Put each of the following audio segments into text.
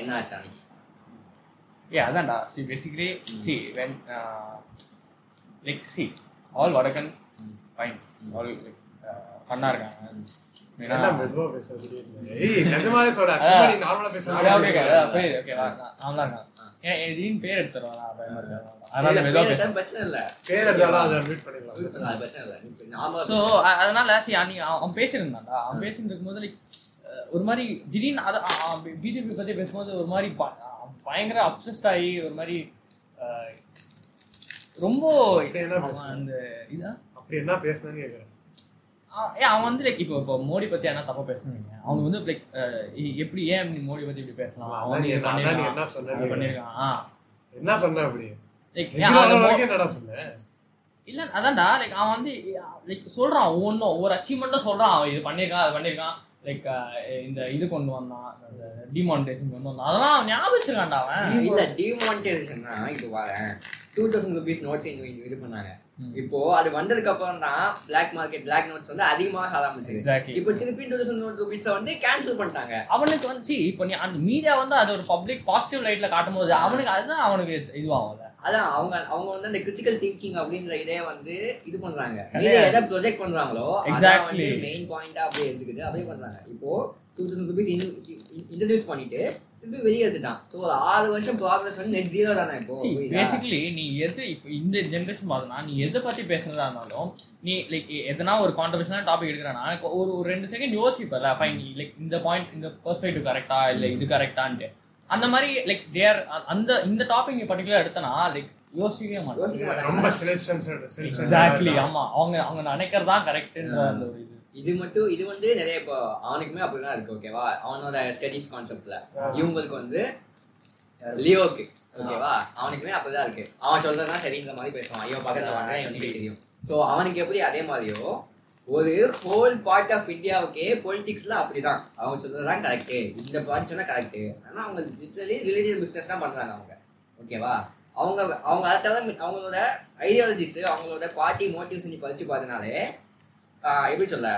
என்ன ஆச்சு அன்னைக்கு ஏ அதான்டா. See basically see when like see all Vadakkan fine all like ஃபன்னாக இருக்காங்க. பேர் எடுத்துருவான். அதனால அவன் பேசியிருந்தான்டா அவன் பேசிட்டு இருக்கும்போது லைக் ஒரு மாதிரி திடீர்னு அதை பிஜேபி பற்றி பேசும்போது ஒரு மாதிரி பயங்கர அப்சஸ்ட் ஆகி ஒரு மாதிரி ரொம்ப? அந்த இதான் அப்படி என்ன பேசுனேன்னு கேக்குறேன். ஏ அவன் வந்து லைக் இப்போ இப்போ மோடி பத்தி என்ன தப்பா பேசணுங்க அவங்க வந்து லைக் எப்படி ஏன் நீ மோடி பத்தி இப்படி பேசலாம்? அவன் என்ன- சொன்ன? பண்ணிருக்கான். என்ன சொன்ன அப்படி? இல்ல அதான்டா. லைக் அவன் வந்து லைக் சொல்றான் ஒவ்வொன்றும் ஒவ்வொரு அச்சீவ்மெண்ட்டும் சொல்றான். அவன் இது பண்ணிருக்கான் அது பண்ணிருக்கான். லைக் இந்த இது கொண்டு வந்தான். அந்த டிமானிட்டேஷன் கொண்டு வந்தான். அதெல்லாம் அவன் ஞாபகம் வச்சிருக்கான்டா அவன். இல்ல டிமானிட்டைசேஷன்னா இது வரேன் டூ தௌசண்ட் ருபீஸ் நோட்ஸ் இது இது பண்ணாங்க. இப்போ அது வந்ததுக்கு அப்புறம் தான் பிளாக் மார்க்கெட் பிளாக் நோட்ஸ் வந்து அதிகமாக ஆரம்பிச்சது எக்ஸாக்ட்லி இப்போ திருப்பி டூ தௌசண்ட் நோட் ருபீஸ் வந்து கேன்சல் பண்ணிட்டாங்க. அவனுக்கு வந்து இப்போ நீ அந்த மீடியா வந்து அது ஒரு பப்ளிக் பாசிட்டிவ் லைட்ல காட்டும் போது அவனுக்கு அதுதான் அவனுக்கு இதுவாகும்ல. அதான் அவங்க அவங்க வந்து அந்த கிரிட்டிக்கல் திங்கிங் அப்படின்ற இதே வந்து இது பண்றாங்க. எதை ப்ரொஜெக்ட் பண்றாங்களோ. வந்து மெயின் பாயிண்டா அப்படியே எடுத்துக்கிட்டு அப்படியே பண்றாங்க. இப்போ டூ தௌசண்ட் ருபீஸ் இன்ட்ரடியூஸ் பண்ணிட்டு திருப்பி வெளியே எடுத்துட்டான். ஸோ ஒரு ஆறு வருஷம் ப்ராக்ரஸ் வந்து நெட் ஜீரோ தானே இப்போ? பேசிக்கலி நீ எது இப்போ இந்த ஜென்ரேஷன் பார்த்தனா நீ எதை பத்தி பேசுனதா இருந்தாலும் நீ லைக் எதனா ஒரு கான்ட்ரவர்ஷனான டாபிக் எடுக்கிறனா ஒரு ஒரு ரெண்டு செகண்ட் யோசிப்பல ஃபைன் லைக் இந்த பாயிண்ட் இந்த பெர்ஸ்பெக்டிவ் கரெக்டா இல்ல இது கரெக்டான்ட்டு அந்த மாதிரி லைக் தேர் அந்த இந்த டாபிக் நீ பர்டிகுலர் எடுத்தனா லைக் யோசிக்கவே மாட்டேன் ரொம்ப எக்ஸாக்ட்லி ஆமா. அவங்க அவங்க நினைக்கிறதா கரெக்ட்ன்ற அந்த ஒரு இது. இது மட்டும் இது வந்து நிறைய இப்போ அவனுக்குமே அப்படிதான் இருக்கு ஓகேவா அவனோட ஸ்டடிஸ் கான்செப்ட்ல இவங்களுக்கு வந்து லியோக்கு ஓகேவா அவனுக்குமே அப்படிதான் இருக்கு. அவன் சொல்றதுதான் சரின்ற மாதிரி பேசுவான். இவன் பக்கத்துல வாங்க இவனுக்கு தெரியும். ஸோ அவனுக்கு எப்படி அதே மாதிரியோ ஒரு ஹோல் பார்ட் ஆஃப் இந்தியாவுக்கே பொலிட்டிக்ஸ்ல அப்படிதான். அவங்க சொல்றதுதான் கரெக்ட் இந்த பார்ட் சொன்னா கரெக்ட் ஆனா அவங்க லிட்டரலி ரிலீஜியஸ் பிசினஸ் தான் பண்றாங்க அவங்க. ஓகேவா அவங்க அவங்க அதை தவிர அவங்களோட ஐடியாலஜிஸ் அவங்களோட பார்ட்டி மோட்டிவ்ஸ் நீ படிச்சு பார்த்தனாலே எப்படி சொல்ல?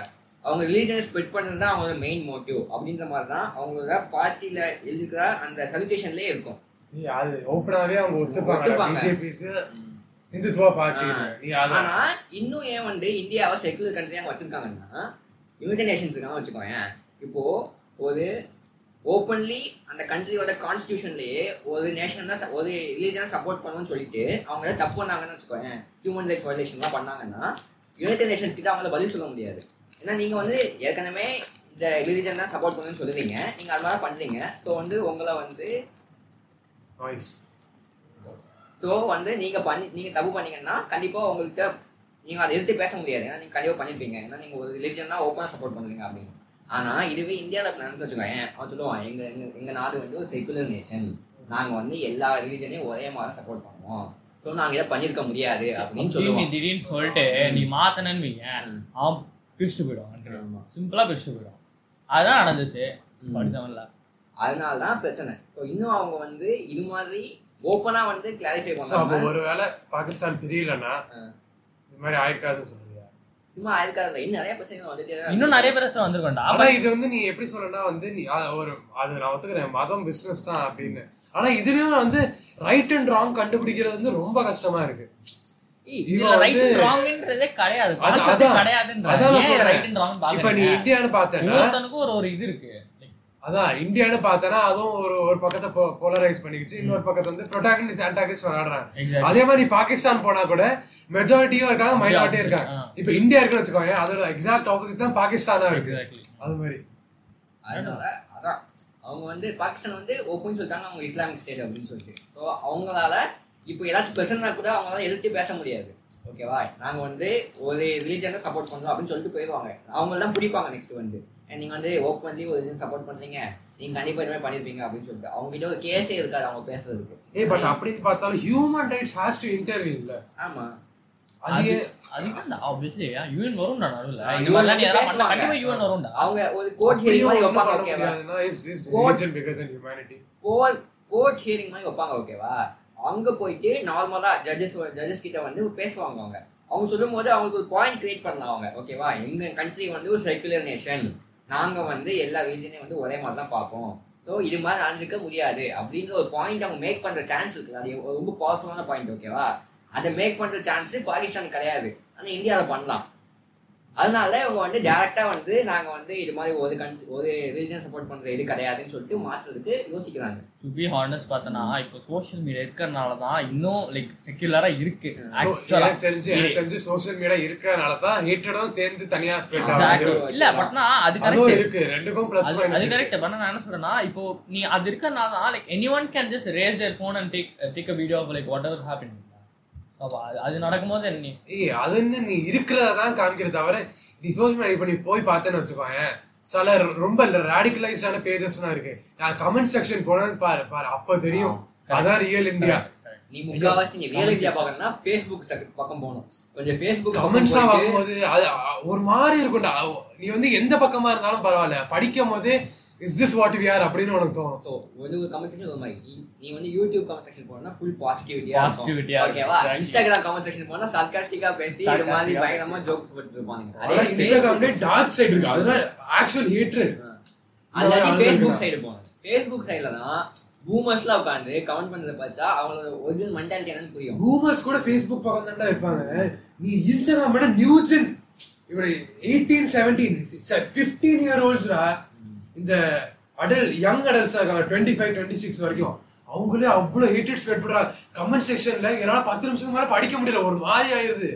அவங்க ரிலீஜனை ஸ்ப்ரெட் பண்ணுறது தான் அவங்களோட மெயின் மோட்டிவ் அப்படின்ற மாதிரி தான் அவங்களோட பார்ட்டியில எழுதிக்கிற அந்த சல்யூட்டேஷன்லேயே இருக்கும். அது open-ஆவே அவங்க ஒத்துப்பாங்க. இந்துத்துவா பார்ட்டி ஆனா இன்னும் ஏன் வந்து இந்தியாவை செக்குலர் கண்ட்ரியாக வச்சிருக்காங்கன்னா யுனைடெட் நேஷன்ஸுக்காக வச்சுக்கோயேன். இப்போ ஒரு ஓப்பன்லி அந்த கண்ட்ரியோட கான்ஸ்டியூஷன்லயே ஒரு நேஷன் தான் ஒரு ரிலீஜனை சப்போர்ட் பண்ணணும்னு சொல்லிட்டு அவங்க ஏதாவது தப்பு பண்ணாங்கன்னு வச்சுக்கோயேன் ஹியூமன் ரைட்ஸ் வயலேஷன்லாம் பண்ணாங்கன்னா யுனைடெட் நேஷன்ஸ் கிட்ட அவங்கள பதில் சொல்ல முடியாது. ஏன்னா நீங்க வந்து ஏற்கனவே இந்த ரிலீஜன் தான் சப்போர்ட் பண்ணணும்னு சொல்லுவீங்க. நீங்க அது மாதிரி பண்றீங்க ஸோ வந்து உங்களை வந்து. ஸோ வந்து நீங்க பண்ணி நீங்க தப்பு பண்ணீங்கன்னா கண்டிப்பா உங்கள்கிட்ட நீங்க அதை எதிர்த்து பேச முடியாது. ஏன்னா நீங்க கண்டிப்பா பண்ணிருப்பீங்க. ஏன்னா நீங்க ஒரு ரிலிஜன் தான் ஓப்பனா சப்போர்ட் பண்றீங்க அப்படின்னு. ஆனா இதுவே இந்தியாவில் நடந்து வச்சுக்கோங்க அவன் சொல்லுவான் எங்க எங்க எங்க நாடு வந்து ஒரு செகுலர் நேஷன் நாங்க வந்து எல்லா ரிலிஜனையும் ஒரே மாதிரி சப்போர்ட் பண்ணுவோம். ஸோ நாங்க இதை பண்ணிருக்க முடியாது. அப்படின்னு நீ சொல்லுவோம் திடீர்னு சொல்லிட்டு நீ மாத்தனன்னு வைங்க. அவன் பிரிச்சுட்டு போயிடுவான். ஆமா. சிம்பிளா பிரிச்சுட்டு போயிடுவான். அதுதான் நடந்துச்சு. படிச்சவன்ல அதனால தான் பிரச்சனை. ஸோ இன்னும் அவங்க வந்து இது மாதிரி ஓப்பனா வந்து கிளாரிஃபை பண்ணாம ஒருவேளை பாகிஸ்தான் பிரியலன்னா ஆ. இது மாதிரி ஆயிருக்காதுன்னு சொல்றியா? சும்மா ஆயிருக்காதுல இன்னும் நிறைய பிரச்சனைகள் வந்துட்டே இன்னும் நிறைய பேர் வந்திருக்கோம்டா. ஆனா இது வந்து நீ எப்படி சொல்லனா வந்து நீ ஒரு அது நான் ஒத்துக்கிறேன். மதம் பிசினஸ் தான் அப்படின்னு. ஆனா இதுலயும் வந்து ரைட் அண்ட் ராங் கண்டுபிடிக்கிறது வந்து ரொம்ப கஷ்டமா இருக்கு. ரைட் வந்து- ராங்ன்றதே கிடையாது. அண்ட் ராங் இப்ப நீ இந்தியான்னு பார்த்தேன்னா ஒவ்வொருத்தனுக்கும் ஒரு ஒரு இது இருக்கு. அதான் இந்தியான்னு பார்த்தேன்னா அதுவும் ஒரு ஒரு பக்கத்தை போலரைஸ் பண்ணிக்கிச்சு. இன்னொரு பக்கத்தை வந்து ப்ரொட்டாகனிஸ்ட் ஆன்டாகனிஸ்ட் விளையாடுறாங்க. Exactly. அதே மாதிரி பாகிஸ்தான் போனா கூட மெஜாரிட்டியும் இருக்காங்க மைனாரிட்டியும் இருக்காங்க. இப்ப இந்தியா இருக்குன்னு வச்சுக்கோங்க அதோட எக்ஸாக்ட் ஆப்போசிட் தான் பாகிஸ்தானா இருக்கு. அது மாதிரி. அதனால அதான். அவங்க வந்து பாகிஸ்தான் வந்து ஓப்பன் சொல்லிட்டாங்க அவங்க இஸ்லாமிக் ஸ்டேட் அப்படின்னு சொல்லிட்டு. ஸோ அவங்களால இப்போ ஏதாச்சும் பிரச்சனை கூட அவங்களால எதிர்த்து பேச முடியாது. ஓகேவா நாங்க வந்து ஒரு ரிலீஜனை சப்போர்ட் பண்றோம் அப்படின்னு சொல்லிட்டு போயிடுவாங்க. அவங்க எல்லாம் பிடிப்பாங்க நெக்ஸ்ட் வந்து. And நீங்க வந்து ஓப்பன்லி ஒரு ரிலீஜன் சப்போர்ட் பண்றீங்க. நீங்க கண்டிப்பா இதுமாதிரி பண்ணிருப்பீங்க அப்படின்னு சொல்லிட்டு. அவங்க கிட்ட ஒரு கேஸே இருக்காது அவங்க பேசுறதுக்கு. ஏ பட் அப்படின்னு பார்த்தாலும் human rights has to interview இல்ல? ஆமா. அது அதுதான் ஆப்வியஸ்லி யூஎன் வரும்டா நடுவுல. ஆ, இந்த UN மாதிரிலாம் நீ எதனா பேசுவாங்க. பண்ணா கண்டிப்பா யூஎன் வரும்டா. அவங்க ஒரு கோர்ட் ஹியரிங் மாதிரி வைப்பாங்க ஓகேவா? கோர்ட் கோர்ட் ஹியரிங் மாதிரி வைப்பாங்க ஓகேவா? அங்க போயிட்டு நார்மலா ஜட்ஜஸ் ஜட்ஜஸ் கிட்ட வந்து பேசுவாங்க அவங்க. அவங்க சொல்லும் போது அவங்களுக்கு ஒரு பாயிண்ட் கிரியேட் பண்ணலாம் அவங்க ஓகேவா? எங்க கண்ட்ரி வந்து ஒரு செக்குலர் நேஷன் நாங்கள் வந்து எல்லா ரீஜனையும் வந்து ஒரே மாதிரி தான் பார்ப்போம். ஸோ இது மாதிரி நடந்துக்க முடியாது. அப்படின்ற ஒரு பாயிண்ட் அவங்க மேக் பண்ணுற சான்ஸ் இருக்குது. அது ரொம்ப பவர்ஃபுல்லான பாயிண்ட் ஓகேவா அதை மேக் பண்ணுற சான்ஸ் பாகிஸ்தான் கிடையாது. ஆனால் இந்தியாவில் பண்ணலாம். அதனால இவங்க வந்து டேரக்டா வந்து நாங்க வந்து இது மாதிரி ஒரு கண்ட்ரி ஒரு ரிலிஜன் சப்போர்ட் பண்ற இது கிடையாதுன்னு சொல்லிட்டு மாத்துறதுக்கு யோசிக்கிறாங்க. டு பி ஹானஸ்ட் பார்த்தனா இப்போ சோஷியல் மீடியா இருக்கிறனால தான் இன்னும் லைக் செக்யூலரா இருக்கு. எனக்கு தெரிஞ்சு எனக்கு தெரிஞ்சு சோசியல் மீடியா இருக்கறனால தான் ஹேட்டடும் சேர்ந்து தனியா ஸ்ப்ரெட். ஆகுது. இல்ல பட்னா அது கரெக்ட் இருக்கு. ரெண்டுக்கும் பிளஸ் அது அது கரெக்ட் பண்ண நான் என்ன சொல்றேன்னா இப்போ நீ அது இருக்கறனால தான் like anyone can just raise their phone and take take a video of like whatever happen அது நடக்கும்போது நீ? ஏய் அது என்ன நீ இருக்கிறத தான் காமிக்கிற தவிர நீ சோஷியல் மீடியா நீ போய் பார்த்தேன்னு வச்சுக்கோயேன். சில ரொம்ப ரேடிகலைஸ்டான பேஜஸ்லாம் இருக்கு. கமெண்ட் செக்ஷன் போனா பாரு பாரு அப்ப தெரியும். அதான் ரியல் இந்தியா நீ முக்காவாசி நீ ரியல் இந்தியா பார்க்கணும்னா ஃபேஸ்புக் பக்கம் போகணும். கொஞ்சம் ஃபேஸ்புக் கமெண்ட்ஸ் எல்லாம் பார்க்கும்போது அது ஒரு மாதிரி இருக்கும்டா. நீ வந்து எந்த பக்கமா இருந்தாலும் பரவாயில்ல. படிக்கும் போது is this what we are அப்படின்னு உனக்கு தோணும். ஸோ வந்து ஒரு கமெண்ட் செக்ஷன் ஒரு மாதிரி நீ- நீ வந்து யூடியூப் கமெண்ட் செக்ஷன் போனா ஃபுல் பாசிட்டிவிட்டியா இருக்கும். ஓகேவா. இன்ஸ்டாகிராம் கமெண்ட் செக்ஷன் போனா சர்காஸ்டிக்கா பேசி இது மாதிரி பயங்கரமா ஜோக்ஸ் போட்டு இருப்பாங்க. இன்ஸ்டாகிராம்ல டார்க் சைடு இருக்கு. அதுதான் ஆக்சுவல் ஹேட்ரட் அல்லாட்டி அது ஃபேஸ்புக். சைடு போகணும் ஃபேஸ்புக் சைடுல தான் பூமர்ஸ்லாம் உட்காந்து கமெண்ட் பண்றத பார்த்தா அவங்களோட ஒரிஜினல் மென்டாலிட்டி என்னன்னு புரியும். பூமர்ஸ் கூட ஃபேஸ்புக் பக்கம் தான்டா இருப்பாங்க. நீ இன்ஸ்டாகிராம் விட நியூஜன் இவரு எயிட்டீன் செவன்டீன் ஃபிஃப்டீன் இயர் ஓல்ட்ஸ்டா இந்த அடல் யங் அடல்ட்ஸ் இருக்காங்க டுவெண்ட்டி ஃபைவ் டுவெண்ட்டி சிக்ஸ் வரைக்கும். அவங்களே அவ்வளவு ஹேட்டட் ஸ்பெட் பண்றாங்க கமெண்ட் செக்ஷன்ல என்னால பத்து நிமிஷத்துக்கு மேல படிக்க முடியல. ஒரு மாதிரி ஆயிருது.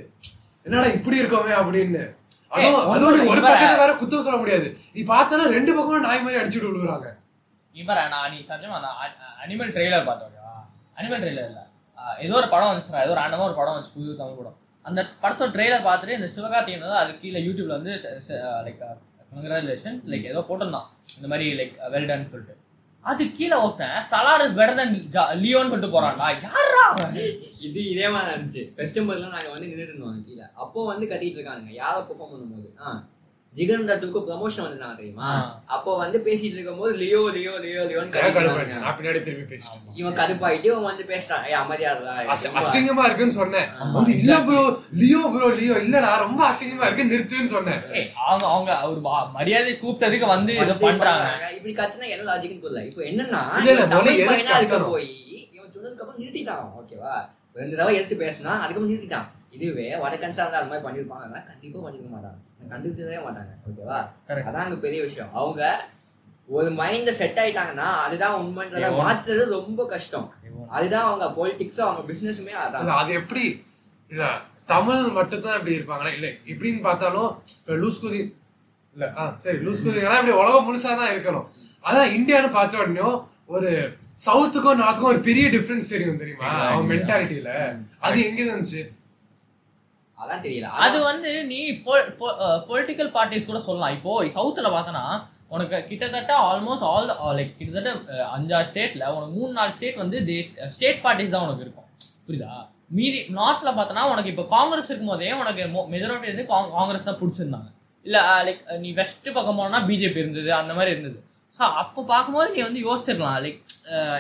என்னடா இப்படி இருக்கோமே அப்படின்னு. அதுவும் ஒண்ணும் ஒரு இல்ல. பக்கத்தை வேற குத்தம் சொல்ல முடியாது. நீ பார்த்தாலும் ரெண்டு பக்கமும் நாய் மாதிரி அடிச்சுட்டு விழுகுறாங்க நான் நீ சஞ்சமா நான் அனிமல் ட்ரெய்லர் பார்த்தோம் அனிமல் ட்ரெய்லர் இல்ல. ஏதோ ஒரு படம் வந்துச்சுடா. ஏதோ ரேண்டமா ஒரு படம் வந்துச்சு. புது தமிழ் படம். அந்த படத்தோட ட்ரெய்லர் பார்த்துட்டு இந்த சிவகார்த்திகேயன் வந்து அது கீழே யூடியூப்ல வந்து லைக் கங்க்ராச்சுலேஷன் லைக் ஏதோ போட்டிருந்தான். இந்த மாதிரி லைக் வெல் டன் சொல்லிட்டு. அது கீழே ஒருத்தன் சலாட் இஸ் பெட்டர் தன் லியோன்னு சொல்லிட்டு போறான்டா. யாரா இது இதே மாதிரி இருந்துச்சு. ஃபெஸ்டிவல்லாம் நாங்கள் வந்து நின்றுட்டு இருந்தோம் கீழே. அப்போ வந்து கத்திட்டு இருக்கானுங்க. யாரை பெர்ஃபார்ம் பண்ணும்போது. ஆ. ஜிகன் தத்துக்கு ப்ரமோஷன் வந்திருந்தாங்க தெரியுமா. அப்போ வந்து பேசிட்டு இருக்கும்போது லியோ லியோ லியோ லியோன்னு பின்னாடி திரும்பி பேசிட்டேன். இவன் கடுப்பாயிட்டு இவன் வந்து பேசுறான். ஏய் அமைதியாடுறா அசி- அசிங்கமா இருக்குன்னு சொன்னேன். வந்து இல்ல ப்ரோ லியோ ப்ரோ லியோ இல்லடா ரொம்ப அசிங்கமா இருக்கு நிறுத்துன்னு சொன்னேன். அவங்க அவங்க ஒரு ம- மரியாதை கூப்பிட்டதுக்கு வந்து இதை பண்றாங்க. இப்படி கத்துனா என்ன லாஜிக்னு புரியல. இப்போ என்னன்னா இருக்க? போய் இவன் சொன்னதுக்கு அப்புறம் நிறுத்திட்டான். ஓகேவா? ரெண்டு தடவை எடுத்து பேசினா அதுக்கப்புறம் நிறுத்திட்டான். இதுவே வடக்கன்ஸா இருந்தா அது மாதிரி பண்ணிருப்பாங்கன்னா கண்டிப்பா பண்ணிருக்க மாட்டாங்க. கண்டுக்கவே மாட்டாங்க. ஓகேவா. அதான் அங்க பெரிய விஷயம். அவங்க ஒரு மைண்ட செட் ஆயிட்டாங்கன்னா அதுதான் உண்மைன்றத மாத்துறது ரொம்ப கஷ்டம். அதுதான் அவங்க பொலிட்டிக்ஸும் அவங்க பிசினஸுமே அதான். அது எப்படி? இல்ல தமிழ் மட்டும் தான் இப்படி இருப்பாங்களா? இல்ல இப்படின்னு பார்த்தாலும் லூஸ் குதி இல்ல ஆ சரி லூஸ் குதிங்கன்னா இப்படி உலகம் முழுசா தான் இருக்கணும். அதான் இந்தியான்னு பார்த்த உடனே ஒரு சவுத்துக்கும் நார்த்துக்கும் ஒரு பெரிய டிஃபரன்ஸ் தெரியும் தெரியுமா? அவன் மென்டாலிட்டியில அது எங்க இருந்துச்சு? அதான் தெரியல. அது வந்து நீ பொலிட்டிக்கல் பார்ட்டிஸ் கூட சொல்லலாம். இப்போ சவுத்துல பார்த்தனா உனக்கு கிட்டத்தட்ட ஆல்மோஸ்ட் ஆல் லைக் கிட்டத்தட்ட அஞ்சாறு ஸ்டேட்ல உனக்கு மூணு நாலு ஸ்டேட் வந்து ஸ்டேட் பார்ட்டிஸ் தான் உனக்கு இருக்கும். புரியுதா? மீதி நார்த்ல பார்த்தனா உனக்கு இப்போ காங்கிரஸ் இருக்கும் போதே உனக்கு மெஜாரிட்டி வந்து காங்- காங்கிரஸ் தான் பிடிச்சிருந்தாங்க. இல்ல லைக் நீ வெஸ்ட் பக்கம் போனா பிஜேபி இருந்தது அந்த மாதிரி இருந்தது. ஸோ அப்போ பார்க்கும்போது நீ வந்து யோசிச்சிருக்கலாம் லைக்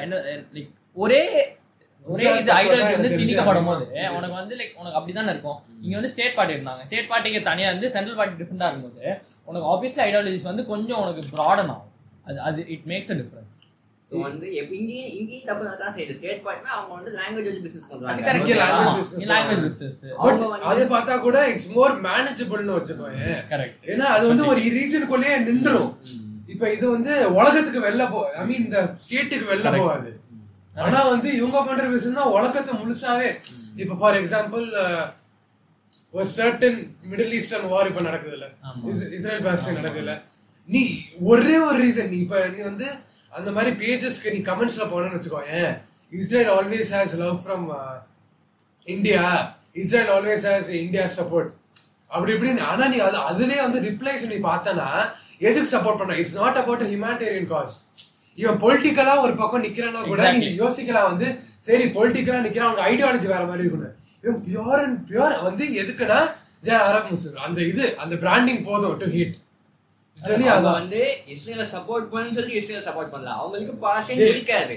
என்ன லைக் ஒரே ஒரே இது ஐடியாலஜி வந்து திணிக்கப்படும் போது உனக்கு வந்து லைக் உனக்கு அப்படிதானே இருக்கும். இங்க வந்து ஸ்டேட் பார்ட்டி இருந்தாங்க. ஸ்டேட் பார்ட்டிக்கு தனியா இருந்து சென்ட்ரல் பார்ட்டி டிஃப்ரெண்டா இருக்கும்போது உனக்கு ஆப்வியஸ்லி ஐடியாலஜிஸ் வந்து கொஞ்சம் உனக்கு ப்ராடன் ஆகும். அது அது it makes a difference So வந்து இங்கேயும் இங்கேயும் தப்பு தான் செய்யுது. ஸ்டேட் பார்ட்னா அவங்க வந்து லாங்குவேஜ் பிசினஸ் பண்றாங்க. லாங்குவேஜ் பிசினஸ் அது பார்த்தா கூட இட்ஸ் மோர் மேனேஜபிள்னு வச்சுக்கோங்க கரெக்ட் ஏன்னா அது வந்து ஒரு ரீஜனுக்குள்ளேயே நின்றும் இப்ப இது வந்து உலகத்துக்கு வெளில போ ஐ மீன் இந்த ஸ்டேட்டுக்கு வெளில. போகாது. ஆனா வந்து இவங்க பண்ற விஷயம் தான் உலகத்தை முழுசாவே. இப்ப ஃபார் எக்ஸாம்பிள் ஒரு சர்டன் மிடில் ஈஸ்டர்ன் வார் இப்ப நடக்குதுல்ல. ஆமா. இஸ்- இஸ்ரேல் பாலஸ்தீன் நடக்குதுல்ல. நீ ஒரே ஒரு ரீசன் நீ இப்ப நீ வந்து அந்த மாதிரி பேஜஸ்க்கு நீ கமெண்ட்ஸ்ல போனேன்னு வச்சுக்கோயேன் Israel always has love from India Israel always has India support அப்படி இப்படின்னு ஆனா நீ அது அதுலயே வந்து ரிப்ளைஸ் நீ பார்த்தனா எதுக்கு சப்போர்ட் பண்ண? It's not about humanitarian cause இவன் பொலிட்டிக்கலா ஒரு பக்கம் நிக்கிறானா கூட நீ Exactly. யோசிக்கலாம் வந்து சரி பொலிட்டிக்கலா நிக்கிறான் அவங்க ஐடியாலஜி வேற மாதிரி இருக்கணும் இவன் பியூர் அண்ட் பியூர் வந்து எதுக்குன்னா தேர் அரப் முஸ்லிம் அந்த இது அந்த பிராண்டிங் போதும் டு ஹிட் வந்து இஸ்ரேல சப்போர்ட் பண்ணு சொல்லி இஸ்ரேல சப்போர்ட் பண்ணலாம் அவங்களுக்கு They- இருக்காது.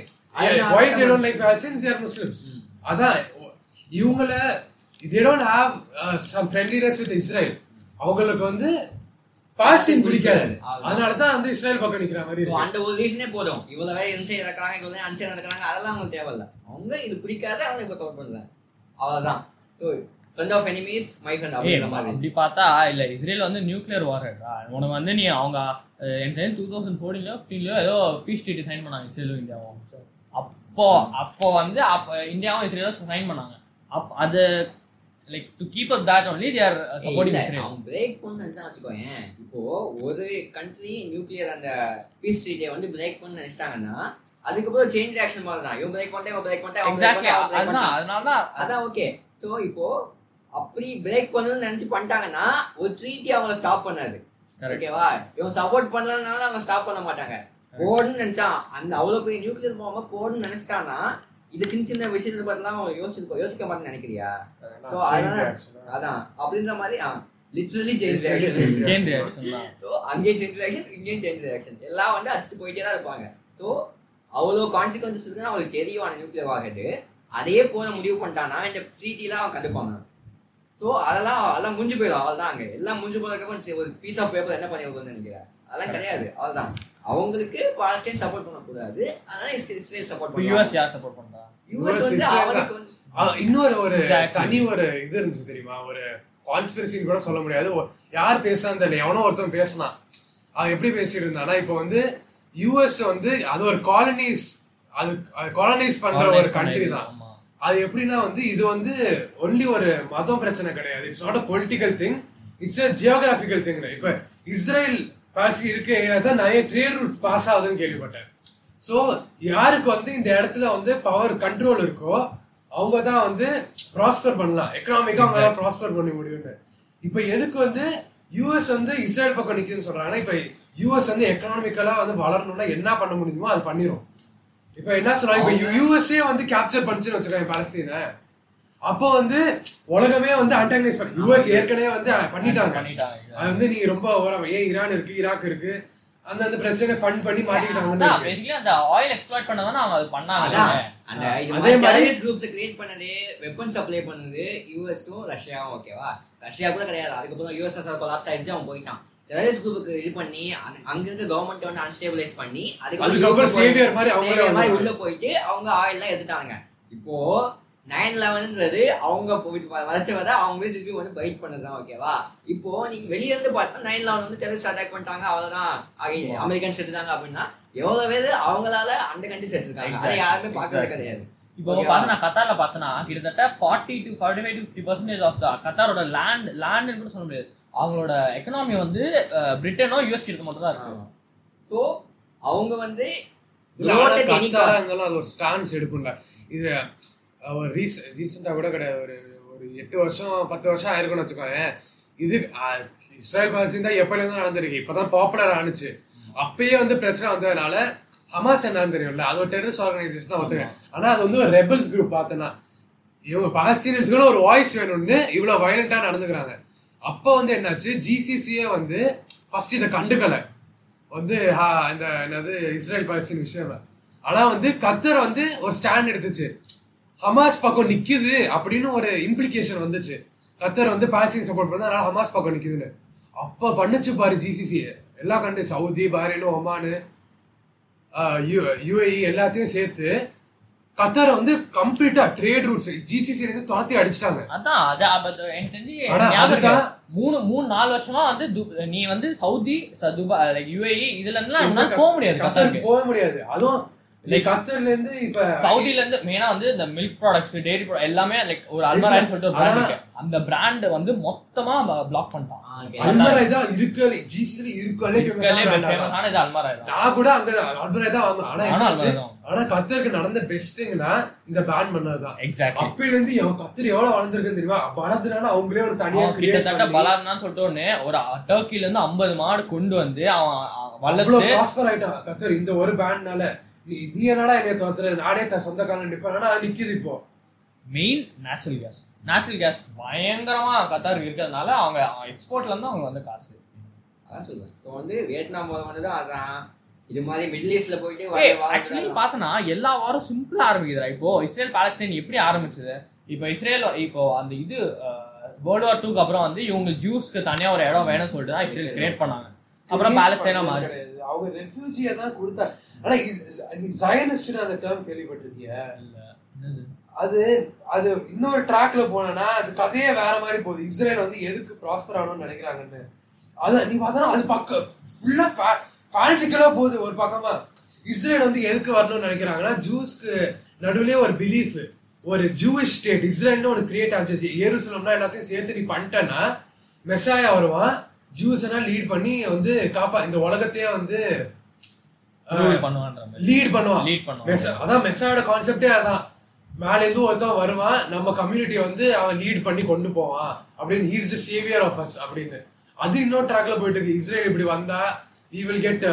why they don't like Palestinians? They are Muslims. அதான் இவங்கள they don't have uh, some friendliness with Israel. அவங்களுக்கு வந்து பாலஸ்தீன் பிடிக்காது. அதனால தான் வந்து இஸ்ரேல் பக்கம் நிக்கிற மாதிரி So, இருக்கு. அந்த ஒரு ரீசனே போதும். இவ்வளவு வேலை இன்சைட் நடக்கிறாங்க இவ்வளவு அன்சைட் நடக்கிறாங்க அதெல்லாம் அவங்களுக்கு தேவையில்ல. அவங்க இது பிடிக்காத அவங்க இப்போ சப்போர்ட் பண்றாங்க அவ்வளவுதான். So friend of enemies my friend ஏய், அப்படின்ற மாதிரி. அப்படி பார்த்தா இல்ல இஸ்ரேல் வந்து நியூக்ளியர் வார் உனக்கு வந்து நீ அவங்க எனக்கு தெரிஞ்சு டூ தௌசண்ட் ஃபோர்டீன்லயோ ஃபிஃப்டீன்லயோ ஏதோ பீஸ் ட்ரீட்டி சைன் பண்ணாங்க இஸ்ரேலும் இந்தியாவும் அப்போ அப்போ வந்து அப்போ இந்தியாவும் இஸ்ரேலும் சைன் பண்ணாங்க. அப் அது like to keep up that only they are supporting Israel அவன் பிரேக் பண்ண நினைச்சா வச்சுக்கோயேன். இப்போ ஒரு கண்ட்ரி நியூக்ளியர் அந்த பீஸ் ட்ரீட்டியை வந்து பிரேக் பண்ண நினைச்சிட்டாங்கன்னா அதுக்கப்புறம் சேஞ்ச் ஆக்ஷன் மாதிரி தான். இவன் பிரேக் பண்ணிட்டேன் இவன் பிரேக் பண்ணிட்டேன் பண்ணிட்டான். அதனால தான் அதான் ஓகே சோ இப்போ அப்படி பிரேக் பண்ணணும்னு நினைச்சு பண்ணிட்டாங்கன்னா ஒரு ட்ரீட்டி அவங்கள ஸ்டாப் பண்ணாது. ஓகேவா இவன் சப்போர்ட் பண்ணலனால அவங்க ஸ்டாப் பண்ண மாட்டாங்க. போடுன்னு நினைச்சான் அந்த அவ்வளவு பெரிய நியூக்ளியர் போகாம போடுன்னு நினைச்சிட்டானா இது சின்ன சின்ன விஷயத்தை பத்திலாம் அவன் யோசிச்சு யோசிக்க மாட்டேன்னு நினைக்கிறியா? So, அதனால அதான் அப்படின்ற மாதிரி literally chain reaction chain reaction தான். ஸோ அங்கேயும் சேஞ்ச் ரியாக்ஷன் இங்கேயும் சேஞ்ச் ரியாக்ஷன் எல்லாம் வந்து அடிச்சுட்டு போயிட்டே தான் இருப்பாங்க. ஸோ அவ்வளோ கான்சிக்வன்சஸ் இருக்குன்னு அவங்களுக்கு தெரியும் அந்த நியூக்ளியர் வாகட்டு அதையே போன முடிவு பண்ணிட்டானா இந்த ட்ரீட்டிலாம் அவன் கண்டுப்பாங்க ஸோ அதெல்லாம் அதெல்லாம் முடிஞ்சு போயிடும் அவள் தான் அங்கே. எல்லாம் முடிஞ்சு போனதுக்கப்புறம் ஒரு பீஸ் ஆஃப் பேப்பர் என்ன பண்ணி நினைக்கிறேன். அதெல்லாம் கிடையாது அவள் தான் அவங்களுக்கு பாலஸ்டைன் சப்போர்ட் பண்ணக்கூடாது. அதனால இஸ்ரேல் சப்போர்ட் பண்ணுவாங்க யூஎஸ் யார் சப்போர்ட் பண்றா யூஎஸ் வந்து ஆ, இன்னொரு ஒரு. தனி ஒரு இது இருந்துச்சு தெரியுமா? ஒரு கான்ஸ்பிரசின்னு கூட சொல்ல முடியாது. யார் பேசுறான்னு தெரியல. எவனோ ஒருத்தன் பேசினான். அவன் எப்படி பேசிட்டு இருந்தானா இப்போ வந்து யூஎஸ் வந்து அது ஒரு காலனிஸ் அது காலனைஸ் பண்ற ஒரு கண்ட்ரி தான். அது எப்படின்னா வந்து இது வந்து ஒன்லி ஒரு மதம் பிரச்சனை கிடையாது. It's not a political thing it's a geographical thing இப்ப இஸ்ரேல் பாசி இருக்க. தான் நிறைய ட்ரேட் ரூட் பாஸ் ஆகுதுன்னு கேள்விப்பட்டேன். ஸோ யாருக்கு வந்து இந்த இடத்துல வந்து பவர் கண்ட்ரோல் இருக்கோ அவங்க தான் வந்து ப்ராஸ்பர் பண்ணலாம். எக்கனாமிக்கா அவங்களால ப்ராஸ்பர் பண்ண முடியும்னு. இப்போ எதுக்கு வந்து யூஎஸ் வந்து இஸ்ரேல் பக்கம் நிக்குதுன்னு சொல்றாங்கன்னா இப்போ யூஎஸ் வந்து எக்கனாமிக்கலா வந்து வளரணும்னா என்ன பண்ண முடியுமோ அது பண்ணிரும். இப்போ என்ன சொல்றாங்க? இப்போ யூஎஸ்ஏ வந்து கேப்சர் பண்ணுச்சுன்னு வச்சுக்கோங்க பாலஸ்தீனை. அப்போ வந்து உலகமே வந்து அன்டாகனைஸ் பண்ணி யூஎஸ் ஏற்கனவே வந்து பண்ணிட்டாங்க. பண்ணிட்டாங்க. அது வந்து நீங்க ரொம்ப ஓரம் ஏன் ஈரான் இருக்கு ஈராக் இருக்கு. அந்த அந்த பிரச்சனை ஃபண்ட் பண்ணி basically அந்த ஆயில் எக்ஸ்ப்ளாய்ட் பண்ணதானே அவங்க அது பண்ணாங்க. அந்த அதே மாதிரி குரூப்ஸ் கிரியேட் பண்ணது வெப்பன் சப்ளை பண்ணது யூஎஸும் ரஷ்யாவும் ஓகேவா ரஷ்யா கூட கிடையாது. அதுக்கப்புறம் யூஎஸ்எஸ்ஆர் கொலாப்ஸ் ஆயிடுச்சு அவன் போயிட்டான். டெரரிஸ்ட் குரூப்புக்கு இது பண்ணி அங்க- அங்க இருக்க கவர்மெண்ட் வந்து அன்ஸ்டேபிளைஸ் பண்ணி அதுக்கப்புறம் savior மாதிரி savior மாதிரி. உள்ள போயிட்டு அவங்க ஆயில்லாம் எடுத்துட்டாங்க. இப்போ நைன் லெவன்ன்றது அவங்க போயிட்டு வ- வளைச்ச வர அவங்க திருப்பி வந்து பைட் பண்ணதுதான் ஓகேவா இப்போ நீங்க வெளிய இருந்து பார்த்தா நைன் லெவன் வந்து டெரரிஸ்ட் அட்டாக் பண்ணிட்டாங்க அவ்வளவுதான். அமெரிக்கன் செத்துட்டாங்க அப்படின்னா எவ்வளவு பேர் அவங்களால அந்த கண்ட்ரி செத்துருக்காங்க அதை யாருமே பார்க்கறது. கிடையாது. இப்போ? பார்த்து நான் கத்தார்ல பார்த்தேன்னா கிட்டத்தட்ட forty to forty five to fifty percentage of the கத்தாரோட land லேண்ட்னு கூட சொல்ல முடியாது. அவங்களோட எக்கனாமி வந்து பிரிட்டனோ யூஎஸ் கிட்ட மட்டும் தான் இருக்கு ஸோ அவங்க வந்து அது ஒரு ஸ்டான்ஸ் எடுக்கும்ல. இது ஒரு ரீச ரீசெண்டா கூட கிடையாது. ஒரு ஒரு எட்டு வருஷம் பத்து வருஷம் ஆயிருக்கும்னு வச்சுக்கோங்க இது இஸ்ரேல் பாலஸ்தீன் தான் எப்பல இருந்து நடந்திருக்கு? இப்பதான் பாப்புலர் ஆனிச்சு அப்பயே வந்து பிரச்சனை வந்ததுனால ஹமாஸ் என்னன்னு தெரியும்ல? அது ஒரு டெரரிஸ்ட் ஆர்கனைசேஷன் தான் ஒத்துக்கிறேன் ஆனா அது வந்து ஒரு ரெபல்ஸ் குரூப் பார்த்தனா இவங்க பாலஸ்தீனியன்ஸ்க்கு ஒரு வாய்ஸ் வேணும்னு இவ்வளவு வயலண்டா நடந்துக்கிறாங்க. அப்போ வந்து என்னாச்சு? ஜிசிசியே வந்து ஃபர்ஸ்ட் இதை கண்டுக்கல. வந்து ஆ, இந்த என்னது இஸ்ரேல் பாலஸ்தீன் விஷயம் ஆனா வந்து கத்தர் வந்து ஒரு ஸ்டாண்ட் எடுத்துச்சு. ஹமாஸ் பக்கம் நிக்குது அப்படின்னு ஒரு இம்ப்ளிகேஷன் வந்துச்சு. கத்தர் வந்து பாலஸ்தீன் சப்போர்ட் பண்ணா அதனால ஹமாஸ் பக்கம் நிக்குதுன்னு. அப்ப பண்ணுச்சு பாரு ஜிசிசி எல்லா country Saudi Bahrain Oman UAE எல்லாத்தையும் சேர்த்து கத்தரை வந்து கம்ப்ளீட்டா ட்ரேட் ரூட்ஸ் ஜிசிசி இருந்து துரத்தி அடிச்சிட்டாங்க. அதான் அது எனக்கு தெரிஞ்சு மூணு மூணு நாலு வருஷமா வந்து நீ வந்து சவுதி துபாய் யுஏஇ இதுல இருந்துலாம் போக முடியாது கத்தருக்கு. போக முடியாது. அதுவும் லைக் கத்தர்ல இருந்து இப்ப சவுதில இருந்து மெயினா வந்து இந்த மில்க் ப்ராடக்ட்ஸ் டெய்ரி எல்லாமே லைக் ஒரு அல்மரான்னு சொல்லிட்டு ஒரு பிராண்ட் ஆனா- இருக்கு. அந்த பிராண்ட் வந்து மொத்தமா பிளாக் பண்ணிட்டான். அல்மரா தான் இருக்கலே ஜிசில இருக்கலே ஃபேமஸான இது அல்மரா நான் கூட அங்க அல்மரா தான் வாங்குவேன். ஆனா ஆனா. ஆனா கத்தருக்கு நடந்த பெஸ்ட்ங்கன்னா இந்த பேன் பண்ணதுதான் எக்ஸாக்ட்லி அப்பையில இருந்து கத்தர் எவ்வளவு வளர்ந்துருக்குன்னு தெரியுமா? பலத்தினால அவங்களே ஒரு தனியா கிட்டத்தட்ட பலார்னான்னு சொல்லிட்டு ஒண்ணு ஒரு டர்க்கில இருந்து ஐம்பது மாடு கொண்டு வந்து அவன் வளர்த்து ப்ராஸ்பர் ஆயிட்டான் கத்தர் இந்த ஒரு பேன்னால நீ நீ என்னடா என்னைய தோத்துறது நானே தன் சொந்த காலம் அது நிக்குது இப்போ? Main natural gas natural gas பயங்கரமா கத்தாருக்கு இருக்கிறதுனால அவங்க எக்ஸ்போர்ட்ல இருந்து அவங்க வந்து காசு. அதான் சொல்லுவேன் ஸோ வந்து வியட்நாம் முதல் வந்து தான் அதான். இது மாதிரி மிடில் ஈஸ்ட்ல போயிட்டு ஆக்சுவலி பார்த்தனா எல்லா வாரம் சிம்பிளா ஆரம்பிக்குதுடா. இப்போ இஸ்ரேல் பாலஸ்தீன் எப்படி ஆரம்பிச்சது? இப்போ இஸ்ரேல் இப்போ அந்த இது வேர்ல்டு வார் டூக்கு அப்புறம் வந்து இவங்க ஜூஸ்க்கு தனியா ஒரு இடம் வேணும்னு சொல்லிட்டு தான் இஸ்ரேல் கிரியேட் பண்ணாங்க. அப்புறம் பாலஸ்தீனா மாறி. அவங்க ரெஃப்யூஜியை தான் கொடுத்தாங்க. ஆனா நீ ஜயனிஸ்ட்னு அந்த டேர்ம் கேள்விப்பட்டிருக்கிய? அது அது இன்னொரு ட்ராக்ல போனா அது கதையே வேற மாதிரி போகுது. இஸ்ரேல் வந்து எதுக்கு ப்ராஸ்பர் ஆகணும்னு நினைக்கிறாங்கன்னு. அது நீ பார்த்தா அது பக்கம் ஃபுல்லா ஃபேனட்டிக்கலா போகுது ஒரு பக்கமா. இஸ்ரேல் வந்து எதுக்கு வரணும்னு நினைக்கிறாங்கன்னா ஜூஸ்க்கு நடுவுலயே ஒரு பிலீஃப் ஒரு ஜூவிஷ் ஸ்டேட் இஸ்ரேல்னு ஒன்று கிரியேட் ஆச்சு. ஏருசலம்னா எல்லாத்தையும் சேர்த்து நீ பண்ணிட்டேன்னா மெஸ்ஸாயா வருவான். ஜூஸ் எல்லாம் லீட் பண்ணி வந்து காப்பா இந்த உலகத்தையே வந்து லீட் பண்ணுவான். Lead பண்ணுவான். அதான் மெசாயோட கான்செப்டே அதான். மேல இருந்து ஒருத்தன் வருவான் நம்ம கம்யூனிட்டியை வந்து அவன் லீட் பண்ணி கொண்டு போவான் அப்படின்னு he's the saviour of us அப்படின்னு. அது இன்னொரு ட்ராக்ல போயிட்டு இருக்கு. இஸ்ரேல் இப்படி வந்தா வி வில் கெட்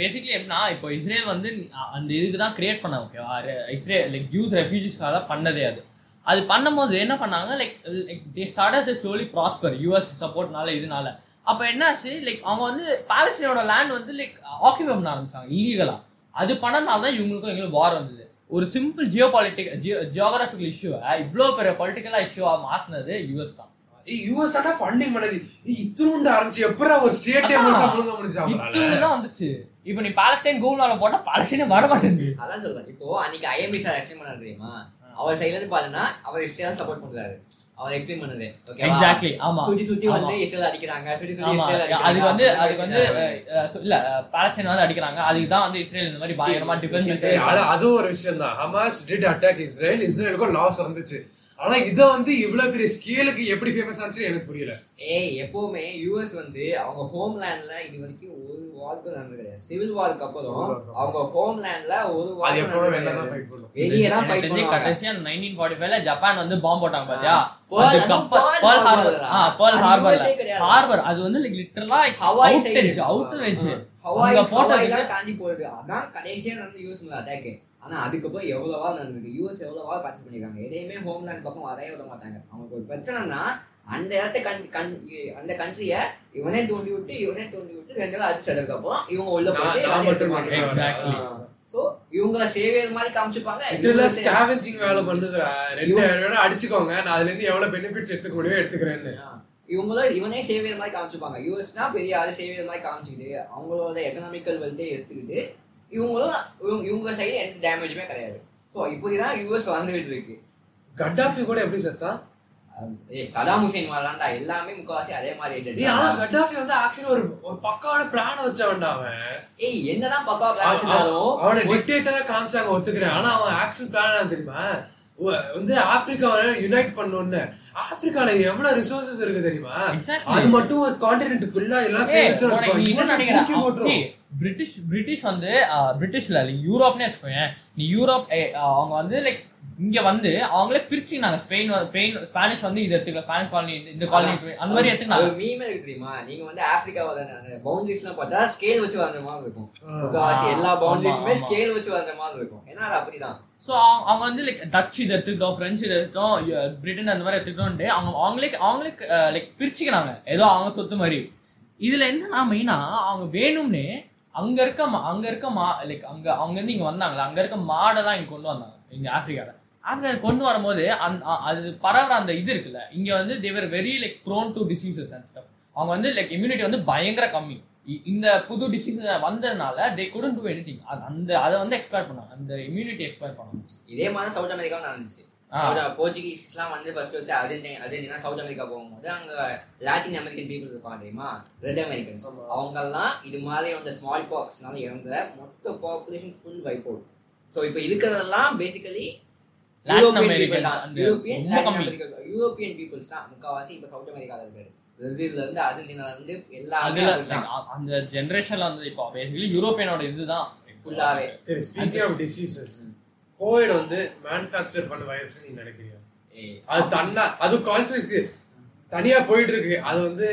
பேசிக்கலி எப்படின்னா இப்போ இஸ்ரேல் வந்து அந்த இதுக்கு தான் கிரியேட் பண்ண ஓகேவா இஸ்ரேல் லைக் ஜூஸ் ரெஃப்யூஜிஸ்க்காக தான் பண்ணதே அது. அது பண்ணும்போது என்ன பண்ணாங்க like like they start slowly prosper US சப்போர்ட்னால இதனால. அப்போ என்னாச்சு? லைக் அவங்க வந்து பாலஸ்தீனோட லேண்ட் வந்து லைக் ஆக்கிபை பண்ண ஆரம்பிச்சாங்க இல்லீகலா அது பண்ணனால தான் இவங்களுக்கும் எங்களுக்கு வார் வந்தது. ஒரு சிம்பிள் ஜியோ பாலிட்டிக் ஜியோகிராபிக்கல் இஷ்யூவை இவ்வளோ பெரிய பொலிட்டிக்கலா இஷ்யூவா மாத்தினது யூஎஸ் தான். யூஎஸ் ஆனா ஃபண்டிங் பண்ணது. இத்தினூண்டு ஆரம்பிச்சு எப்பரா ஒரு ஸ்டேட்டே. முழுசா முழுங்க இத்தனை தான் வந்துச்சு. இப்போ நீ பாலஸ்தீன் கூகுளால போட்டா பாலஸ்தீனே வர மாட்டேங்குது. அதான் சொல்றேன். இப்போ அன்னைக்கு ஐஎம்பி சார் எக்ஸ்பிளைன் பண்ணாரு தெரியுமா? அவர் சைடுல இருந்து பாத்தீங்கன்னா அவர் இஸ்ரேல் சப்போர்ட் பண்றாரு. அவர் எக்ஸ்பிளைன் பண்ணது ஓகேவா எக்ஸாக்ட்லி ஆமா. சுத்தி சுத்தி. வந்து இஸ்ரேல் அடிக்கிறாங்க சுத்தி வந்து அதுக்கு வந்து இல்ல பாலஸ்தீன் வந்து அடிக்கிறாங்க. அதுக்கு தான் வந்து இஸ்ரேல் இந்த மாதிரி பயங்கரமா ஆனா அதுவும் ஒரு விஷயம் தான் ஹமாஸ் டிட் அட்டாக் இஸ்ரேல் இஸ்ரேலுக்கும் லாஸ் வந்துச்சு. ஆனா இத வந்து இவ்வளவு பெரிய ஸ்கேலுக்கு எப்படி ஃபேமஸ் ஆச்சு எனக்கு புரியல. ஏய் எப்பவுமே யூஎஸ் வந்து அவங்க ஹோம்லேண்ட்ல இது வரைக்கும் ஒரு வார்க்கு நடந்தது கிடையாது. சிவில் வார்க்கு அப்புறம் அவங்க ஹோம்லேண்ட்ல ஒரு அது வார்க்கு எப்பவுமே வெளில தான் ஃபைட் பண்ணும். வெளியே தான் ஃபைட் பண்ணுவாங்க. கடைசியா நைன்டீன் ஃபார்ட்டி ஃபைவ்ல ஜப்பான் வந்து பாம்பு போட்டாங்க பாத்தியா? பேர்ல் ஹார்பர் தான். ஆ? பேர்ல் அது. ஹார்பர் வந்து லிட்டரலா அவுட் எட்ஜ் ஹவாய் அங்க போட்டதுக்கு ஹவாய்லாம் தாண்டி போகுது. அதான் கடைசியா நடந்த யூஎஸ் அட்டாக் ஆனா அதுக்கப்புறம் எவ்வளவா நடந்திருக்கு? யூஎஸ் எவ்வளவா பார்ட்டிஸ் பண்ணிருக்காங்க? எதையுமே ஹோம்லேண்ட் பக்கம் வரவே விட மாட்டாங்க. அவங்களுக்கு ஒரு பிரச்சனைனா அந்த இடத்த கண் கண் அந்த கண்ட்ரிய இவனே தோண்டி விட்டு இவனே தோண்டி விட்டு ரெண்டு நாள் அடிச்சதுக்கு அப்புறம் இவங்க உள்ள Exactly. சோ இவங்கள சேவியர் மாதிரி காமிச்சுப்பாங்க. இவங்க ஸ்கேவெஞ்சிங் வேலை பண்ணுதுடா. ரெண்டு அடிச்சுக்கோங்க. நான் அதுல இருந்து எவ்வளவு பெனிஃபிட்ஸ் எடுத்துக்க முடியும் எடுத்துக்கிறேன்னு. இவங்களும் இவனே சேவியர் மாதிரி காமிச்சுப்பாங்க. யூஎஸ்னா பெரிய ஆளு சேவியர் மாதிரி காமிச்சுக்கிட்டு அவங்களோட எக்கனாமிக்கல் வெல்த்தே எடுத்துக்கிட்டு இவங்களும் இவங்க- சைடு எந்த டேமேஜுமே கிடையாது. ஸோ இப்படிதான் யூஎஸ் வந்துகிட்டு இருக்கு. கட்டாஃபி கூட எப்படி செத்தான் அது- ஏய், சதாம் ஹுசேன் வரலாம்டா. எல்லாமே முக்காவாசி அதே மாதிரி ஆனா. கட்டாஃபி வந்து ஆக்சுவலி ஒரு ஒரு பக்காவான பிளான் வச்சவன்டா அவன். ஏய் என்னதான் பக்கா அவன் பிளான் வச்சிருந்தாலும் அவனை டிக்டேட்டரா காமிச்சாங்க ஒத்துக்கிறேன். ஆனா அவன் ஆக்சுவல் பிளான் தெரியுமா? வந்து ஆப்பிரிக்காவை யுனைட் பண்ணணும்னு ஆப்பிரிக்கால எவ்வளவு ரிசோர்சஸ் இருக்கு தெரியுமா. அது மட்டும் ஒரு கான்டினென்ட் ஃபுல்லா எல்லாம் சேர்த்து பிரிட்டிஷ் பிரிட்டிஷ் வந்து பிரிட்டிஷ்ல யூரோப்னே வச்சுக்கோங்க நீ யூரோப் அவங்க வந்து லைக் இங்க வந்து அவங்களே பிரிச்சுனாங்க ஸ்பெயின் வந்து- ஸ்பெயின் ஸ்பானிஷ் வந்து இது எடுத்துக்கலாம் ஸ்பானிஷ் காலனி இந்த காலனி அந்த மாதிரி எடுத்துக்கலாம் ஒரு மீமே இருக்கு தெரியுமா? நீங்க வந்து ஆப்பிரிக்காவோட அந்த பவுண்டரிஸ் எல்லாம் பார்த்தா ஸ்கேல் வச்சு வந்த மாதிரி இருக்கும். எல்லா பவுண்டரிஸுமே. ஸ்கேல் வச்சு வந்த மாதிரி இருக்கும். ஏன்னா அது அப்படிதான். ஸோ அவங்க வந்து லைக் டச் இது எடுத்துக்கிட்டோம் ஃப்ரெஞ்சு இது எடுத்துட்டோம் யு- பிரிட்டன் அந்த மாதிரி எடுத்துக்கிட்டோம்ட்டு அவங்க அவங்களே அவங்களே லைக் பிரிச்சுக்கிறாங்க ஏதோ அவங்க சொத்து மாதிரி. இதுல என்னன்னா மெயினா அவங்க வேணும்னே அங்க இருக்க மா- அங்க இருக்க மா லைக் அங்க அவங்க இருந்து இங்க வந்தாங்களா அங்க இருக்க மாடெல்லாம் இங்க கொண்டு வந்தாங்க இங்க ஆப்பிரிக்கால. ஆப்பிரிக்கா கொண்டு வரும்போது அந்த அ- அது பரவுற அந்த இது இருக்குல்ல இங்க வந்து they were very like prone to diseases and stuff அவங்க வந்து லைக் இம்யூனிட்டி வந்து பயங்கர கம்மி. இந்த புது டிசீஸ் வந்ததுனால தே couldn't do anything. அது அந்த அதை வந்து எக்ஸ்பேர் பண்ணாங்க. அந்த இம்யூனிட்டி எக்ஸ்பேர் பண்ணாங்க. இதே மாதிரி சவுத் அமெரிக்காவும் நடந்துச்சு. போர்ச்சுகீஸ்லாம் வந்து first first Argentina Argentina south America போகும்போது அங்க லாட்டின் அமெரிக்கன் பீப்புள் இருப்பாங்க தெரியுமா? ரெட் அமெரிக்கன்ஸ் ஆமா. அவங்கெல்லாம் இது மாதிரி அந்த ஸ்மால் பாக்ஸ்னால இறந்த மொத்த population full wipe out so இப்போ இருக்கிறதெல்லாம் பேசிக்கலி யூரோப்பியன் பீப்புள்ஸ் தான். முக்காவாசி இப்போ சவுத் அமெரிக்கால இருக்காரு பிரேசில்ல இருந்து அதுல like, அ- அந்த ஜெனரேஷன்ல வந்து இப்போ பேசிக்கலி யூரோப்பியனோட இதுதான். ஃபுல்லாவே சரி ஸ்பீக்கிங் ஆஃப் டிசீசஸ் கோவிட் வந்து மேனுஃபேக்சர் பண்ண வைரஸ் நீ நினைக்கிறியா? அது தன்னா அது கான்ஸ்பிரசி தனியா போயிட்டு இருக்கு அது வந்து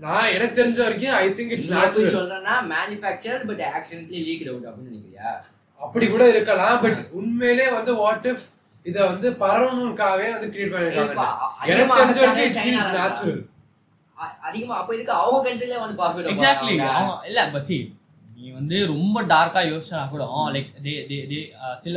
நான் எனக்கு தெரிஞ்ச வரைக்கும் ஐ திங்க் இட்ஸ் நீ எப்படி நேச்சுரல் சொல்றேன்னா manufactured but accidentally leak out அப்படின்னு நினைக்கிறியா? அப்படி கூட இருக்கலாம் பட் உண்மையிலே வந்து வாட் இஃப் இத வந்து பரவணுக்காகவே வந்து கிரியேட் பண்ணிருக்காங்க எனக்கு அதிகமா தெரிஞ்ச வரைக்கும் இட் ஃபீல்ஸ். நேச்சுரல் அதிகமா அப்ப இதுக்கு அவங்க கண்ட்ரில வந்து பாக்குறது எக்ஸாக்ட்லி அவங்க. இல்ல பட் சி நீ வந்து ரொம்ப டார்க்கா யோசிச்சா கூட லைக் தே தே தே சில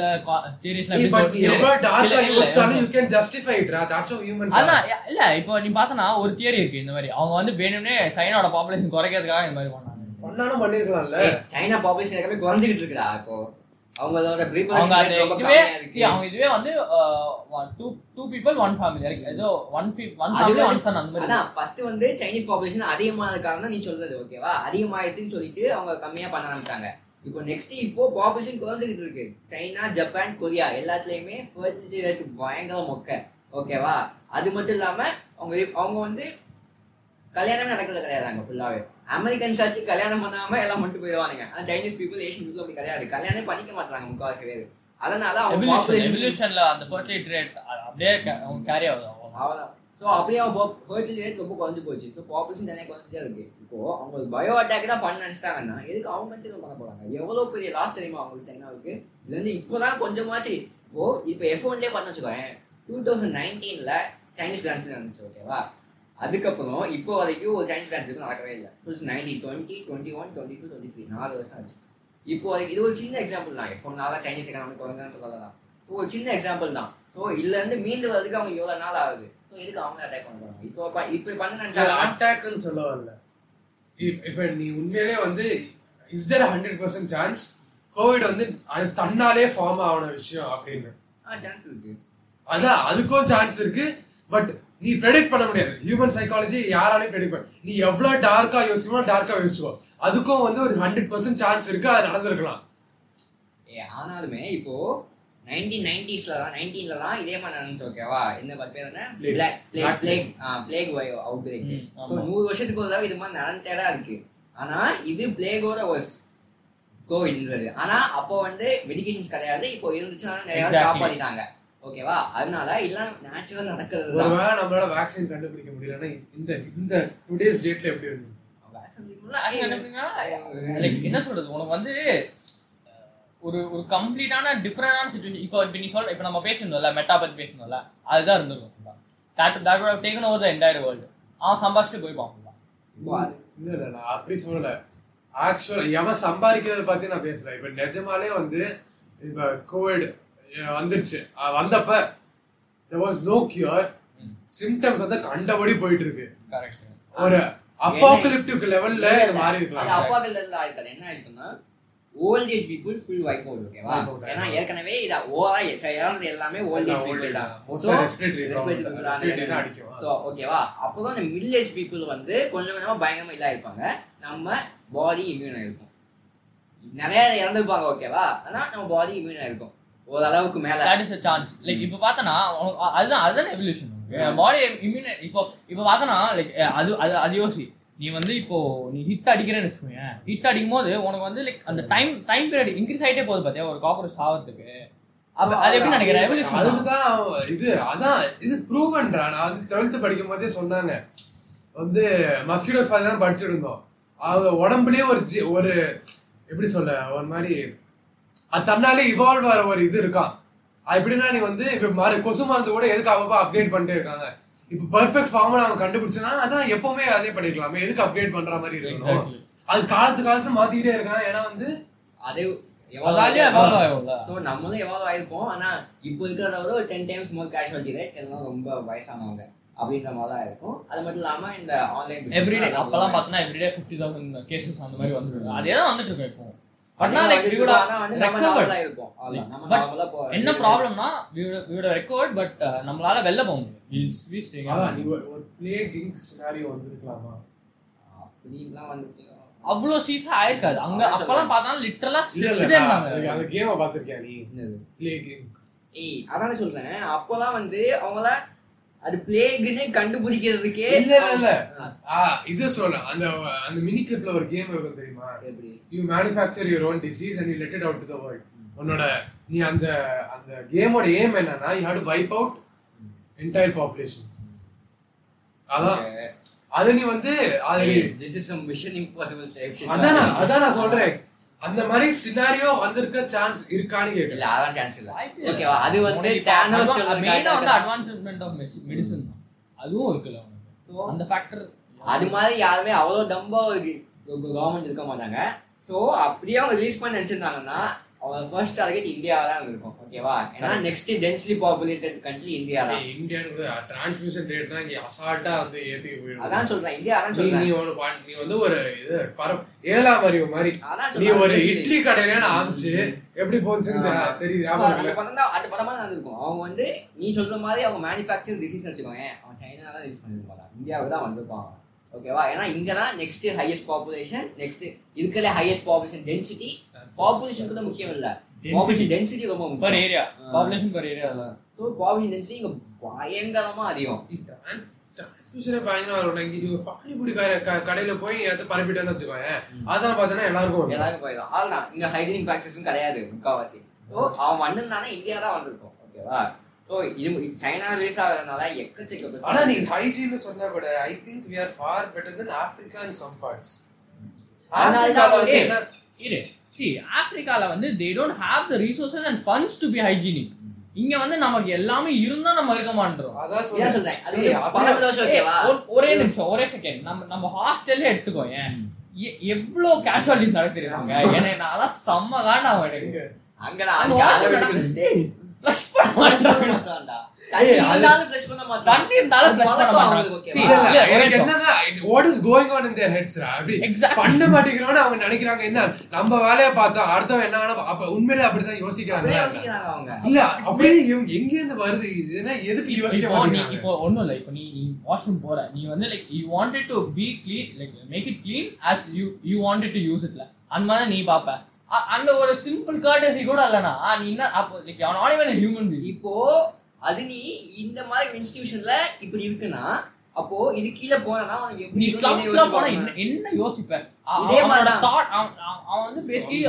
தியரிஸ்ல பட் நீ எவ்வளவு டார்க்கா யோசிச்சாலும் you can justify it that's how humans அதான் இல்ல இப்போ நீ பார்த்தனா ஒரு தியரி இருக்கு இந்த மாதிரி. அவங்க வந்து வேணும்னே சைனாவோட பாப்புலேஷன் குறைக்கிறதுக்காக இந்த மாதிரி பண்ணாங்க. பண்ணாலும் பண்ணிருக்கலாம்ல. சைனா பாப்புலேஷன் எல்லாமே குறைஞ்சிக்கிட்டு இருக்குடா இப்போ. அவங்களோட அவங்க அது இதுவே அவங்க இதுவே வந்து two two people one family ஏதோ ஒன் ஒன் ஃபேமிலி வந்து- ஒன் சன் அந்த மாதிரி. அதான் ஃபர்ஸ்ட் வந்து சைனீஸ் பாப்புலேஷன் அதிகமான காரணம் நீ சொல்றது ஓகேவா அதிகமாயிடுச்சுன்னு சொல்லிட்டு அவங்க கம்மியா பண்ண ஆரம்பிச்சாங்க. இப்போ நெக்ஸ்ட் இப்போ பாப்புலேஷன் குறைஞ்சிக்கிட்டு இருக்கு. சைனா ஜப்பான் கொரியா எல்லாத்துலயுமே ஃபர்டிலிட்டி ரேட் பயங்கர மொக்க ஓகேவா அது மட்டும் இல்லாம அவங்க அவங்க வந்து கல்யாணமே நடக்கிறது கிடையாது அங்க ஃபுல்லாவே அமெரிக்கன்ஸ் ஆச்சு கல்யாணம் பண்ணாம எல்லாம் மட்டும் போயிடுவானுங்க. ஆனா சைனீஸ் பீப்புள் ஏஷியன் பீப்புள் அப்படி கிடையாது. கல்யாணம் பண்ணிக்க மாட்டாங்க முக்காவாசி பேர். அதனால அவங்க எவல்யூஷன்ல அந்த ஃபர்டிலிட்டி ரேட் அப்படியே அவங்க கேரி ஆகுது அவ்வளவுதான். ஸோ அப்படியே அவன் ஃபர்டிலிட்டி ரேட் ரொம்ப குறைஞ்சு போச்சு. ஸோ பாப்புலேஷன் தனியாக குறைஞ்சிட்டே இருக்கு. இப்போ அவங்களுக்கு பயோ அட்டாக் தான் பண்ண நினைச்சிட்டாங்கன்னா எதுக்கு அவங்க மட்டும் பண்ண போறாங்க? எவ்வளோ பெரிய லாஸ் தெரியுமா அவங்களுக்கு சைனாவுக்கு? இதுலேருந்து இப்போதான் கொஞ்சமாச்சு. இப்போ இப்போ எஃப் ஒன்லேயே பண்ண வச்சுக்கோங்க டூ தௌசண்ட் நைன்டீனில் சைனீஸ் கிராண்ட் நடந்துச்சு ஓகேவா அதுக்கப்புறம் இப்போ வரைக்கும் ஒரு சைனீஸ் கிராண்ட் நடக்கவே இல்லை. Thousand nineteen twenty twenty one twenty two twenty three நாலு வருஷம் ஆச்சு. இப்போ வரைக்கும் இது ஒரு சின்ன எக்ஸாம்பிள் தான். எஃப் ஒன்னால சைனீஸ் எக்கனாமி குறைஞ்சதுன்னு சொல்லலாம். ஸோ ஒரு சின்ன எக்ஸாம்பிள் தான். ஸோ இதுலேருந்து மீண்டு வரதுக்கு அவங்க எவ்வளோ நாள் ஆகுது. ஸோ எதுக்கு அவங்க அட்டாக் பண்ணுறாங்க இப்போ இப்போ பண்ண நினச்சாலும் அட்டாக்னு சொல்ல வரல. இப்- இப்ப நீ உண்மையிலே வந்து is there hundred percent chance COVID வந்து அது தன்னாலே ஃபார்ம் ஆன விஷயம் அப்படின்னு? ஆ சான்ஸ் இருக்கு. அதான் அதுக்கும் சான்ஸ் இருக்கு. பட் நீ ப்ரெடிக்ட் பண்ண முடியாது. ஹியூமன் சைக்காலஜி யாராலையும் ப்ரெடிக்ட் பண்ண நீ எவ்வளவு டார்க்கா யோசிக்கணும் டார்க்கா யோசிச்சுக்கோ. அதுக்கும் வந்து ஒரு ஹண்ட்ரட் பர்சன்ட் சான்ஸ் இருக்கு அது நடந்திருக்கலாம். ஏ ஆனாலுமே இப்போ நைன்டீன் நைன்டிஸ்ல தான் நைன்டீன்ல தான் இதே மாதிரி நடந்துச்சு ஓகேவா என்ன பத்து பேர் என்ன. Black plague plague plague outbreak. நூறு வருஷத்துக்கு ஒரு தடவை இது மாதிரி நடந்துட்டே தான் இருக்கு. ஆனா இது பிளேகோட ஒர்ஸ் கோவிட்ன்றது ஆனா அப்போ வந்து மெடிகேஷன்ஸ் கிடையாது. இப்போ இருந்துச்சுன்னா நிறைய. காப்பாத்திட்டாங்க. ஓகேவா? அதனால எல்லாம் நேச்சுரல் நடக்கிறது ஒருவேளை நம்மளால வேக்சின் கண்டுபிடிக்க முடியலன்னா இந்த இந்த டுடேஸ் டேட்ல எப்படி இருக்கு அது என்ன? சொல்றது? உனக்கு வந்து ஒரு ஒரு கம்ப்ளீட்டான டிஃப்ரெண்டான சுச்சுவேஷன் இப்போ இப்போ நீ சொல்ற இப்போ நம்ம பேசணும்ல மெட்டா பத்தி பேசணும்ல அதுதான் இருந்திருக்கும். That that would have taken over the entire world. அவன் சம்பாதிச்சுட்டு போய் பார்க்கலாம் இப்போ அது. இல்ல இல்ல நான் அப்படி சொல்லல. ஆக்சுவலா எவன் சம்பாதிக்கிறத பத்தி நான் பேசுறேன். இப்ப நிஜமாலே வந்து இப்ப கோவிட் வந்துருச்சு. வந்தப்ப there was no cure. Symptoms வந்து கண்டபடி போயிட்டு இருக்கு ஒரு அப்பாக்கலிப்டிக் லெவல்ல இது மாறி அது இருக்கலாம் எல்லாம் ஆயிருக்காது என்ன ஆயிருக்குன்னா old age people full wipe out ஓகேவா ஏன்னா. ஏற்கனவே இத ஓவரா இறந்தது எல்லாமே ஓல்ட் ஏஜ் பீப்புள் தான். ஸோ ஓகேவா அப்போதான் இந்த மிடில் ஏஜ் பீப்புள் வந்து கொஞ்சம் கொஞ்சமா பயங்கரமா இதா இருப்பாங்க நம்ம பாடி இம்யூனா இருக்கும் நிறைய இறந்துருப்பாங்க ஓகேவா ஆனா நம்ம பாடி இம்யூனா இருக்கும் ஓரளவுக்கு மேல. தட் இஸ் சான்ஸ் லைக் இப்போ பார்த்தனா அதுதான் அதுதான் எவல்யூஷன் பாடி இம்யூன் இப்போ இப்போ பார்த்தனா லைக் அது அது அது யோசி. நீ வந்து இப்போ நீ ஹிட் அடிக்கிறேன்னு வச்சுக்கோங்க ஹிட் அடிக்கும் போது உனக்கு வந்து லைக் அந்த டைம் டைம் பீரியட் இன்க்ரீஸ் ஆயிட்டே போகுது பாத்தியா? ஒரு காக்ரோச் சாவறதுக்கு. அப்ப அது எப்படி நினைக்கிறேன் அதுக்கு எவல்யூஷன் தான் இது அதான் இது ப்ரூவன்டா நான் வந்து டுவெல்த் படிக்கும் போதே சொன்னாங்க. வந்து மஸ்கிட்டோஸ் பார்த்து தான் படிச்சுட்டு இருந்தோம் அவங்க உடம்புலயே ஒரு ஒரு எப்படி சொல்ல ஒரு மாதிரி அது தன்னாலே இவால்வ் ஆகிற ஒரு இது இருக்கான் எப்படின்னா நீ வந்து இப்ப மரு கொசு மருந்து கூட எதுக்கு அப்பப்போ அப்டேட் பண்ணிட்டே இருக்காங்க? இப்ப பெர்ஃபெக்ட் ஃபார்முலா அவன் கண்டுபிடிச்சனா அதான் எப்பவுமே அதே பண்ணிருக்கலாமே எதுக்கு அப்டேட் பண்ற மாதிரி இருக்கணும். அது காலத்து காலத்து மாத்திக்கிட்டே இருக்கான் ஏன்னா வந்து அது ஸோ நம்மளும் எவால்வ் ஆயிருப்போம். ஆனா இப்போ இருக்கிறத விட ஒரு ten times more casualty rate எல்லாம் ரொம்ப வயசானவங்க அப்படின்ற மாதிரி தான் இருக்கும். அது மட்டும் இல்லாம இந்த ஆன்லைன் எவ்ரிடே அப்பெல்லாம் பார்த்தனா எவ்ரிடே ஃபிஃப்டி தௌசண்ட் கேசஸ் அந்த மாதிரி வந்துருக்கு அதே தான் வந்துட்டு இருக்கு இப்போ. என்ன ப்ராப்ளம்னா recovered பட் நம்மளால வெளில போக முடியும். அவ்வளோ சீசா ஆயிருக்காது. அங்க அப்பெல்லாம் பார்த்தா லிட்டரலா அந்த கேமை பாத்திருக்கியா நீ. ஏய் அதானே சொல்றேன். அப்போலாம் வந்து அவங்கள அது பிளேகுன்னு கண்டுபிடிக்கிறதுக்கே இல்ல இல்ல இது சொல்ல அந்த அந்த மினி கிளிப்ல ஒரு கேம் இருக்கும் தெரியுமா? You manufacture your own disease and you let it out to the world உன்னோட நீ அந்த அந்த கேமோட ஏம் என்னன்னா you have to wipe out entire population அதான். அது நீ வந்து அது this is mission impossible type அதான் அதான் நான் சொல்றேன். அந்த மாதிரி சினாரியோ வந்திருக்க சான்ஸ் இருக்கான்னு இல்ல கேட்கல அதான் சான்ஸ் இல்ல. ஓகேவா அது வந்து correct ஆ வந்து medicine- medicine தான். அதுவும் இருக்குல்ல. So, அந்த ஃபேக்டர் அது மாதிரி யாருமே அவ்வளவு டம்பா ஒரு கவர்மெண்ட் இருக்க மாட்டாங்க ஸோ அப்படியே அவங்க ரிலீஸ் பண்ண நினைச்சிருந்தாங்கன்னா அவங்க ஃபர்ஸ்ட் டார்கெட் இந்தியாவா தான் இருக்கும் ஓகேவா ஏன்னா next densely populated country India தான். இந்தியானுக்கு டிரான்ஸ்மிஷன் ரேட் தான் இங்க அசால்ட்டா வந்து ஏத்தி போயிடும் அதான் சொல்றேன் இந்தியா அதான் நீ நீ சொல்றேன் ஒரு பா- நீ வந்து ஒரு இது பரம் ஏழாம் அறிவு மாதிரி. நீ ஒரு. இட்லி கடையில ஆரம்பிச்சு எப்படி போச்சுன்னு தெரியுது? அந்த இருக்குல்ல? படம் தான் நடந்திருக்கும். அவங்க வந்து நீ சொல்ற மாதிரி அவங்க மேனுஃபேக்சர் டிசிஷன் வச்சுக்கோங்க. அவன் சைனா தான் பண்ணிருக்க மாட்டான் இந்தியாவுக்கு தான் வந்திருப்பான். ஓகேவா ஏன்னா இங்க தான் நெக்ஸ்ட் ஹையஸ்ட் பாப்புலேஷன் நெக்ஸ்ட் இருக்கிற ஹையஸ்ட் பாப்புலேஷன் டென்சிட்டி பாப்புலேஷன் கூட முக்கியம் இல்ல. பாப்புலேஷன் டென்சிட்டி ரொம்ப பர் முக்கியம் area population per area so population density இங்க பயங்கரமா அதிகம். transmission பயங்கரமா இருக்கும். இங்க நீ ஒரு பானிபூரி கடையில போய் ஏதாச்சும் பரப்பிட்டேன்னு வச்சுக்கோங்க அதான் பார்த்தோன்னா எல்லாருக்கும். எல்லாருக்கும் போயிடும். அதுதான் இங்க ஹைஜீனிக் ப்ராக்டிஸும் கிடையாது முக்காவாசி. ஸோ அவன் வந்திருந்தானே இந்தியா தான் வந்திருக்கும். ஓகேவா ஸோ இது இது சைனா ரிலீஸ் ஆகுறதுனால எக்கச்சக்க ஆனா நீ. ஹைஜீன் சொன்னா கூட I think we are far better than Africa in some parts அதனால ஆப்பிரிக்கால வந்து they don't have the resources and funds to be hygienic. இங்க வந்து நமக்கு எல்லாமே இருந்தா நம்ம இருக்க மாட்டோம். ஒரே நிமிஷம் ஒரே செகண்ட் நம்ம நம்ம ஹாஸ்டல்ல எடுத்துக்கோ ஏன்? எவ்வளவு கேஷுவாலிட்டி நடத்திருக்காங்க ஏன்னா நான் செம்ம காண்டா அந்த அங்க எனக்கு ஒரே என்னன்னா what is going on in their heads ரா? அப்படி Exactly. பண்ண மாட்டேங்கிறோம்னு அவங்க நினைக்கிறாங்க என்ன? நம்ம வேலையை பார்த்தோம் அடுத்தவன் என்ன வேணா அப்ப உண்மையிலே அப்படிதான் யோசிக்கிறாங்க. இல்ல அப்படியே இவங்க எங்க இருந்து வருது? இது என்ன எதுக்கு யோசிக்க மாட்டேங்கிறாங்க? இப்போ ஒண்ணும் இல்ல இப்போ நீ நீ வாஷ்ரூம் போற. நீ வந்து like you wanted to be clean like make it clean as you you wanted to use இட்ல அந்த மாதிரி நீ பாப்ப. அந்த ஒரு சிம்பிள் கர்டசி கூட இல்லனா நீ என்ன அப்போ அவன் நாட் ஈவன் ஹியூமன் இப்போ அது நீ இந்த மாதிரி இன்ஸ்டிடியூஷன்ல இப்படி இருக்குன்னா அப்போ இது கீழே போனா உனக்கு எப்படி போனா. என்ன என்ன யோசிப்ப? அ- இதே மாதிரிதான். thought அவன் அவன் அவன் வந்து basically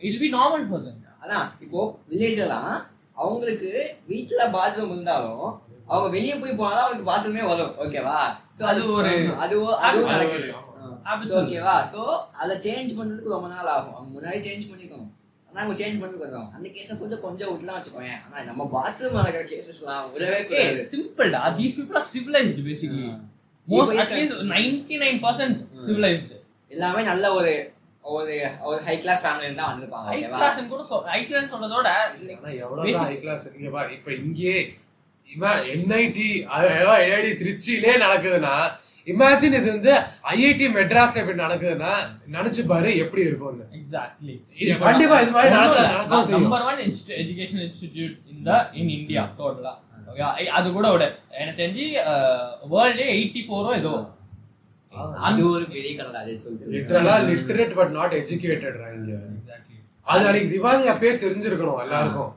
it'll be normal for them. அதான் இப்போ வில்லேஜ்லாம் அவங்களுக்கு வீட்டுல பாத்ரூம் இருந்தாலும் அவங்க வெளியே போய் போனாதான் அவங்களுக்கு பாத்ரூமே வரும். ஓகேவா சோ அது ஒரு- அது அது நடக்குது. ஓகேவா சோ அத சேஞ்ச் பண்றதுக்கு ரொம்ப நாள் ஆகும். முன்னாடி சேஞ்ச் பண்ணிக்கணும் ஆனா அவங்க சேஞ்ச் பண்றதுக்கு வரும் அந்த கேஸ கொஞ்சம் கொஞ்சம் விட்டுலாம் வச்சுக்கோங்க ஆனா நம்ம பாத்ரூம் நடக்கிற கேசஸ்லாம் விடவே சிம்பிள்டா these people are civilized basically. Ah. most இப்போ at least 99% civilized. எல்லாமே நல்ல ஒரு ஒரு ஒரு ஹை கிளாஸ் ஃபேமிலி இருந்தா வந்திருப்பாங்க ஹை கிளாஸ் கூட ஹை கிளாஸ் சொல்றதோட எவ்வளவுதான் high class இங்க பாரு, இப்ப இங்கே இவன் என்ஐடி திருச்சியிலே நடக்குதுன்னா இமேஜின் இது வந்து ஐஐடி மெட்ராஸ் இப்படி நடக்குதுன்னா நினைச்சு பாரு எப்படி இருக்கும்னு. எக்ஸாக்ட்லி இது கண்டிப்பா இது மாதிரி நடக்க- நடக்கவும் செய்யும். நம்பர் ஒன் எஜுகேஷனல் இன்ஸ்டிடியூட் இந்த இன் இந்தியா டோட்டலா அது கூட விட. எனக்கு தெரிஞ்சு வேர்ல்டே எயிட்டி ஃபோரோ ஏதோ. அது ஒரு பெரிய கதை அதே சொல்லிட்டு லிட்டரலா லிட்டரேட் பட் நாட் எஜுகேட்டட் இங்க. அது அன்னைக்கு திவாலி அப்பயே தெரிஞ்சிருக்கணும் எல்லாருக்கும்.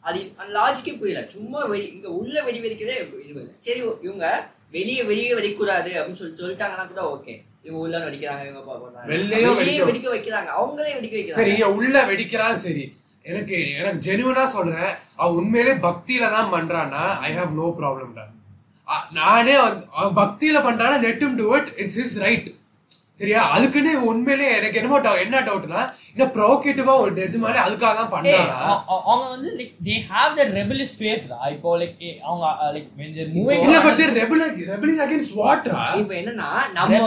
அது லாஜிக்கே புரியல. சும்மா வெடி இங்க உள்ள வெடி வெடிக்கிறதே இது. சரி இவங்க வெளியே வெளியே வெடிக்கூடாது அப்படின்னு சொல்லி சொல்லிட்டாங்கன்னா கூட ஓகே இவங்க உள்ள வெடிக்கிறாங்க இவங்க வெளியே வெடிக்க- வைக்கிறாங்க. அவங்களே வெடிக்க சரி வைக்கிறாங்க இங்க உள்ள வெடிக்கிறான் சரி. எனக்கு எனக்கு ஜெனுவனா சொல்றேன். அவ உண்மையிலே பக்தியில தான் பண்றான்னா ஐ ஹாவ் நோ ப்ராப்ளம் நானே வந்து- அவ பக்தியில பண்றானா let him do it. It's is right சரியா? அதுக்குன்னு உண்மையிலே எனக்கு என்னமோ என்ன டவுட்னா இன்னும் ப்ரோகேட்டிவா ஒரு நிஜமாலே அதுக்காக தான் பண்றானா அவங்க வந்து like they have that rebellious phase இப்போ லைக் அவங்க லைக் when they're moving இல்ல பட் ரெபல் ரெபலிங் அகைன்ஸ்ட் வாட்ரா இப்ப என்னன்னா நம்ம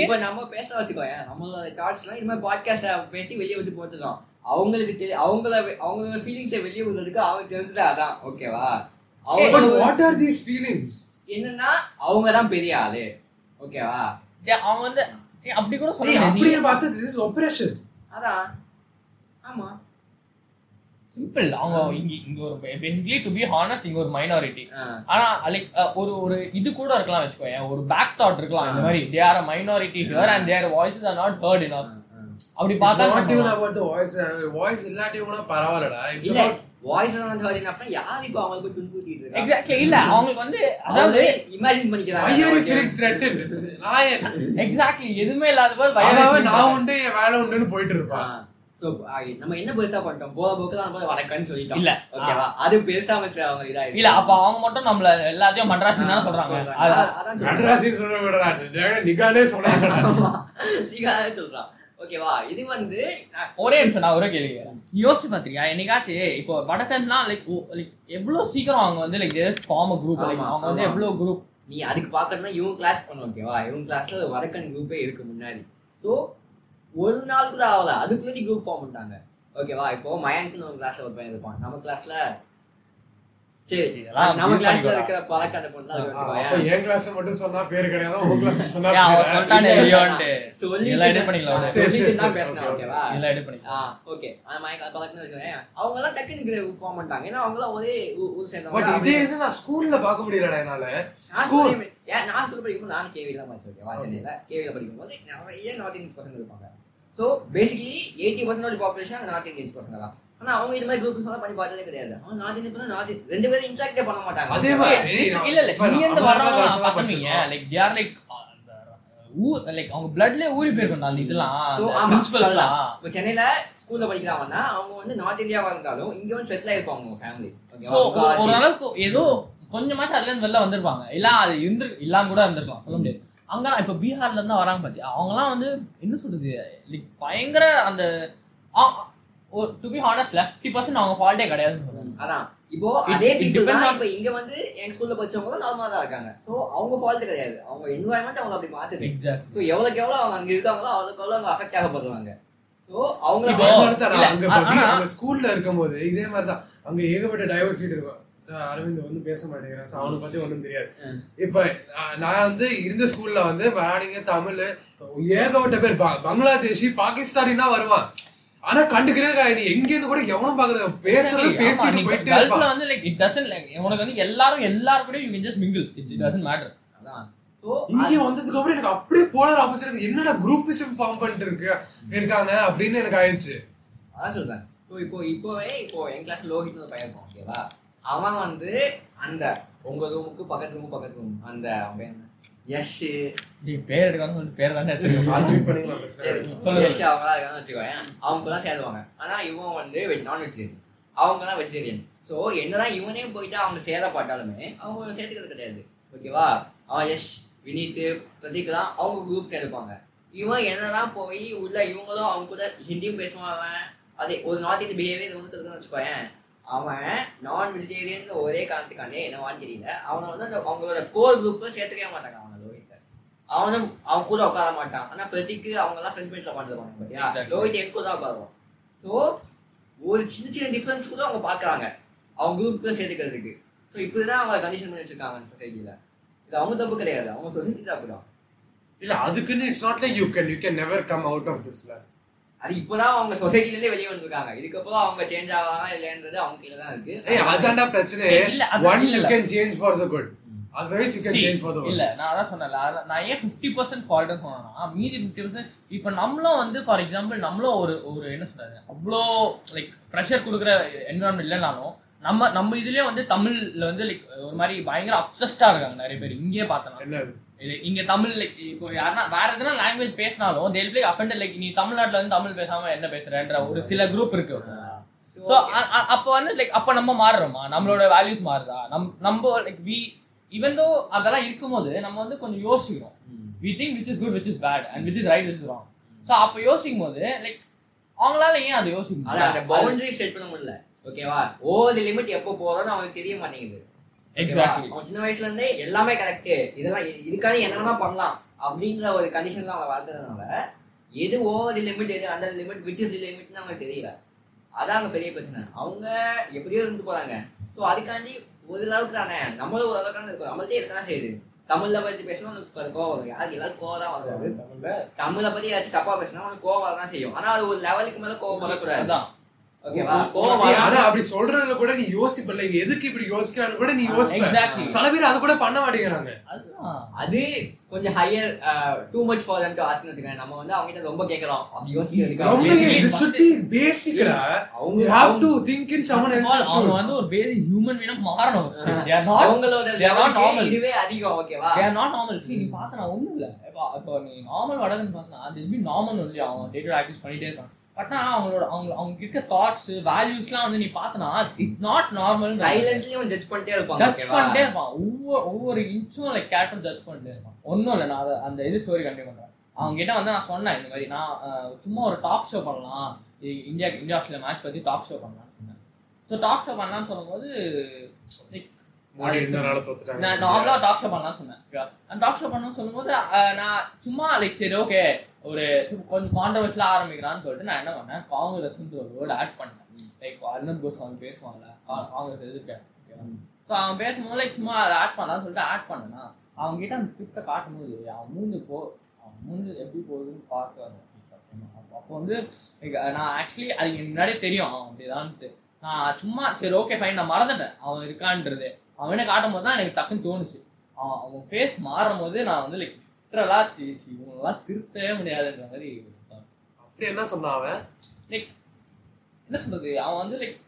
இப்ப நம்ம பேச வச்சுக்கோங்க நம்மளோட தாட்ஸ் எல்லாம் இனிமே பாட்காஸ்ட் பேசி வெளியே வந்து போட்டுதான் அவங்களுக்கு தெரி அவங்கள அவங்களோட ஃபீலிங்ஸை வெளியே விடுறதுக்கு அவங்க தெரிஞ்சது அதான். ஓகேவா அவங்க வாட் ஆர் தீஸ் ஃபீலிங்ஸ் என்னன்னா அவங்க தான் பெரிய ஆளு. ஓகேவா they- அவங்க வந்து அப்படி கூட சொல்ல அப்படியே பார்த்தா திஸ் இஸ் ஆபரேஷன் அதான் ஆமா. சிம்பிள் அவங்க இங்க இங்க ஒரு பேசிக்கலி டு பி ஹானஸ்ட் இங்க ஒரு மைனாரிட்டி. ஆனா லைக் ஒரு ஒரு இது கூட இருக்கலாம் வச்சுக்கோயேன். ஒரு பேக் தாட் இருக்கலாம். இந்த மாதிரி they are minority here and their voices are not heard enough அப்படி பார்த்தா வாய்ஸ் வாய்ஸ் இல்லாட்டியும் கூட பரவாயில்லடா. வாய்ஸ் வந்து ஹர்ட் இனஃப்னா யார் இப்போ அவங்களுக்கு போய் துன்புறுத்திட்டு இருக்கா எக்ஸாக்ட்லி இல்ல அவங்களுக்கு வந்து அதாவது இமேஜின் பண்ணிக்கிறாங்க நான் எக்ஸாக்ட்லி எதுவுமே இல்லாத போது violence நான் உண்டு என் வேலை உண்டுன்னு போயிட்டு இருப்பான் சோ நம்ம என்ன பெருசா பண்ணிட்டோம் போக போக்கு தான் சொல்லிட்டோம் இல்ல. ஓகேவா அது பெருசா வச்சு அவங்க இதாயிடுச்சு இல்ல அப்ப அவங்க மட்டும் நம்மள எல்லாத்தையும் மட்ராசி தானே சொல்றாங்க மெட்ராசி சொல்ல விடுறா நிகாலே சொல்றாங்க சீக்கிரம் சொல்றான் ஓகேவா? இது வந்து ஒரே நிமிஷம் நான் ஒரே கேள்வி. யோசிச்சு பாத்திரியா என்னைக்காச்சும் இப்போ வடக்கன்லாம் லைக் லைக் எவ்வளவு சீக்கிரம் அவங்க வந்து லைக் ஃபார்ம் குரூப் ஆமா, அவங்க வந்து. எவ்வளவு குரூப் நீ அதுக்கு பாக்கணும்னா இவங்க கிளாஸ் பண்ணு ஓகேவா? இவங்க கிளாஸ்ல வடக்கன் குரூப்பே இருக்கு முன்னாடி. சோ ஒரு நாள் கூட ஆகல. அதுக்குள்ள நீ குரூப் ஃபார்ம் பண்ணிட்டாங்க. ஓகேவா? இப்போ மயான்க்குன்னு ஒரு கிளாஸ்ல ஒரு பையன் இருப்பான் நம்ம கிளாஸ்ல மட்டும் சொன்னா பேரு கிடையாது? உங்க கிளாஸ் சொன்னா அவங்க எல்லாம் டக்குனு ஃபார்ம் பண்ணிட்டாங்க. ஏன்னா அவங்க எல்லாம் ஒரே ஊர் பட் சேர்ந்தவங்க இதே இது நான் ஸ்கூல்ல பார்க்க முடியலடா என்னால. நான் ஸ்கூல் ஏன் நான் ஸ்கூல் படிக்கும்போது நான் கேவி தான் படிச்சு ஓகேவா சென்னையில. கேவில படிக்கும்போது நிறைய நார்த் இந்தியன்ஸ் பசங்க இருப்பாங்க. So basically eighty percent population north Indians பசங்க தான். ஆனா அவங்க இது மாதிரி குரூப் எல்லாம் பண்ணி பார்த்ததே கிடையாது. அவங்க இந்தியன் பசங்க நார்த் ரெண்டு பேரும் இன்ட்ராக்டே பண்ண மாட்டாங்க. அதே மாதிரி இல்ல இல்ல இருந்து நம்ம வர்றவங்க தான் படிச்சிருக்கோம். லைக் are like அந்த ஊ லைக் அவங்க பிளட்லயே ஊறி போயிருக்கும் அந்த இதெல்லாம் சொல்லலாம். எல்லாம். இப்போ சென்னையில ஸ்கூல்ல படிக்கிறாங்கன்னா அவங்க வந்து நார்த் இந்தியாவா இருந்தாலும் இங்க வந்து செட்டில் ஆயிருப்பாங்க அவங்க ஃபேமிலி ஒரு- ஓரளவுக்கு ஏதோ கொஞ்சமாச்சும் அதுல இருந்து வெளில வந்திருப்பாங்க. இல்ல அது இருந்து இல்லாம கூட இருந்திருக்கலாம் சொல்ல முடியாது. அங்கெல்லாம் இப்ப பீகார்ல இருந்து வராங்க பாத்தி அவங்கலாம் வந்து என்ன சொல்றது? லைக் பயங்கர அந்த to be honest fifty percent அவங்க ஃபால்ட்டே கிடையாதுன்னு சொல்லுவாங்க அதான். இப்போ அதே depends தான் இப்போ இங்க வந்து எங்க ஸ்கூல்ல படிச்சவங்க நார்மலா தான் இருக்காங்க. சோ அவங்க ஃபால்ட் கிடையாது. அவங்க என்வாயன்மெண்ட் அவங்க அப்படி மாத்துது. எக்ஸாக்ட் சோ எவ்வளவுக்கு எவ்வளவு அவங்க அங்க இருக்காங்களோ அவ்வளவுக்கு எவ்வளவு அவங்க அஃபெக்ட் ஆகப்படுவாங்க. சோ அவங்கள ஸ்கூல்ல இருக்கும்போது இதே மாதிரி தான் அங்க ஏகப்பட்ட டைவர்சிட்டி இருக்கும். அரவிந்த் வந்து பேச மாட்டேங்கிறேன் so அவனை பத்தி ஒண்ணும் தெரியாது. இப்ப நான் வந்து இருந்த ஸ்கூல்ல வந்து மராணிங்க தமிழ் ஏகப்பட்ட பேர் ப- பங்களாதேஷி பாகிஸ்தானினா வருவான். ஆனா கண்டுக்கிறதே கிடையாது நீ எங்க இருந்து கூட எவனும் பாக்குறது பேசுறது பேசிட்டு போயிட்டே கல்ஃப்ல வந்து லைக் இட் டசன்ட் லைக் உனக்கு வந்து எல்லாரும் எல்லாரும் கூட you can just mingle it doesn't matter அதான். சோ இங்க வந்ததுக்கு அப்புறம் எனக்கு அப்படியே போலர் ஆப்போசிட் என்னடா குரூப்பிசம் ஃபார்ம் பண்ணிட்டு இருக்கு? இருக்காங்க அப்படின்னு எனக்கு ஆயிடுச்சு. அதான் சொல்றேன். ஸோ இப்போ இப்போவே இப்போ என் கிளாஸ் லோகித்னு ஒரு பையன் இருப்பான் ஓகேவா அவன் வந்து அந்த உங்க ரூமுக்கு பக்கத்து ரூம் பக்கத்து ரூம் அந்த யஷ் நீ பேர் எடுக்காம பேர் தானே. யஷ் அவங்களாம் இருக்காங்கன்னு வச்சுக்கோயேன். அவங்க தான் சேருவாங்க. ஆனா இவன் வந்து நான் வெஜிடேரியன் அவங்க தான் வெஜிடேரியன் ஸோ என்னதான் இவனே போயிட்டு அவங்க சேதப்பட்டாலுமே அவங்க சேர்த்துக்கிறது கிடையாது. ஓகேவா அவன் யஷ் வினீத் பிரதீக்லாம் அவங்க குரூப் சேர்ப்பாங்க. இவன் என்னதான் போய் உள்ள இவங்களும் அவங்க கூட ஹிந்தியும் பேசுவான். அவன் அதே ஒரு நார்த் இந்திய பிஹேவியர் வந்து இருக்குன்னு வச்சுக்கோயேன். அவன் நான் வெஜிடேரியன் ஒரே காரணத்துக்கானே என்னவான்னு தெரியல. அவனை வந்து அந்த அவங்களோட கோர் குரூப்ல சேர்த்துக்கவே மாட்டாங்க அவனை. அவனும் அவன் கூட உட்கார மாட்டான். ஆனா பிரதிக்கு அவங்க எல்லாம் ஃப்ரெண்ட் பெஞ்ச்ல உட்காந்துருவாங்க Exactly. லோஹித் என் கூட தான் உட்காருவான். ஸோ ஒரு சின்ன சின்ன டிஃபரன்ஸ் கூட அவங்க பாக்குறாங்க அவங்க குரூப்ல சேர்த்துக்கிறதுக்கு. ஸோ இப்படிதான் அவங்க கண்டிஷன் பண்ணி வச்சிருக்காங்க சொசைட்டில இது அவங்க தப்பு கிடையாது. அவங்க சொசைட்டி தப்பு தான். இல்ல அதுக்குன்னு it's not like you can you can never come out of திஸ்ல அது இப்போதான் அவங்க சொசைட்டில இருந்தே வெளியே வந்திருக்காங்க. இதுக்கப்புறம் அவங்க சேஞ்ச் ஆவாங்க இல்லைன்றது அவங்க கீழ தான் இருக்கு. ஏய் அதான்டா பிரச்சனை. One. You can change for the good otherwise you can change for the இல்ல நான் அதான் சொன்னேன்ல அதான் நான் ஏன் ஃபிஃப்டி பர்சன்ட் ஃபால்ட்னு சொன்னேன்னா மீதி ஃபிஃப்டி பர்சன்ட் இப்போ நம்மளும் வந்து ஃபார் எக்ஸாம்பிள் நம்மளும் ஒரு ஒரு என்ன சொல்றது அவ்வளோ லைக் ப்ரெஷர் கொடுக்குற என்வரான்மெண்ட் இல்லைனாலும் நம்ம நம்ம இதுலயே வந்து தமிழ்ல வந்து லைக் ஒரு மாதிரி பயங்கர அப்சஸ்டா இருக்காங்க நிறைய பேர். இங்கேயே பார்த்தோம் என்ன? இது இங்க தமிழ் லைக் இப்போ யாருன்னா வேற எதனா லாங்குவேஜ் பேசினாலும் தேல் பிளே அஃபெண்டட் லைக் நீ தமிழ்நாட்டுல வந்து தமிழ் பேசாம என்ன பேசுறன்ற ஒரு சில குரூப் இருக்கு. ஸோ அப்போ வந்து லைக் அப்போ நம்ம மாறுறோமா? நம்மளோட வேல்யூஸ் மாறுதா? நம் நம்ம லைக் வி ஈவன் தோ அதெல்லாம் இருக்கும்போது நம்ம வந்து கொஞ்சம் யோசிக்கிறோம். We think which is good which is bad and which is right which is wrong so அப்போ யோசிக்கும் போது லைக் அவங்களால ஏன் அதை யோசிக்க அதான் அந்த? பவுண்டரி செட் பண்ண முடியல. ஓகேவா? ஓவர் லிமிட் எப்போ போறோம்னு அவனுக்கு தெரிய மாட்டேங்குது. அவன் சின்ன வயசுல இருந்தே எல்லாமே கரெக்ட் இதெல்லாம் இதுக்காக என்ன வேணா பண்ணலாம் அப்படிங்கிற ஒரு கண்டிஷன்ல அவங்க வளர்த்ததுனால எது ஓவர் லிமிட் எது அந்த லிமிட் விச் இஸ் லிமிட்னு அவங்களுக்கு தெரியல. அதான் அங்க பெரிய பிரச்சனை. அவங்க எப்படியோ இருந்து போறாங்க. ஸோ அதுக்காண்டி ஒரு அளவுக்கு தானே நம்மளும் ஒரு அளவுக்கு தானே இருக்கும் நம்மள்ட்டே இருக்கதான் செய்யுது தமிழ்ல பத்தி பேசணும் உனக்கு அது கோவம் வரும். யாருக்கு எல்லாரும் கோவம் தான் வரும். தமிழ்ல. தமிழை பத்தி ஏதாச்சும் தப்பா பேசினா உனக்கு கோவம் வரதான் செய்யும். ஆனா அது ஒரு லெவலுக்கு மேல கோவம் வரக்கூடாது. ஆனா அப்படி சொல்றதுல கூட நீ யோசிப்பல இவன் எதுக்கு இப்படி யோசிக்கிறான்னு கூட நீ யோசிப்ப. Exactly. சில பேர் அது கூட பண்ண மாட்டேங்கிறாங்க. அது கொஞ்சம் higher too much for them to ask வச்சுக்கோங்க நம்ம வந்து அவங்க கிட்ட ரொம்ப கேட்கறோம். அப்படி ரொம்ப அவங்க you have to think in someone First of all, else's அவங்க shoes வந்து ஒரு பேசிக் ஹியூமன் வீனா மாறணும். they are not அவங்களோட. இதுவே அதிகம் ஓகேவா? They are not normal. See நீ பார்த்தனா ஒண்ணும் இல்ல. இப்போ நீ நார்மல் வடகன் பார்த்தா அது நார்மல் ஒன்லி அவன் டே டு ஆக்டிவ்ஸ் பண்ணிட்டே இருக்கான். பட் ஆனா அவங்களோட அவங்க அவங்க இருக்க தாட்ஸ் வேல்யூஸ்லாம் வந்து நீ பார்த்தனா இட்ஸ் நாட் நார்மல் சைலன்ஸ்லயும் ஜட்ஜ் பண்ணிட்டே இருப்பாங்க ஜட்ஜ் பண்ணிட்டே இருப்பான். ஒவ்வொரு ஒவ்வொரு இன்ச்சும் லைக் கேரக்டர் ஜட்ஜ் பண்ணிட்டே இருப்பான். ஒன்றும் இல்லை நான் அந்த இது ஸ்டோரி கண்டினியூ பண்றேன். அவங்க கிட்ட வந்து நான் சொன்னேன் இந்த மாதிரி நான் சும்மா ஒரு டாக் ஷோ பண்ணலாம். இந்தியா இந்தியா ஆஸ்திரேலியா மேட்ச் பத்தி டாக் ஷோ பண்ணலாம் ஸோ டாக் ஷோ பண்ணலாம்னு சொல்லும்போது லைக் மோடி இருந்தனால தோத்துட்டாங்க. நான் நார்மலா டாக் ஷோ பண்ணலாம் சொன்னேன்? நான் டாக் ஷோ பண்ணணும் சொல்லும்போது அஹ், நான் சும்மா லைக் சரி ஓகே ஒரு கொஞ்சம் கான்ட்ரவர்ஸ்ல ஆரம்பிக்கிறான்னு சொல்லிட்டு நான் என்ன பண்ணேன்? காங்கிரஸ் ஒரு வேர்டு ஆட் பண்ணேன். லைக் அர்ணப் கோஸ்வாமி பேசுவான்ல கா- காங்கிரஸ் எதிர்க்க. ஸோ அவன் பேசும்போது லைக் சும்மா அதை ஆட் பண்ணலாம்னு சொல்லிட்டு ஆட் பண்ணனா அவங்க கிட்ட அந்த ஸ்கிரிப்டை காட்டும்போது அவன் மூஞ்சி போ அவன் மூஞ்சி எப்படி போகுதுன்னு பார்க்க அப்போ- வந்து நான் ஆக்சுவலி அது முன்னாடியே தெரியும் அவன் அப்படிதான்ட்டு. நான் சும்மா சரி ஓகே ஃபைன் நான் மறந்துட்டேன். அவன் இருக்கான்றது. அவனை காட்டும் போது தான் எனக்கு டக்குன்னு தோணுச்சு. அவன் அவன் ஃபேஸ் மாறும் போது நான் வந்து லைக் லிட்டரலா சி சி இவங்கெல்லாம் திருத்தவே முடியாதுன்ற மாதிரி அப்படி என்ன சொன்னான் அவன்? லைக் என்ன சொல்றது? அவன் வந்து லைக்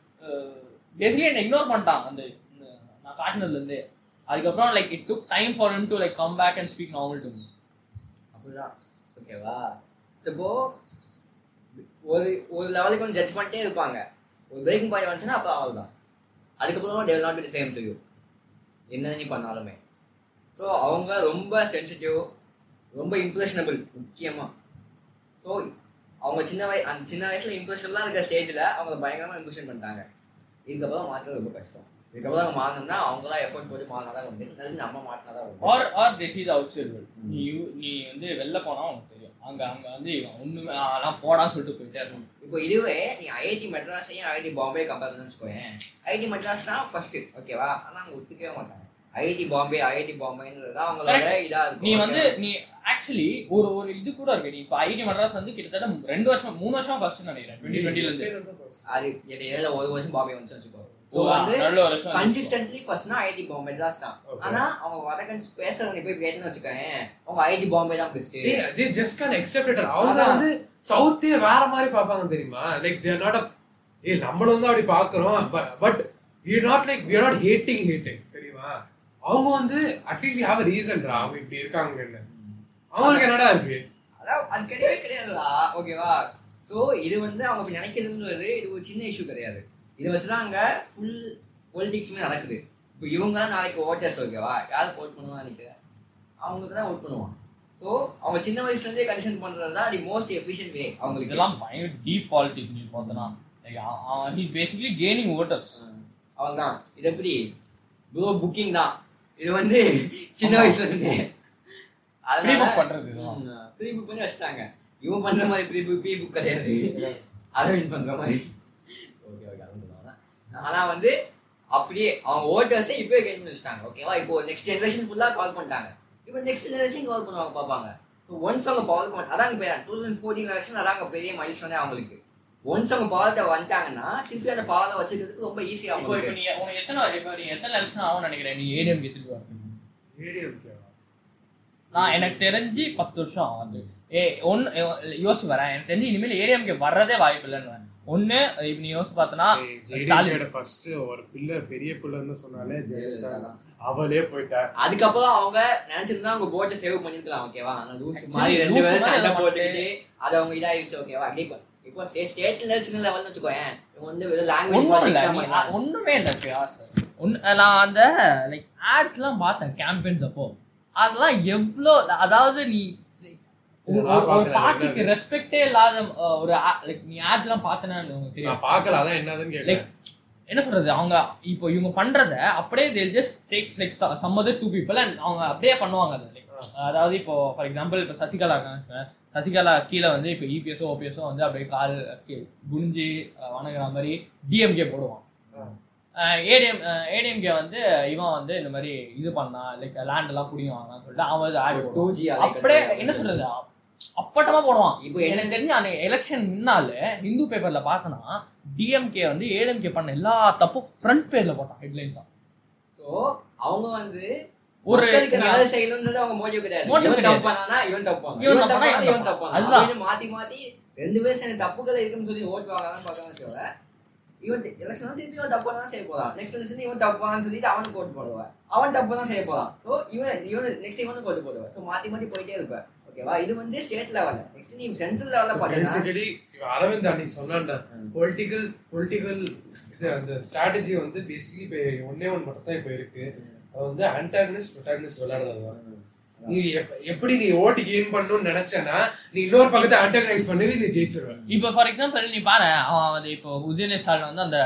பேசிக்கலி என்னை இக்னோர் பண்ணிட்டான் அந்த நான் காட்டினதுல இருந்து அதுக்கப்புறம் like it took time for him to like come back and speak normal to அப்படிதான். ஓகேவா? இப்போ ஒரு ஒரு லெவலுக்கு வந்து ஜட்ஜ் பண்ணிட்டே இருப்பாங்க. ஒரு பிரேக்கிங் பாயிண்ட் வந்துச்சுன்னா அப்போ அவள் தான் அதுக்கப்புறம் they not be same to you என்ன நீ பண்ணாலுமே. ஸோ அவங்க ரொம்ப சென்சிட்டிவ் ரொம்ப இம்ப்ரெஷனபிள் முக்கியமாக ஸோ அவங்க சின்ன வய அந்த சின்ன வயசுல இம்ப்ரெஷனபிளாக இருக்கிற ஸ்டேஜில் அவங்க பயங்கரமாக இம்ப்ரெஷன் பண்ணிட்டாங்க. இதுக்கப்புறம் மாற்றுறது ரொம்ப கஷ்டம். இதுக்கப்புறம் அவங்க மாறணும்னா அவங்களாம் எஃபோர்ட் போட்டு மாறினா தான் உண்டு நம்ம மாற்றினா தான் or or this is outside நீ நீ வந்து வெளில போனா உனக்கு அங்க அங்க வந்து ஒண்ணுமே அதெல்லாம் போடான்னு சொல்லிட்டு போயிட்டே இருக்கும் இப்போ இதுவே நீ ஐஐடி மெட்ராஸையும் ஐஐடி பாம்பே கம்பேர் பண்ணு வச்சுக்கோயேன் ஐஐடி மெட்ராஸ் தான் ஃபர்ஸ்ட் ஓகேவா ஆனா அவங்க ஒத்துக்கவே மாட்டாங்க. ஐஐடி பாம்பே ஐஐடி பாம்பேன்றது தான் அவங்களோட இதா இருக்கும். நீ வந்து நீ ஆக்சுவலி ஒரு ஒரு இது கூட இருக்கு. நீ இப்போ ஐடி மெட்ராஸ் வந்து கிட்டத்தட்ட ரெண்டு வருஷம் மூணு வருஷம் ஃபர்ஸ்ட் நினைக்கிறேன். டுவெண்ட்டி டுவெண்ட்டில இருந்து. அது இடையில ஒரு வருஷம் பாம்பே வந்து வச்சுக்கோ. ஓ, வந்து கன்சிஸ்டன்ட்லி ஃபர்ஸ்ட்னா ஐஐடி பாம்பே தான். ஆனா அவங்க வடக்கன்ஸ் பேசுறவங்க போய் கேட்டுன்னு வச்சுக்கோயேன் அவங்க ஐஐடி பாம்பே தான் பெஸ்ட் ஏய் they just can't accept it அவங்க. வந்து சவுத்தே வேற மாதிரி பார்ப்பாங்க தெரியுமா? லைக் தேர் நாட் ஏய் நம்மள வந்து அப்படி பாக்குறோம் but we not like we not hating hating தெரியுமா? அவங்க வந்து அட்லீஸ்ட் ஹேவ் அ ரீசன்டா அவங்க இப்படி இருக்காங்கன்னு. அவங்களுக்கு என்னடா இருக்கு? அதான் அது கிடையவே கிடையாதுடா. ஓகேவா ஸோ இது வந்து அவங்க நினைக்கிறதுன்றது இது ஒரு சின்ன இஷ்யூ கிடையாது. இதை வச்சு தான் அங்கே ஃபுல் பொலிட்டிக்ஸுமே நடக்குது. இப்போ இவங்க தான் நாளைக்கு ஓட்டர்ஸ் ஓகேவா யாருக்கு ஓட் பண்ணுவான்னு நினைக்கிறேன்? அவங்களுக்கு தான் ஓட் பண்ணுவான். ஸோ அவங்க சின்ன வயசுலேருந்தே கன்சென்ட் பண்ணுறது தான் தி மோஸ்ட் எஃபிஷியன்ட் வே அவங்களுக்கு. இதெல்லாம் பயங்கர டீப் பாலிட்டிக்ஸ் நீ பார்த்தனா. ஹி பேசிக்கலி கெய்னிங் ஓட்டர்ஸ் அவள் தான் இது எப்படி? ப்ரோ புக்கிங் தான். இது வந்து சின்ன ஆமா. வயசுல இருந்தே Pre-book பண்றது. ப்ரீ புக் பண்ணி வச்சுட்டாங்க. இவன் பண்ற மாதிரி ப்ரீ புக் ப்ரீ புக் கிடையாது அரவிந்த் பண்ற மாதிரி. ஓகே ஓகே அதுவும் சொல்லுவாங்க ஆனா வந்து அப்படியே அவங்க ஓட்டர்ஸே இப்பவே கெயின் பண்ணி வச்சுட்டாங்க ஓகேவா இப்போ நெக்ஸ்ட் ஜெனரேஷன் ஃபுல்லா கால் பண்ணிட்டாங்க. இப்போ நெக்ஸ்ட் ஜெனரேஷன் கால் பண்ணுவாங்க பார்ப்பாங்க. ஸோ ஒன்ஸ் அவங்க பவர் அதாங்க பேர் டூ தௌசண்ட் ஃபோர்டீன் எலெக்ஷன் அதாங்க பெரிய மைல்ஸ்டோனே அவங்களுக்கு. ஒன்ஸ் அவங்க பவர்ட்ட வந்துட்டாங்கன்னா திருப்பி அந்த பவரை வச்சுக்கிறதுக்கு ரொம்ப ஈஸியா இப்போ இப்போ நீ உனக்கு எத்தனை இப்போ நீ எத்தனை எலெக்ஷன் ஆகும்னு நினைக்கிறேன்? நீ ஏடிஎம் திருப்பி வரணும் ஏடிஎம்கே நான் எனக்கு தெரிஞ்சு பத்து வருஷம் ஆகுது ஏ ஒன்னு யோசிச்சு வரேன் எனக்கு தெரிஞ்சு இனிமேல் ஏடிஎம்கே வர்றதே வாய்ப்பு இல்லைன்னு ஒன்னு இப்ப நீ யோசிச்சு பார்த்தனா ஜெயலலிதா ஃபர்ஸ்ட் ஒரு பிள்ளை பெரிய பிள்ளைன்னு சொன்னாலே ஜெயலலிதா தான். அவளே போயிட்டா. அதுக்கப்புறம் அவங்க நினைச்சிருந்தா அவங்க போட்டை சேவ் பண்ணிருக்கலாம் ஓகேவா ஆனா லூஸ் மாதிரி ரெண்டு பேரும் சண்டை அதை போட்டுக்கிட்டு அது அவங்க இதாயிருச்சு ஓகேவா இப்போ இப்போ ஸ்டேட்ல சின்ன லெவல்னு வச்சுக்கோயேன் இவங்க வந்து வெறும் லாங்குவேஜ் ஒண்ணுமே இல்லை ஒன்னு நான் அந்த லைக் ஆட்ஸ்லாம் பார்த்தேன் கேம்பெயின்ஸ் அப்போ. அதெல்லாம் எவ்வளோ அதாவது நீ என்னது? ரெஸ்பெக்டே இல்லாத ஒரு லைக் நீ ஆட்ஸ்லாம் பார்த்தேன்னா உனக்கு தெரியும் நான் பார்க்கல அதான் என்னதுன்னு லைக் கேட்கல என்ன சொல்றது அவங்க இப்போ இவங்க பண்றத அப்படியே they just takes like some other two people and அவங்க அப்படியே பண்ணுவாங்க அதை. லைக் அதாவது இப்போ ஃபார் எக்ஸாம்பிள் இப்போ சசிகலா இருக்காங்க சசிகலா கீழே வந்து இப்போ இபிஎஸ்ஓ ஓபிஎஸ்ஓ வந்து அப்படியே கால் குனிஞ்சு வணங்குற மாதிரி டிஎம்கே போடுவான். ஏடிஎம் ஏடிஎம்கே வந்து இவன் வந்து இந்த மாதிரி இது பண்ணா லைக் லேண்ட் எல்லாம் புடிங்குவாங்கன்னு சொல்லிட்டு அவன் வந்து ஆடி டூ ஜி அப்படியே என்ன சொல்றது அப்பட்டமா போடுவான். இப்போ எனக்கு தெரிஞ்சு அந்த எலெக்ஷன் முன்னால ஹிந்து பேப்பர்ல பார்த்தனா டிஎம்கே வந்து ஏடிஎம்கே பண்ண எல்லா தப்பும் ஃப்ரண்ட் பேஜ்ல போட்டான் ஹெட்லைன்ஸா சோ அவங்க வந்து ஒரு நல்லது செய்யணும்ன்றது அவங்க மோட்டிவ் கிடையாது. இவன் இவன் இவன் தப்பானா இவன் மாத்தி மாத்தி ரெண்டு பேரும் சேர்ந்து தப்புகள் இருக்குன்னு சொல்லி ஓட்டு வாங்கலாம்னு பார்க்கணும் தவிர இவன் எலெக்ஷன் திருப்பி இவன் தப்பு தான் செய்ய போறான். நெக்ஸ்ட் எலெக்ஷன் இவன் தப்பான்னு சொல்லிட்டு அவனுக்கு ஓட்டு போடுவான். அவன் தப்பு தான் செய்ய போறான். ஸோ இவன் இவன் நெக்ஸ்ட் இவனுக்கு ஓட்டு போடுவான். ஸோ மாத்தி மாத்தி போயிட்டே இருப்பேன். ஓகேவா? இது வந்து ஸ்டேட் லெவல்ல நெக்ஸ்ட் நீ சென்ட்ரல் லெவல்ல பார்த்தீங்கன்னா பேசிக்கலி அரவிந்த் அன்னைக்கு சொன்னான்டா பொலிட்டிக்கல் பொலிட்டிக்கல் இது அந்த ஸ்ட்ராட்டஜி வந்து பேசிக்கலி இப்போ ஒன்னே ஒன்று மட்டும் தான் இப்போ இருக்கு. அது வந்து அன்டாகனிஸ்ட் ப்ரொட்டாகனிஸ்ட் விளையாடுறது தான். நீ எப்- எப்படி நீ ஓட்டு கெயின் பண்ணணும்னு நினைச்சனா நீ இன்னொரு பக்கத்தை அன்டாகனைஸ் பண்ணி நீ ஜெயிச்சிருவ. இப்போ ஃபார் எக்ஸாம்பிள் நீ பாரு அவன் வந்து இப்போ உதயநிதி ஸ்டாலின் வந்து அந்த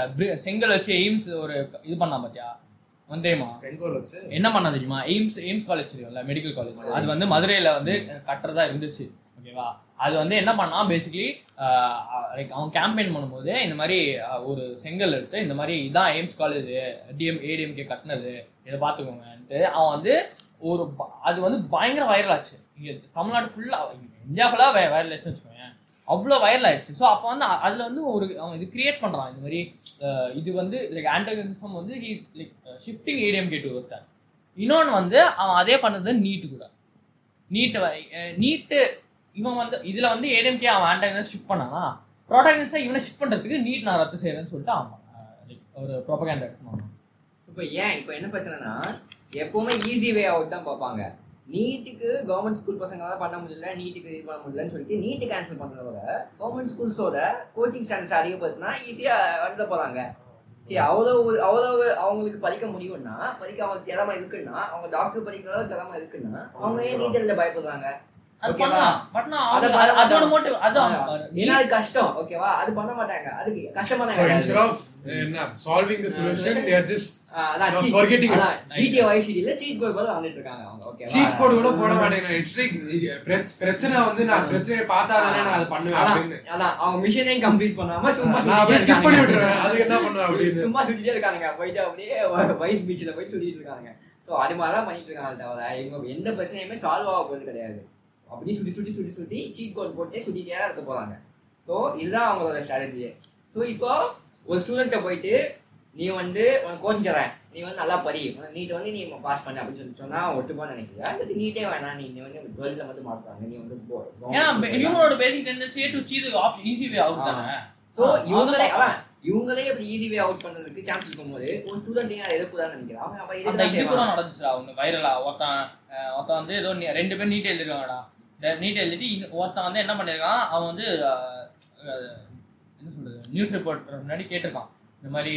செங்கல் வச்சு எய்ம்ஸ் ஒரு இது பண்ணான் பாத்தியா? வந்து தெரியுமா செங்கோல் வச்சு. என்ன பண்ண தெரியுமா? எய்ம்ஸ் எய்ம்ஸ் காலேஜ் தெரியும்ல மெடிக்கல் காலேஜ் அது வந்து மதுரையில வந்து கட்டுறதா இருந்துச்சு. ஓகேவா? அது வந்து என்ன பண்ணா பேசிக்கலி லைக் அவன் கேம்பெயின் பண்ணும்போது இந்த மாதிரி ஒரு செங்கல் எடுத்து இந்த மாதிரி இதான் எய்ம்ஸ் காலேஜ் டிஎம் ஏடிஎம்கே கட்டினது. இதை பார்த்துக்கோங்கன்ட்டு அவன் வந்து ஒரு அது வந்து பயங்கர வைரல் ஆச்சு. இங்க தமிழ்நாடு ஃபுல்லா இந்தியா ஃபுல்லா வைரல் ஆச்சுன்னு வச்சுக்கோங்க. அவ்வளோ வைரல் ஆயிடுச்சு. ஸோ அப்போ வந்து அதில் வந்து ஒரு அவன் இது கிரியேட் பண்ணுறான் இந்த மாதிரி இது வந்து லைக் ஆண்டகனிசம் வந்து லைக் ஷிஃப்டிங் ஏடிஎம் கேட்டு ஒருத்தன் இன்னொன்று வந்து அவன் அதே பண்ணது நீட்டு கூட. நீட்டு நீட்டு இவன் வந்து இதில் வந்து ஏடிஎம்கே அவன் ஆண்டகனிஸ்ட் ஷிஃப்ட் பண்ணானா? ப்ரோட்டகனிஸ்டா இவனை ஷிஃப்ட் பண்ணுறதுக்கு நீட் நான் ரத்து செய்கிறேன்னு சொல்லிட்டு அவன் லைக் ஒரு ப்ரொபகேண்டா எடுத்துனான் இப்போ ஏன் இப்போ என்ன பிரச்சனைனா எப்பவுமே ஈஸி வே அவுட் தான் பார்ப்பாங்க. நீட்டுக்கு கவர்மெண்ட் ஸ்கூல் பசங்களால பண்ண முடியல நீட்டுக்கு இது பண்ண முடியலன்னு சொல்லிட்டு நீட்டு கேன்சல் பண்றதோட கவர்மெண்ட் ஸ்கூல்ஸோட கோச்சிங் ஸ்டாண்டர்ட்ஸ் அதிகப்படுத்தினா ஈஸியாக வந்து போகிறாங்க சரி அவ்வளோ அவ்வளோ அவங்களுக்கு படிக்க முடியும்னா படிக்க அவங்களுக்கு திறமை இருக்குன்னா அவங்க டாக்டர் படிக்கிற அளவுக்கு திறமை இருக்குன்னா அவங்க ஏன் நீட் எழுத பயப்படுறாங்க? கஷ்டம் ஓகேவா? அது பண்ண மாட்டாங்க. அதுக்கு instead of என்ன சால்விங் தி சொல்யூஷன் அதான் Vice Cityல cheat. code போல வந்துட்டு இருக்காங்க அவங்க ஓகேவா? சீட் கோட் கூட போட மாட்டேங்க. இட்ஸ் லைக் பிரச்சனை வந்து நான் பிரச்சனை பார்த்தா தானே நான் அதை பண்ணுவேன் அதான், அப்படின்னு. அதான் அவங்க மிஷனையும் கம்ப்ளீட் பண்ணாம சும்மா நான் ஸ்கிப் பண்ணி அதுக்கு என்ன பண்ணுவேன் அப்படின்னு. சும்மா சுத்திட்டே இருக்காங்க போயிட்டு அப்படியே வைஸ் பீச்ல போய் சுத்திட்டு இருக்காங்க சோ அது மாதிரி தான் பண்ணிட்டு இருக்காங்க தவிர எந்த பிரச்சனையுமே சால்வ் ஆக போறது கிடையாது. அப்படியே சுத்தி சுத்தி சுத்தி சுத்தி சீட் கோட் போட்டு சுத்திட்டே தான் இருக்க போறாங்க சோ இதுதான் அவங்களோட ஸ்ட்ராட்டஜியே ஸோ இப்போ ஒரு ஸ்டூடெண்ட்டை போயிட்டு நீ வந்து உனக்கு தரேன். நீ வந்து நல்லா படி. நீட் வந்து நீ பாஸ் பண்ண அப்படின்னு சொல்லி சொன்னா ஒட்டுப்பான்னு நினைக்கிறியா அல்லது நீட்டே வேணாம். நீ வந்து டுவெல்த்ல மட்டும் மார்க் நீ வந்து ஹியூமனோட basic tendency to see the easy way out தானே. சோ ஆ, இவங்களே அதான் இவங்களே இப்படி ஈஸி வே அவுட் பண்றதுக்கு சான்ஸ் இருக்கும்போது ஒரு ஸ்டூடெண்ட் ஏன் எதிர்ப்புதான் நினைக்கிறேன் அவங்க அப்ப இது கூட நடந்துச்சுடா ஒன்று வைரலா ஒருத்தன் ஒருத்தன் வந்து ஏதோ ரெண்டு பேர் நீட் எழுதிருக்காங்கடா. நீட் எழுதிட்டு இன்னும் ஒருத்தன் வந்து என்ன பண்ணிருக்கான்? அவன் வந்து என்ன சொல்றது? நியூஸ் ரிப்போர்ட்டர் முன்னாடி கேட்டிருக்கான். இந்த மாதிரி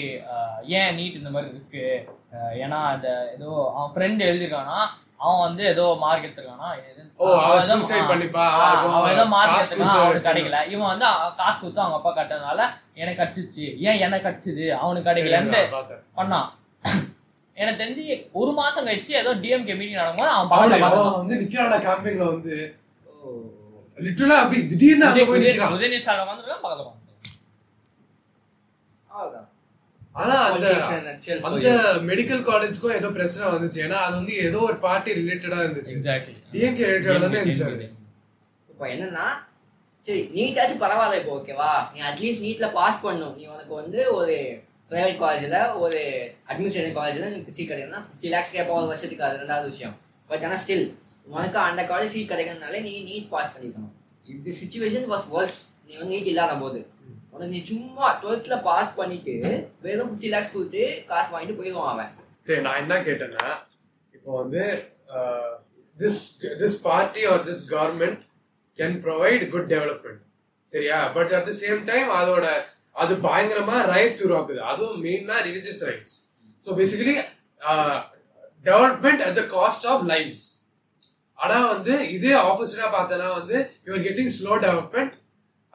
ஏன் நீட் இந்த மாதிரி இருக்கு? ஏன்னா அந்த ஏதோ அவன் ஃப்ரெண்ட் எழுதிருக்கானா அவன் வந்து ஏதோ மார்க் எடுத்திருக்கானா? அவன் ஏதோ- மார்க் எடுத்திருக்கான் அவனுக்கு கிடைக்கல. இவன் வந்து காசு கொடுத்து அவங்க அப்பா கட்டதுனால எனக்கு கிடைச்சிச்சு ஏன் எனக்கு கிடைச்சது அவனுக்கு கிடைக்கலன்ட்டு பார்த்தேன். பண்ணான். எனக்கு தெரிஞ்சு ஒரு மாசம் கழிச்சு ஏதோ டிஎம்கே மீட்டிங் நடக்கும்போது அவன். வந்து நிக்கிறாடா கேம்பிங்ல வந்து. லிட்டரலா அப்படி திடீர்னு அங்க போய் நிக்கிறான் உதயநிதி ஸ்டாலின் வந்துருக்கான் பக்கத்துல. அவ்வளவுதான். ஆனா அந்த அந்த. மெடிக்கல் காலேஜ்க்கும் ஏதோ பிரச்சனை வந்துச்சு ஏன்னா அது வந்து ஏதோ ஒரு பார்ட்டி ரிலேட்டடா இருந்துச்சு Exactly. டிஎம்கே ரிலேட்டடா தானே இருந்துச்சு. இப்போ என்னன்னா சரி நீட்டாச்சும் பரவாயில்ல இப்போ ஓகேவா நீ அட்லீஸ்ட் நீட்ல பாஸ் பண்ணும் நீ உனக்கு வந்து ஒரு பிரைவேட் காலேஜ்ல ஒரு அட்மிஷன் காலேஜ்ல நீ சீட் கிடைக்கணும்னா ஃபிஃப்டி லேக்ஸ் கேட்பா ஒரு வருஷத்துக்கு அது ரெண்டாவது விஷயம் பட் ஆனால் ஸ்டில் உனக்கு அந்த காலேஜ் சீட் கிடைக்கிறதுனால நீ நீட் பாஸ் பண்ணிக்கணும் இந்த சுச்சுவேஷன் வாஸ் வர்ஸ் நீ வந்து நீட் இல்லாத போது. உனக்கு நீ சும்மா டுவெல்த்ல பாஸ் பண்ணிட்டு வெறும் ஃபிஃப்டி லேக்ஸ் கொடுத்து காசு வாங்கிட்டு போயிடுவான் அவன். சரி நான் என்ன கேட்டேன்னா இப்போ வந்து this this party or this government can provide good development சரியா? But at the same time அதோட அது பயங்கரமா ரைட்ஸ் உருவாக்குது. அதுவும் மெயினா religious riots so basically development at the cost of lives ஆனா வந்து இதே ஆப்போசிட்டா பார்த்தனா வந்து யூஆர் கெட்டிங் ஸ்லோ டெவலப்மெண்ட்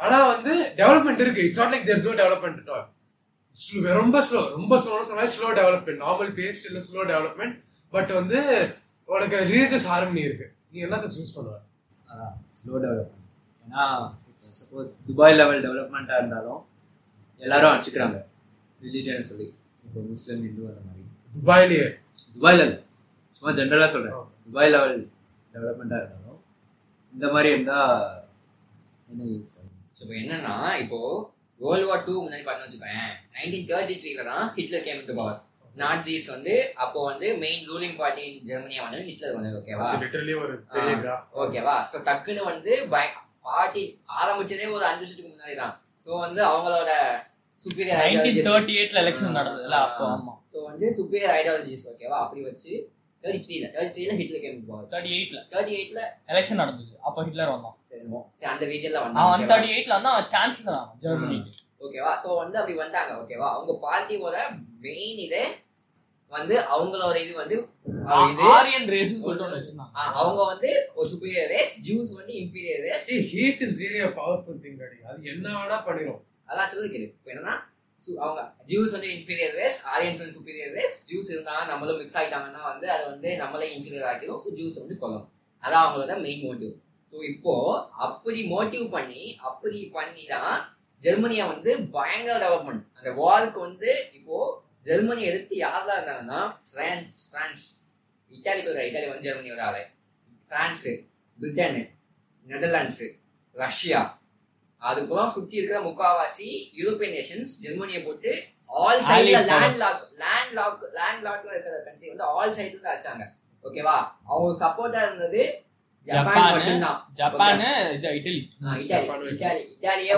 ஆனா வந்து டெவலப்மெண்ட் இருக்கு. It's not like there's no development all slow ரொம்ப ஸ்லோ ரொம்ப ஸ்லோ சொன்னா ஸ்லோ டெவலப்மெண்ட் நார்மல் பேஸ்ட் இல்ல ஸ்லோ டெவலப்மெண்ட் பட் வந்து உனக்கு ரிலீஜியஸ் ஹார்மனி இருக்கு. நீ என்னத்த சூஸ் பண்ணுவ? ஸ்லோ டெவலப்மெண்ட் ஏன்னா சப்போஸ் துபாய் லெவல் டெவலப்மெண்ட்டாக இருந்தாலும் எல்லாரும் அடிச்சுக்கிறாங்க. ரிலீஜன் சொல்லி. இப்போ முஸ்லீம் இந்து அந்த மாதிரி. துபாயிலேயே? துபாயில் இல்லை. சும்மா ஜென்ரலாக சொல்கிறேன் துபாய் லெவல் டெவலப்மெண்ட்டாக இருந்தாலும் இந்த மாதிரி இருந்தால் என்ன யூஸ் ஸோ இப்போ என்னன்னா இப்போ வேர்ல்டு வார் டூ முன்னாடி பார்த்து வச்சுக்கோங்க நைன்டீன் தேர்ட்டி த்ரீல தான் Hitler came to power Nazis வந்து அப்போ வந்து மெயின் ரூலிங் பார்ட்டி ஜெர்மனியா வந்து ஹிட்லர் வந்தது ஓகேவா லிட்டரலி ஒரு ஓகேவா ஸோ டக்குன்னு வந்து பார்ட்டி ஆரம்பிச்சதே ஒரு அஞ்சு வருஷத்துக்கு முன்னாடி தான். ஸோ வந்து அவங்களோட சுப்பீரியர் 1938 ல எலெக்ஷன் நடந்ததுல அப்போ ஆமா. ஸோ வந்து சுப்பீரியர் ஐடியாலஜிஸ் ஓகேவா அப்படி வச்சு தேர்ட்டி த்ரீல தேர்ட்டி த்ரீல ஹிட்லர் கேம் டு பவர் 38 ல. தேர்ட்டி எயிட்ல எலெக்ஷன் நடந்தது. அப்போ ஹிட்லர் வந்தான். சரி அந்த ரீஜன்ல அவன் வந்தாங்க தேர்ட்டி எயிட்ல வந்து அவன் சான்சஸ் தான் ஜெர்மனிக்கு ஓகேவா சோ வந்து அப்படி வந்தாங்க ஓகேவா அவங்க பார்ட்டியோட மெயின் இதே வந்து அவங்களோட இது வந்து ஆரியன் ரேஸ் அவங்க வந்து ஒரு சுப்பீரியர் ரேஸ் ஜூஸ் வந்து inferior race hate is really a powerful thing அது என்ன வேணா பண்ணிரும். அதான் சொல்லி கேளு. இப்போ என்னன்னா அவங்க ஜூஸ் வந்து இன்ஃபீரியர் ரேஸ் ஆரியன்ஸ் வந்து சுப்பீரியர் ரேஸ் ஜூஸ் இருந்தாங்க நம்மளும் மிக்ஸ் ஆகிட்டாங்கன்னா வந்து அதை வந்து நம்மளே இன்ஃபீரியர் ஆக்கிடும் ஸோ ஜூஸ் வந்து கொல்லும் அதான் அவங்களோட மெயின் மோட்டிவ் ஸோ இப்போ அப்படி மோட்டிவ் பண்ணி அப்படி பண்ணி தான் ஜெர்மனியை வந்து பயங்கர டெவலப்மெண்ட் அந்த வாருக்கு வந்து இப்போ ஜெர்மனி எதிர்த்து யாரெல்லாம் இருந்தாங்கன்னா பிரான்ஸ் பிரான்ஸ் இட்டாலிக்கு ஒரு இட்டாலி வந்து ஜெர்மனி ஒரு ஆளு. பிரான்ஸு பிரிட்டனு நெதர்லாண்ட்ஸு ரஷ்யா அதுக்கப்புறம் சுத்தி இருக்கிற முக்காவாசி யூரோப்பியன் நேஷன்ஸ் ஜெர்மனியை போட்டு ஆல் சைட்ல land lock land lock land லாக்ல இருக்கிற கண்ட்ரி வந்து ஆல் சைட்ல தான் அடிச்சாங்க. ஓகேவா அவங்க சப்போர்ட்டா இருந்தது ஜப்பான் ஜப்பான் மட்டும்தான். ஜப்பானு இது இட்டலி இட்டாலி இட்டாலியே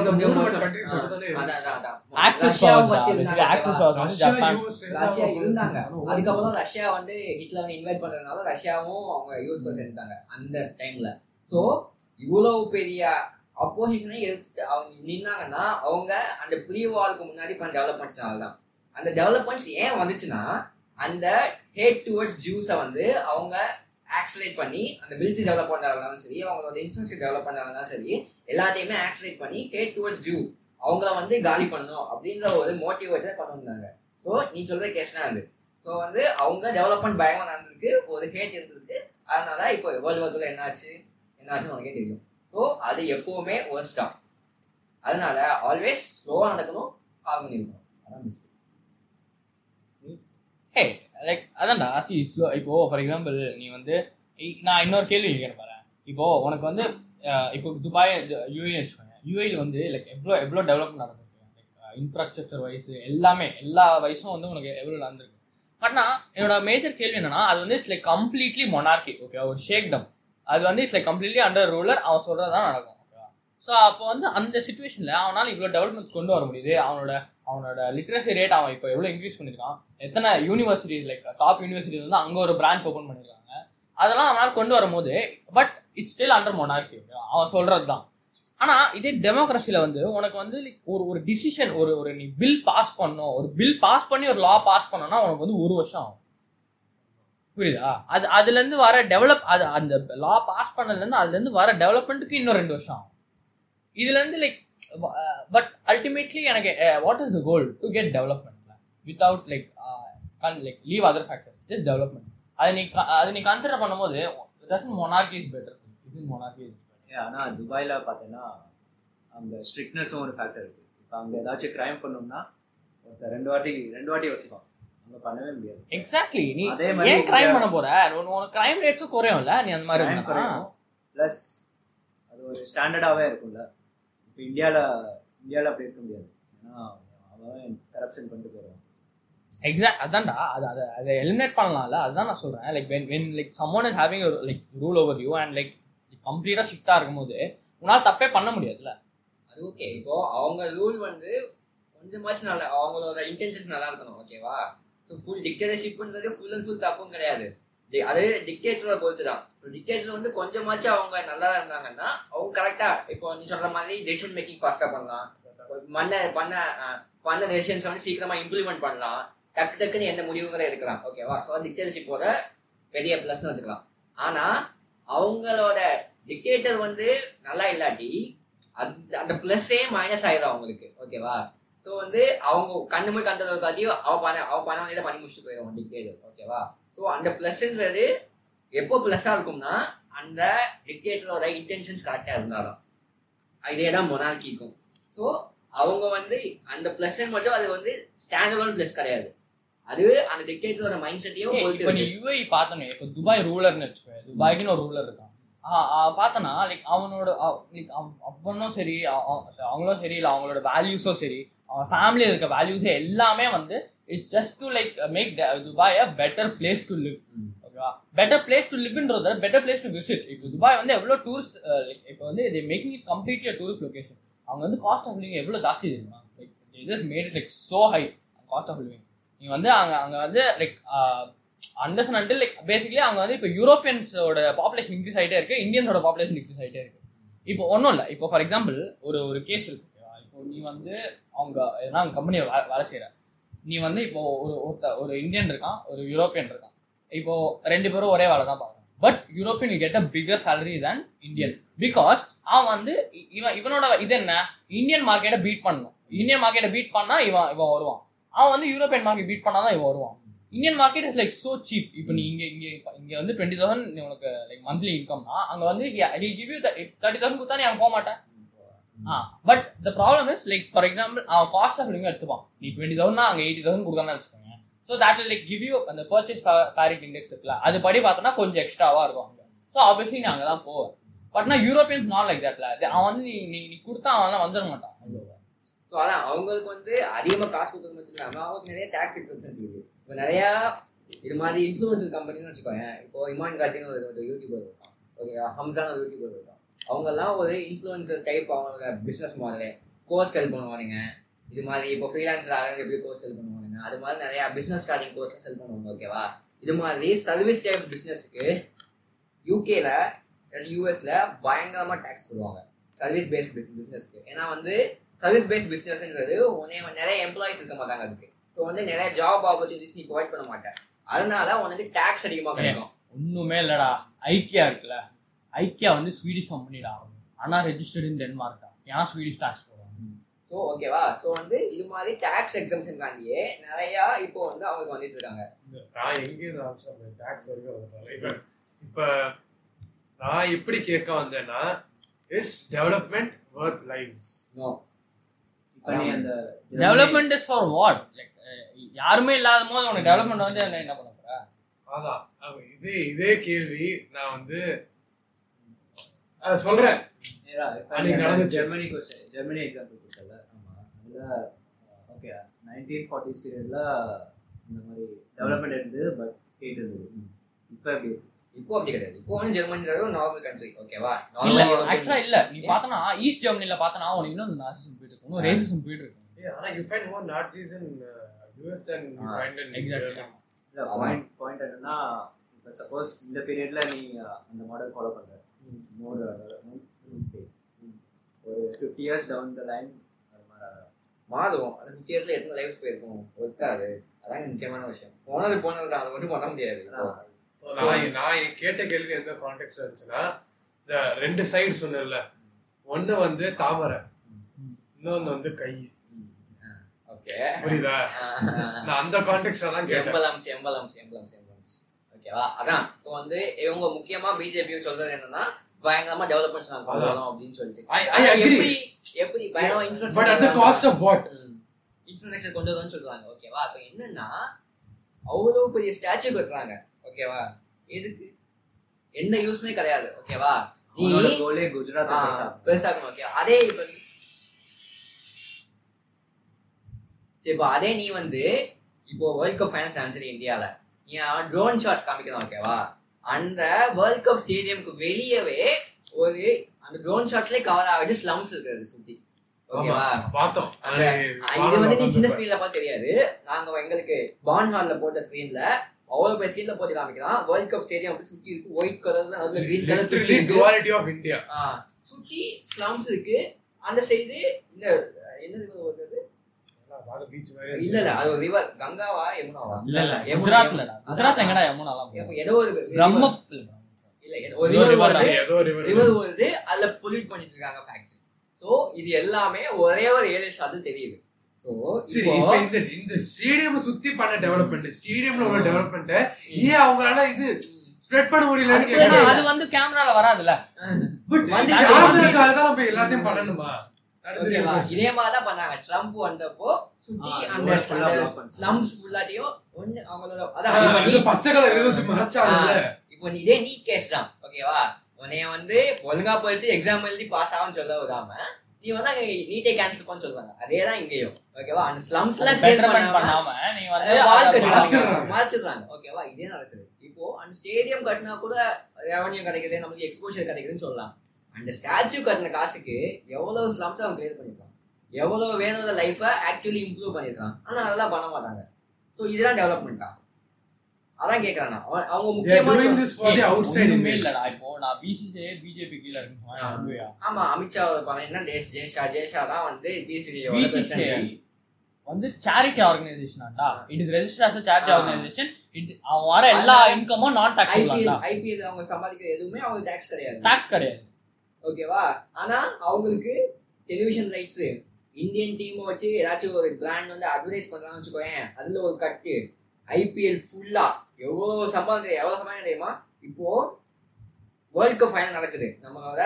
ரஷ்யா யூஎஸ் இருந்தாங்க. அதுக்கப்புறம் ரஷ்யா வந்து ஹிட்லர் வந்து இன்வைட் பண்றதுனால ரஷ்யாவும் அவங்க யூஸ் பண்ண சேர்ந்தாங்க அந்த டைம்ல சோ இவ்வளவு பெரிய அப்போசிஷனை எடுத்துட்டு அவங்க நின்னாங்கன்னா அவங்க அந்த ப்ரீ வாருக்கு முன்னாடி பண்ண டெவலப்மெண்ட்ஸ்னால தான் அந்த டெவலப்மெண்ட்ஸ் ஏன் வந்துச்சுன்னா அந்த ஹேட் டுவர்ட்ஸ் ஜூஸை வந்து அவங்க ஆக்சலேட் பண்ணி அந்த மிலிட்ரி டெவலப் பண்ணாலும் சரி அவங்களோட இன்ஃபுளுன்ஸ் டெவலப் பண்ணாலும் சரி எல்லாத்தையுமே ஆக்சலேட் பண்ணி ஹேட் டுவர்ட்ஸ் ஜூ அவங்கள வந்து காலி பண்ணணும் அப்படின்ற ஒரு மோட்டிவ் கொண்டு வந்தாங்க. ஸோ நீ சொல்ற கேஸ்னா அது ஸோ வந்து அவங்க டெவலப்மெண்ட் பயங்கரமா நடந்திருக்கு ஒரு ஹேட் இருந்திருக்கு அதனால இப்போ வேர்ல்டு வார்க்குள்ள என்ன ஆச்சு என்ன ஆச்சுன்னு உனக்கே தெரியும். ஸோ அது எப்பவுமே ஒர்ஸ்ட் தான் அதனால ஆல்வேஸ் ஸ்லோவாக நடக்கணும் கால் இருக்கணும். அதான் பெஸ்ட் ஹே லைக் அதான்டா சி ஸ்லோ இப்போ ஃபார் எக்ஸாம்பிள் நீ வந்து நான் இன்னொரு கேள்வி கேட்குறேன் பாரு. இப்போ உனக்கு வந்து இப்போ துபாய் யூஏ வச்சுக்கோங்க. யூஏயில் வந்து லைக் எவ்வளோ எவ்வளோ டெவலப் நடந்திருக்கு? லைக் இன்ஃப்ராஸ்ட்ரக்சர் வைஸ் எல்லாமே எல்லா வயசும் வந்து உனக்கு எவ்வளோ நடந்திருக்கு? பட் என்னோட மேஜர் கேள்வி என்னன்னா அது வந்து it's like completely monarchy okay ஒரு ஷேக் டம் அது வந்து it's like completely under ruler அவன் சொல்கிறது தான் நடக்கும். ஸோ அப்போ வந்து அந்த சுச்சுவேஷனில் அவனால் இவ்வளோ டெவலப்மெண்ட் கொண்டு வர முடியுது. அவனோட அவனோட லிட்ரஸி ரேட் அவன் இப்போ எவ்வளோ இன்க்ரீஸ் பண்ணியிருக்கான் எத்தனை யூனிவர்சிட்டிஸ் லைக் டாப் யூனிவர்சிட்டிஸ் வந்து அங்கே ஒரு பிரான்ச் ஓப்பன் பண்ணியிருக்காங்க அதெல்லாம் அவனால் கொண்டு வரும்போது but it's still under monarchy அவன் சொல்கிறது தான் ஆனால் இதே டெமோக்ரஸியில் வந்து உனக்கு வந்து ஒரு ஒரு டிசிஷன் ஒரு ஒரு நீ பில் பாஸ் பண்ணும் ஒரு பில் பாஸ் பண்ணி ஒரு லா பாஸ் பண்ணோன்னா உனக்கு வந்து ஒரு வருஷம் ஆகும். புரியுதா? அது அதுலேருந்து வர டெவலப் அது அந்த லா பாஸ் பண்ணதுலேருந்து அதுலேருந்து வர டெவலப்மெண்ட்டுக்கு இன்னும் ரெண்டு வருஷம். ஆகும் இதுலேருந்து லைக் பட் அல்டிமேட்லி எனக்கு what is the goal to get development without like like leave other factors just development அதை நீ அதை நீ கன்சிடர் பண்ணும்போது மொனார்கி இஸ் பெட்டர் இது மொனார்கி இஸ் ஏன் ஆனா துபாயில பார்த்தீங்கன்னா அங்க ஸ்ட்ரிக்ட்னஸும் ஒரு ஃபேக்டர் இருக்கு. இப்போ அங்க ஏதாச்சும் கிரைம் பண்ணோம்னா ஒருத்தர் ரெண்டு வாட்டி ரெண்டு வாட்டி யோசிப்பான். பண்ணவே முடியாது. எக்ஸாக்ட்லி நீ அதே மாதிரி ஏன் கிரைம் பண்ண போற? உன் உனக்கு கிரைம் ரேட்ஸும் குறையும்ல நீ அந்த மாதிரி ப்ளஸ் அது ஒரு ஸ்டாண்டர்டாகவே இருக்கும்ல. இப்போ இந்தியாவில் இந்தியாவில் அப்படி இருக்க முடியாது. ஏன்னா அவன் கரப்ஷன் பண்ணிட்டு போயிடுவான். எக்ஸாக்ட் அதான்டா. அது அதை அதை எலிமினேட் பண்ணலாம்ல? அதுதான் நான் சொல்றேன். Like when when like someone is having like rule over you and like கம்ப்ளீட்டாக ஸ்ட்ரிக்டாக இருக்கும்போது உன்னால் தப்பே பண்ண முடியாதுல்ல? அது ஓகே இப்போ அவங்க ரூல் வந்து கொஞ்சமாச்சும் நல்லா அவங்களோட இன்டென்ஷன் நல்லா இருக்கணும். ஓகேவா ஸோ ஃபுல் டிக்டேட்டர்ஷிப்ன்றது ஃபுல் அண்ட் ஃபுல் தப்பும் கிடையாது. அதே அது டிக்டேட்டரை பொறுத்து தான். ஸோ டிக்டேட்டர் வந்து கொஞ்சமாச்சும் அவங்க நல்லா இருந்தாங்கன்னா அவங்க கரெக்டாக இப்போ நீ சொல்கிற மாதிரி டெசிஷன் மேக்கிங் ஃபாஸ்ட்டாக பண்ணலாம். பண்ண பண்ண பண்ண டெசிஷன்ஸ் வந்து சீக்கிரமாக இம்ப்ளிமெண்ட் பண்ணலாம். டக்கு டக்குன்னு எந்த முடிவுகளை எடுக்கலாம். ஓகேவா ஸோ டிக்டேட்டர்ஷிப்போட பெரிய ப்ளஸ்னு வச்சுக்கலாம். ஆனால் அவங்களோட டிக்டேட்டர் வந்து நல்லா இல்லாட்டி அந்த அந்த ப்ளஸ்ஸே மைனஸ் ஆயிடும் அவங்களுக்கு. ஓகேவா ஸோ வந்து அவங்க கண்ணு போய் கண்டதை காட்டியும் அவ பண்ண அவ பண்ண வேண்டியதை பண்ணி முடிச்சுட்டு போயிடும் டிக்டேட்டர் ஓகேவா ஸோ அந்த ப்ளஸ்ன்றது எப்போ ப்ளஸ்ஸாக இருக்கும்னா அந்த டிக்டேட்டரோட இன்டென்ஷன்ஸ் கரெக்டாக இருந்தாலும். இதே தான் மொனார்கிக்கும் ஸோ அவங்க வந்து அந்த ப்ளஸ் மட்டும் அது வந்து ஸ்டாண்டர்ட் ப்ளஸ் கிடையாது. அது அந்த டிக்டேட்டரோட மைண்ட் செட்டையும் இப்போ நீ இருக்கு. யூஏ பார்த்தனே இப்போ துபாய் ரூலர்னு வச்சுக்கோ துபாய்க்குன்னு ஒரு ரூலர் இருக்கான். பார்த்தனா லைக் அவனோட லைக் அவனும் சரி அவ- அவ- அவங்களும் சரி இல்லை அவங்களோட வேல்யூஸும் சரி அவன் ஃபேமிலியில் இருக்க வேல்யூஸே எல்லாமே வந்து it's just to like make Dubai a better place to live. ஓகேவா பெட்டர் பிளேஸ் டு லிவ்ன்றத பெட்டர் பிளேஸ் டு விசிட் இப்போ துபாய் வந்து எவ்வளோ டூரிஸ்ட் இப்போ வந்து இது making it completely tourist location அவங்க வந்து காஸ்ட் ஆஃப் லிவிங் எவ்வளோ ஜாஸ்தி தெரியுமா? Like just made it like so high cost of living நீ வந்து அங்கே அங்கே வந்து like understand like basically அங்கே வந்து இப்போ யூரோப்பியன்ஸோட பாப்புலேஷன் இன்க்ரீஸ் ஆகிட்டே இருக்கு இந்தியன்ஸோட பாப்புலேஷன் இன்க்ரீஸ் ஆகிட்டே இருக்கு. இப்போ ஒன்றும் இல்லை. இப்போ ஃபார் எக்ஸாம்பிள் ஒரு ஒரு கேஸ் இருக்கு. நீ வந்து அவங்க எதனா கம்பெனியில் வேலை வேலை செய்கிற நீ வந்து இப்போ ஒரு ஒருத்த ஒரு இந்தியன் இருக்கான் ஒரு யூரோப்பியன் இருக்கான். இப்போ ரெண்டு பேரும் ஒரே வேலை தான் பார்க்கணும் but European get a bigger salary than Indian because அவன் வந்து இவன் இவனோட இது என்ன? இந்தியன் மார்க்கெட்டை பீட் பண்ணணும். இந்தியன் மார்க்கெட்டை பீட் பண்ணா இவன் இவன் வருவான். அவன் வந்து யூரோப்பியன் மார்க்கெட் பீட் பண்ணால் தான் இவன் வருவான். Indian market is like so cheap இப்போ நீ இங்கே இங்கே இங்கே வந்து டுவெண்ட்டி தௌசண்ட் உனக்கு லைக் மந்த்லி இன்கம்னா அங்கே வந்து he'll give you thirty thousand கொடுத்தா நீ அவன் போக மாட்டேன். But the problem is like for example அவன் காஸ்ட் ஆஃப் லிவிங் எடுத்துப்பான். நீ டுவெண்ட்டி தௌசண்ட் அங்கே எயிட்டி தௌசண்ட் கொடுக்காம வச்சுக்கோங்க. So that like give you அந்த பர்ச்சேஸ் பேரிட் இண்டெக்ஸ் இருக்குல்ல அது படி பார்த்தோன்னா கொஞ்சம் எக்ஸ்ட்ராவாக இருக்கும் அங்கே. ஸோ ஆப்வியஸ்லி நீ அங்கே தான் போவேன் பட்னா யூரோப்பியன்ஸ் நாட் லைக் தட்ல அவன் வந்து நீ நீ நீ கொடுத்தா அவன் வந்துட மாட்டான். ஸோ அதான் அவங்களுக்கு வந்து அதிகமாக காசு கொடுக்க மட்டும் இல்லாமல் அவங்களுக்கு நிறைய டேக்ஸ் எக்ஸப்ஷன்ஸ் இருக்கு. இப்போ நிறையா இது மாதிரி இன்ஃப்ளூயன்சர் கம்பெனின்னு வச்சுக்கோங்க இப்போ இமான் காட்டின்னு ஒரு யூடியூபர் இருக்கான். ஓகே ஹம்சான் ஒரு யூடியூபர் இருக்கான். அவங்கெல்லாம் ஒரு இன்ஃப்ளூயன்சர் டைப் அவங்களோட பிஸ்னஸ் மாடலு கோர்ஸ் செல் பண்ணுவானுங்க. இது மாதிரி இப்போ ஃப்ரீலான்சர் ஆகிறது எப்படி கோர்ஸ் செல் பண்ணுவானுங்க? அது மாதிரி நிறைய பிஸ்னஸ் ஸ்டார்டிங் கோர்ஸ் செல் பண்ணுவாங்க ஓகேவா இது மாதிரி சர்வீஸ் டைப் பிஸ்னஸ்க்கு யூகேல யூஎஸ்ல பயங்கரமா டேக்ஸ் போடுவாங்க. சர்வீஸ் பேஸ்ட் பிஸ்னஸ்க்கு ஏன்னா வந்து சர்வீஸ் பேஸ்ட் பிஸ்னஸ்ன்றது உனே நிறைய எம்ப்ளாயிஸ் இருக்க மாட்டாங்க அதுக்கு. ஸோ வந்து நிறைய ஜாப் ஆப்பர்ச்சுனிட்டிஸ் நீ ப்ரொவைட் பண்ண மாட்டேன் அதனால உனக்கு டேக்ஸ் அதிகமாக கிடைக்கும். ஒன்றுமே இல்லடா. ஐக்கியா இருக்குல்ல. ஐக்கியா வந்து ஸ்வீடிஷ் கம்பெனிடா ஆனா ரெஜிஸ்டர்ட் இன் டென்மார்க் தான் ஏன்னா ஸ்வீடிஷ் டாக்ஸ் போடுவாங்க. ஸோ ஓகேவா ஸோ வந்து இது மாதிரி டேக்ஸ் எக்ஸம்ஷன்காண்டியே நிறைய இப்போ வந்து அவங்க வந்துட்டு இருக்காங்க. நான் எங்கே இந்த ஆப்ஷன் டேக்ஸ் வரைக்கும் இப்ப இப்ப நான் எப்படி கேட்க வந்தேன்னா is development worth lives no development is for what like யாருமே இல்லாத போது உனக்கு டெவலப்மெண்ட் வந்து என்ன பண்ண போற? அதான். இதே இதே கேள்வி நான் வந்து சொல்றேன். ஜெர்மனி ஜெர்மனி எக்ஸாம்பிள் கொடுத்தல அதுல ஓகே நைன்டீன் ஃபார்ட்டிஸ் பீரியட்ல இந்த மாதிரி டெவலப்மெண்ட் இருந்தது பட் ஹேட் இருந்தது இப்போ எப்படி? இப்போ அப்படி கிடையாது. இப்போ வந்து ஜெர்மனின்றது ஒரு நார்மல் கண்ட்ரி ஓகேவா இல்ல நார்மல் ஆக்சுவலா இல்ல. நீ பார்த்தனா ஈஸ்ட் ஜெர்மனில பார்த்தனா உனக்கு இன்னும் நாசிசம் போயிட்டு இருக்கும் இன்னும் ரேசிசம் போயிட்டு இருக்கும் Yeah, ஆனா you find more Nazis in US then you find in exactly Germany இல்ல பாயிண்ட் பாயிண்ட் என்னன்னா இப்போ சப்போஸ் இந்த பீரியட்ல நீ அஹ், அந்த மாடல் ஃபாலோ பண்ற. மோர் ஒரு fifty years down the line. மாறும் அந்த ஃபிஃப்டி இயர்ஸ்ல எத்தனை லைஃப்ஸ் போயிருக்கும்? ஒருக்காது. அதான் முக்கியமான விஷயம். போனது போனது அது ஒன்றும் பண்ண முடியாது. நான் நான் கேட்ட கேள்வி எந்த கான்டெக்ட் இருந்துச்சுன்னா இந்த ரெண்டு சைடு சொன்னேன்ல. ஒண்ணு வந்து தாமரை இன்னொன்னு வந்து கை. ஓகே. புரியுதா? நான் அந்த கான்டெக்ட் தான் கேட்டேன். எம்பலம்ஸ் எம்பலம்ஸ் எம்பலம்ஸ் ஓகேவா? அதான் இப்போ வந்து இவங்க முக்கியமா பிஜேபி சொல்றது என்னன்னா பயங்கரமா டெவலப்மெண்ட்ஸ் கொண்டு வரோம் அப்படின்னு agree. எப்படி எப்படி பயங்கரமா but at the cost of what infrastructure கொண்டு வரணும்னு சொல்றாங்க ஓகேவா? இப்போ என்னன்னா அவ்வளவு பெரிய ஸ்டாச்சு கட்டுறாங்க ஓகேவா? எதுக்கு? எந்த யூஸ்மே கிடையாது ஓகேவா? நீ கோலே குஜராத் பெருசாக்கணும் ஓகே. அதே இப்ப சரி இப்போ அதே நீ வந்து இப்போ வேர்ல்ட் கப் ஃபைனல்ஸ் நடந்துச்சு இந்தியால. நீ ட்ரோன் ஷாட்ஸ் காமிக்கணும் ஓகேவா அந்த வேர்ல்ட் கப் ஸ்டேடியம்க்கு வெளியவே ஒரு அந்த ட்ரோன் ஷாட்ஸ்லயே கவர் ஆகுது ஸ்லம்ஸ் இருக்கிறது சுத்தி. ஓகேவா பார்த்தோம். அந்த இது வந்து நீ சின்ன ஸ்கிரீன்ல பார்த்து தெரியாது. நாங்க எங்களுக்கு பான் ஹால்ல போட்ட ஸ்கிரீன்ல அவ்வளவு பெரிய ஸ்கிரீன்ல போட்டு காமிக்கலாம். வேர்ல்ட் கப் ஸ்டேடியம் அப்படி சுத்தி இருக்கு. ஒயிட் கலர்ல கிரீன் கலர் பிச்சு இருக்கு. குவாலிட்டி ஆஃப் இந்தியா ஆ, சுத்தி ஸ்லம்ஸ் இருக்கு. அந்த சைடு இந்த என்ன river வருது பீச் இல்ல இல்ல அது ஒரு ரிவர் கங்காவா யமுனாவா இல்ல இல்ல யமுனா, குஜராத்ல யமுனா. குஜராத்ல எங்கடா யமுனாலாம் அப்ப ஏதோ ஒரு பிரம்ம இல்ல ஏதோ ஒரு ஏதோ river river வருது ஏதோ river. ரிவர் வருது அதுல பொல்யூட் பண்ணிட்டு இருக்காங்க ஃபேக்டரி சோ இது எல்லாமே ஒரே ஒரு ஏரியா ஷாட் தெரியுது. சோ சரி இப்ப இந்த இந்த ஸ்டேடியம் சுத்தி பண்ண டெவலப்மெண்ட் ஸ்டேடியம்ல உள்ள டெவலப்மெண்ட் ஏன் அவங்களால இது ஸ்ப்ரெட் பண்ண முடியலன்னு அது வந்து கேமரால வராதுல்ல. பட் வந்து கேமராக்காக தான் நம்ம எல்லாத்தையும் பண்ணணுமா? ஓகேவா question. இதே மாதிரி தான் பண்ணாங்க. ட்ரம்ப் வந்தப்போ சுத்தி அந்த. ஸ்லம்ஸ் ஃபுல்லாட்டியும் ஒண்ணு அவங்களோட அதான் இப்ப இது நீ- பச்சை கலர் இது இப்போ நீ இதே நீ கேஸ் தான் ஓகேவா? உன்னைய வந்து ஒழுங்கா படிச்சு எக்ஸாம் எழுதி பாஸ் ஆகும்னு சொல்ல விடாம நீ வந்து அங்க நீட்டே கேன்சல் பண்ண சொல்றாங்க அதே தான் இங்கேயும் ஓகேவா? அந்த ஸ்லம்ஸ்ல பண்ணாம நீ வந்து ஓகேவா? இதே நடக்குது. இப்போ அந்த ஸ்டேடியம் கட்டினா கூட ரெவன்யூ கிடைக்குது நமக்கு எக்ஸ்போஷர் கிடைக்குதுன்னு சொல்லலாம். அந்த ஸ்டாச்சு கட்டின காசுக்கு எவ்வளவு ஸ்லம்ஸ் அவங்க கிளியர் பண்ணிருக்கலாம் எவ்வளவு வேணுங்கிற லைஃபை ஆக்சுவலி இம்ப்ரூவ் பண்ணிருக்கலாம் ஆனா அதெல்லாம் பண்ண மாட்டாங்க. ஸோ இதுதான் டெவலப்மெண்ட்டா அதான் கேட்கறேன். அவங்க- முக்கியமா doing சொல்- this for the outside ஒண்ணுமே image. இல்லடா. இப்போ நான் பிசிசி பிஜேபி கீழ இருக்கு ஆமா அமித்ஷா பணம் என்ன? தேஷ் ஜெயஷா ஜெயஷா தான் வந்து பிசிசி பிசிசிஐ வந்து charity ஆர்கனைசேஷனாடா it is register charity. Organisation it அவன் வர எல்லா இன்கமும் நான் ஐபிஎல் அவங்க சம்பாதிக்கிற எதுவுமே அவங்க டாக்ஸ் கிடையாது. டாக்ஸ் கிடையாது. ஓகேவா? ஆனா அவங்களுக்கு டெலிவிஷன் ரைட்ஸ் இந்தியன் டீமை வச்சு ஏதாச்சும் ஒரு பிராண்ட் வந்து அட்வர்டைஸ் பண்றாங்கன்னு வச்சுக்கோயேன் அதுல ஒரு கட்டு ஐபிஎல் ஃபுல்லா எவ்வளவு சம்பளம் எவ்வளோ எவ்வளவு சம்பளம் தெரியுமா? இப்போ வேர்ல்ட் கப் ஃபைனல் நடக்குது. நம்மளோட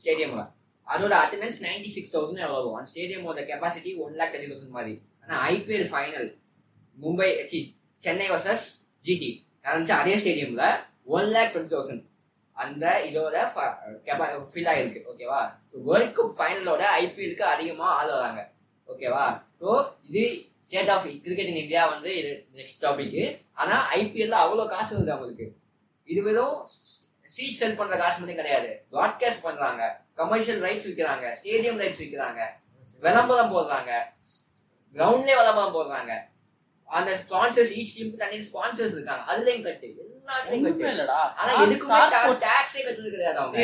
ஸ்டேடியம்ல அதோட அட்டண்டன்ஸ் நைன்டி சிக்ஸ் தௌசண்ட் எவ்வளோ அந்த ஸ்டேடியமோட capacity one lakh thirty thousand மாதிரி. ஆனா ஐபிஎல் ஃபைனல் மும்பை சி சென்னை வர்சஸ் ஜிடி நடந்துச்சு அதே ஸ்டேடியம்ல ஒன் லேக் டுவெண்ட்டி தௌசண்ட் அந்த இதோட ஃபில் ஆயிருக்கு. ஓகேவா வேர்ல்ட் கப் ஃபைனலோட ஐபிஎலுக்கு அதிகமாக ஆள் வராங்க. ஓகேவா ஸோ இது state of cricket in India வந்து இது நெக்ஸ்ட் டாபிக் ஆனால் ஐபிஎல்ல அவ்வளோ காசு வருது அவங்களுக்கு. இது வெறும் சீட் செல் பண்ணுற காசு மட்டும் கிடையாது. ப்ராட்காஸ்ட் பண்ணுறாங்க கமர்ஷியல் ரைட்ஸ் விற்கிறாங்க ஸ்டேடியம் ரைட்ஸ் விற்கிறாங்க விளம்பரம் போடுறாங்க. கிரவுண்ட்லேயே விளம்பரம் போடுறாங்க. அந்த ஸ்பான்சர்ஸ் ஈச் டீமுக்கு தனி ஸ்பான்சர்ஸ் இருக்காங்க. அதுலயும் கட்டு. எல்லாத்துலயும் கட்டு. இல்லடா ஆனா எதுக்குமே டாக்ஸே கட்டுறது கிடையாது அவங்க.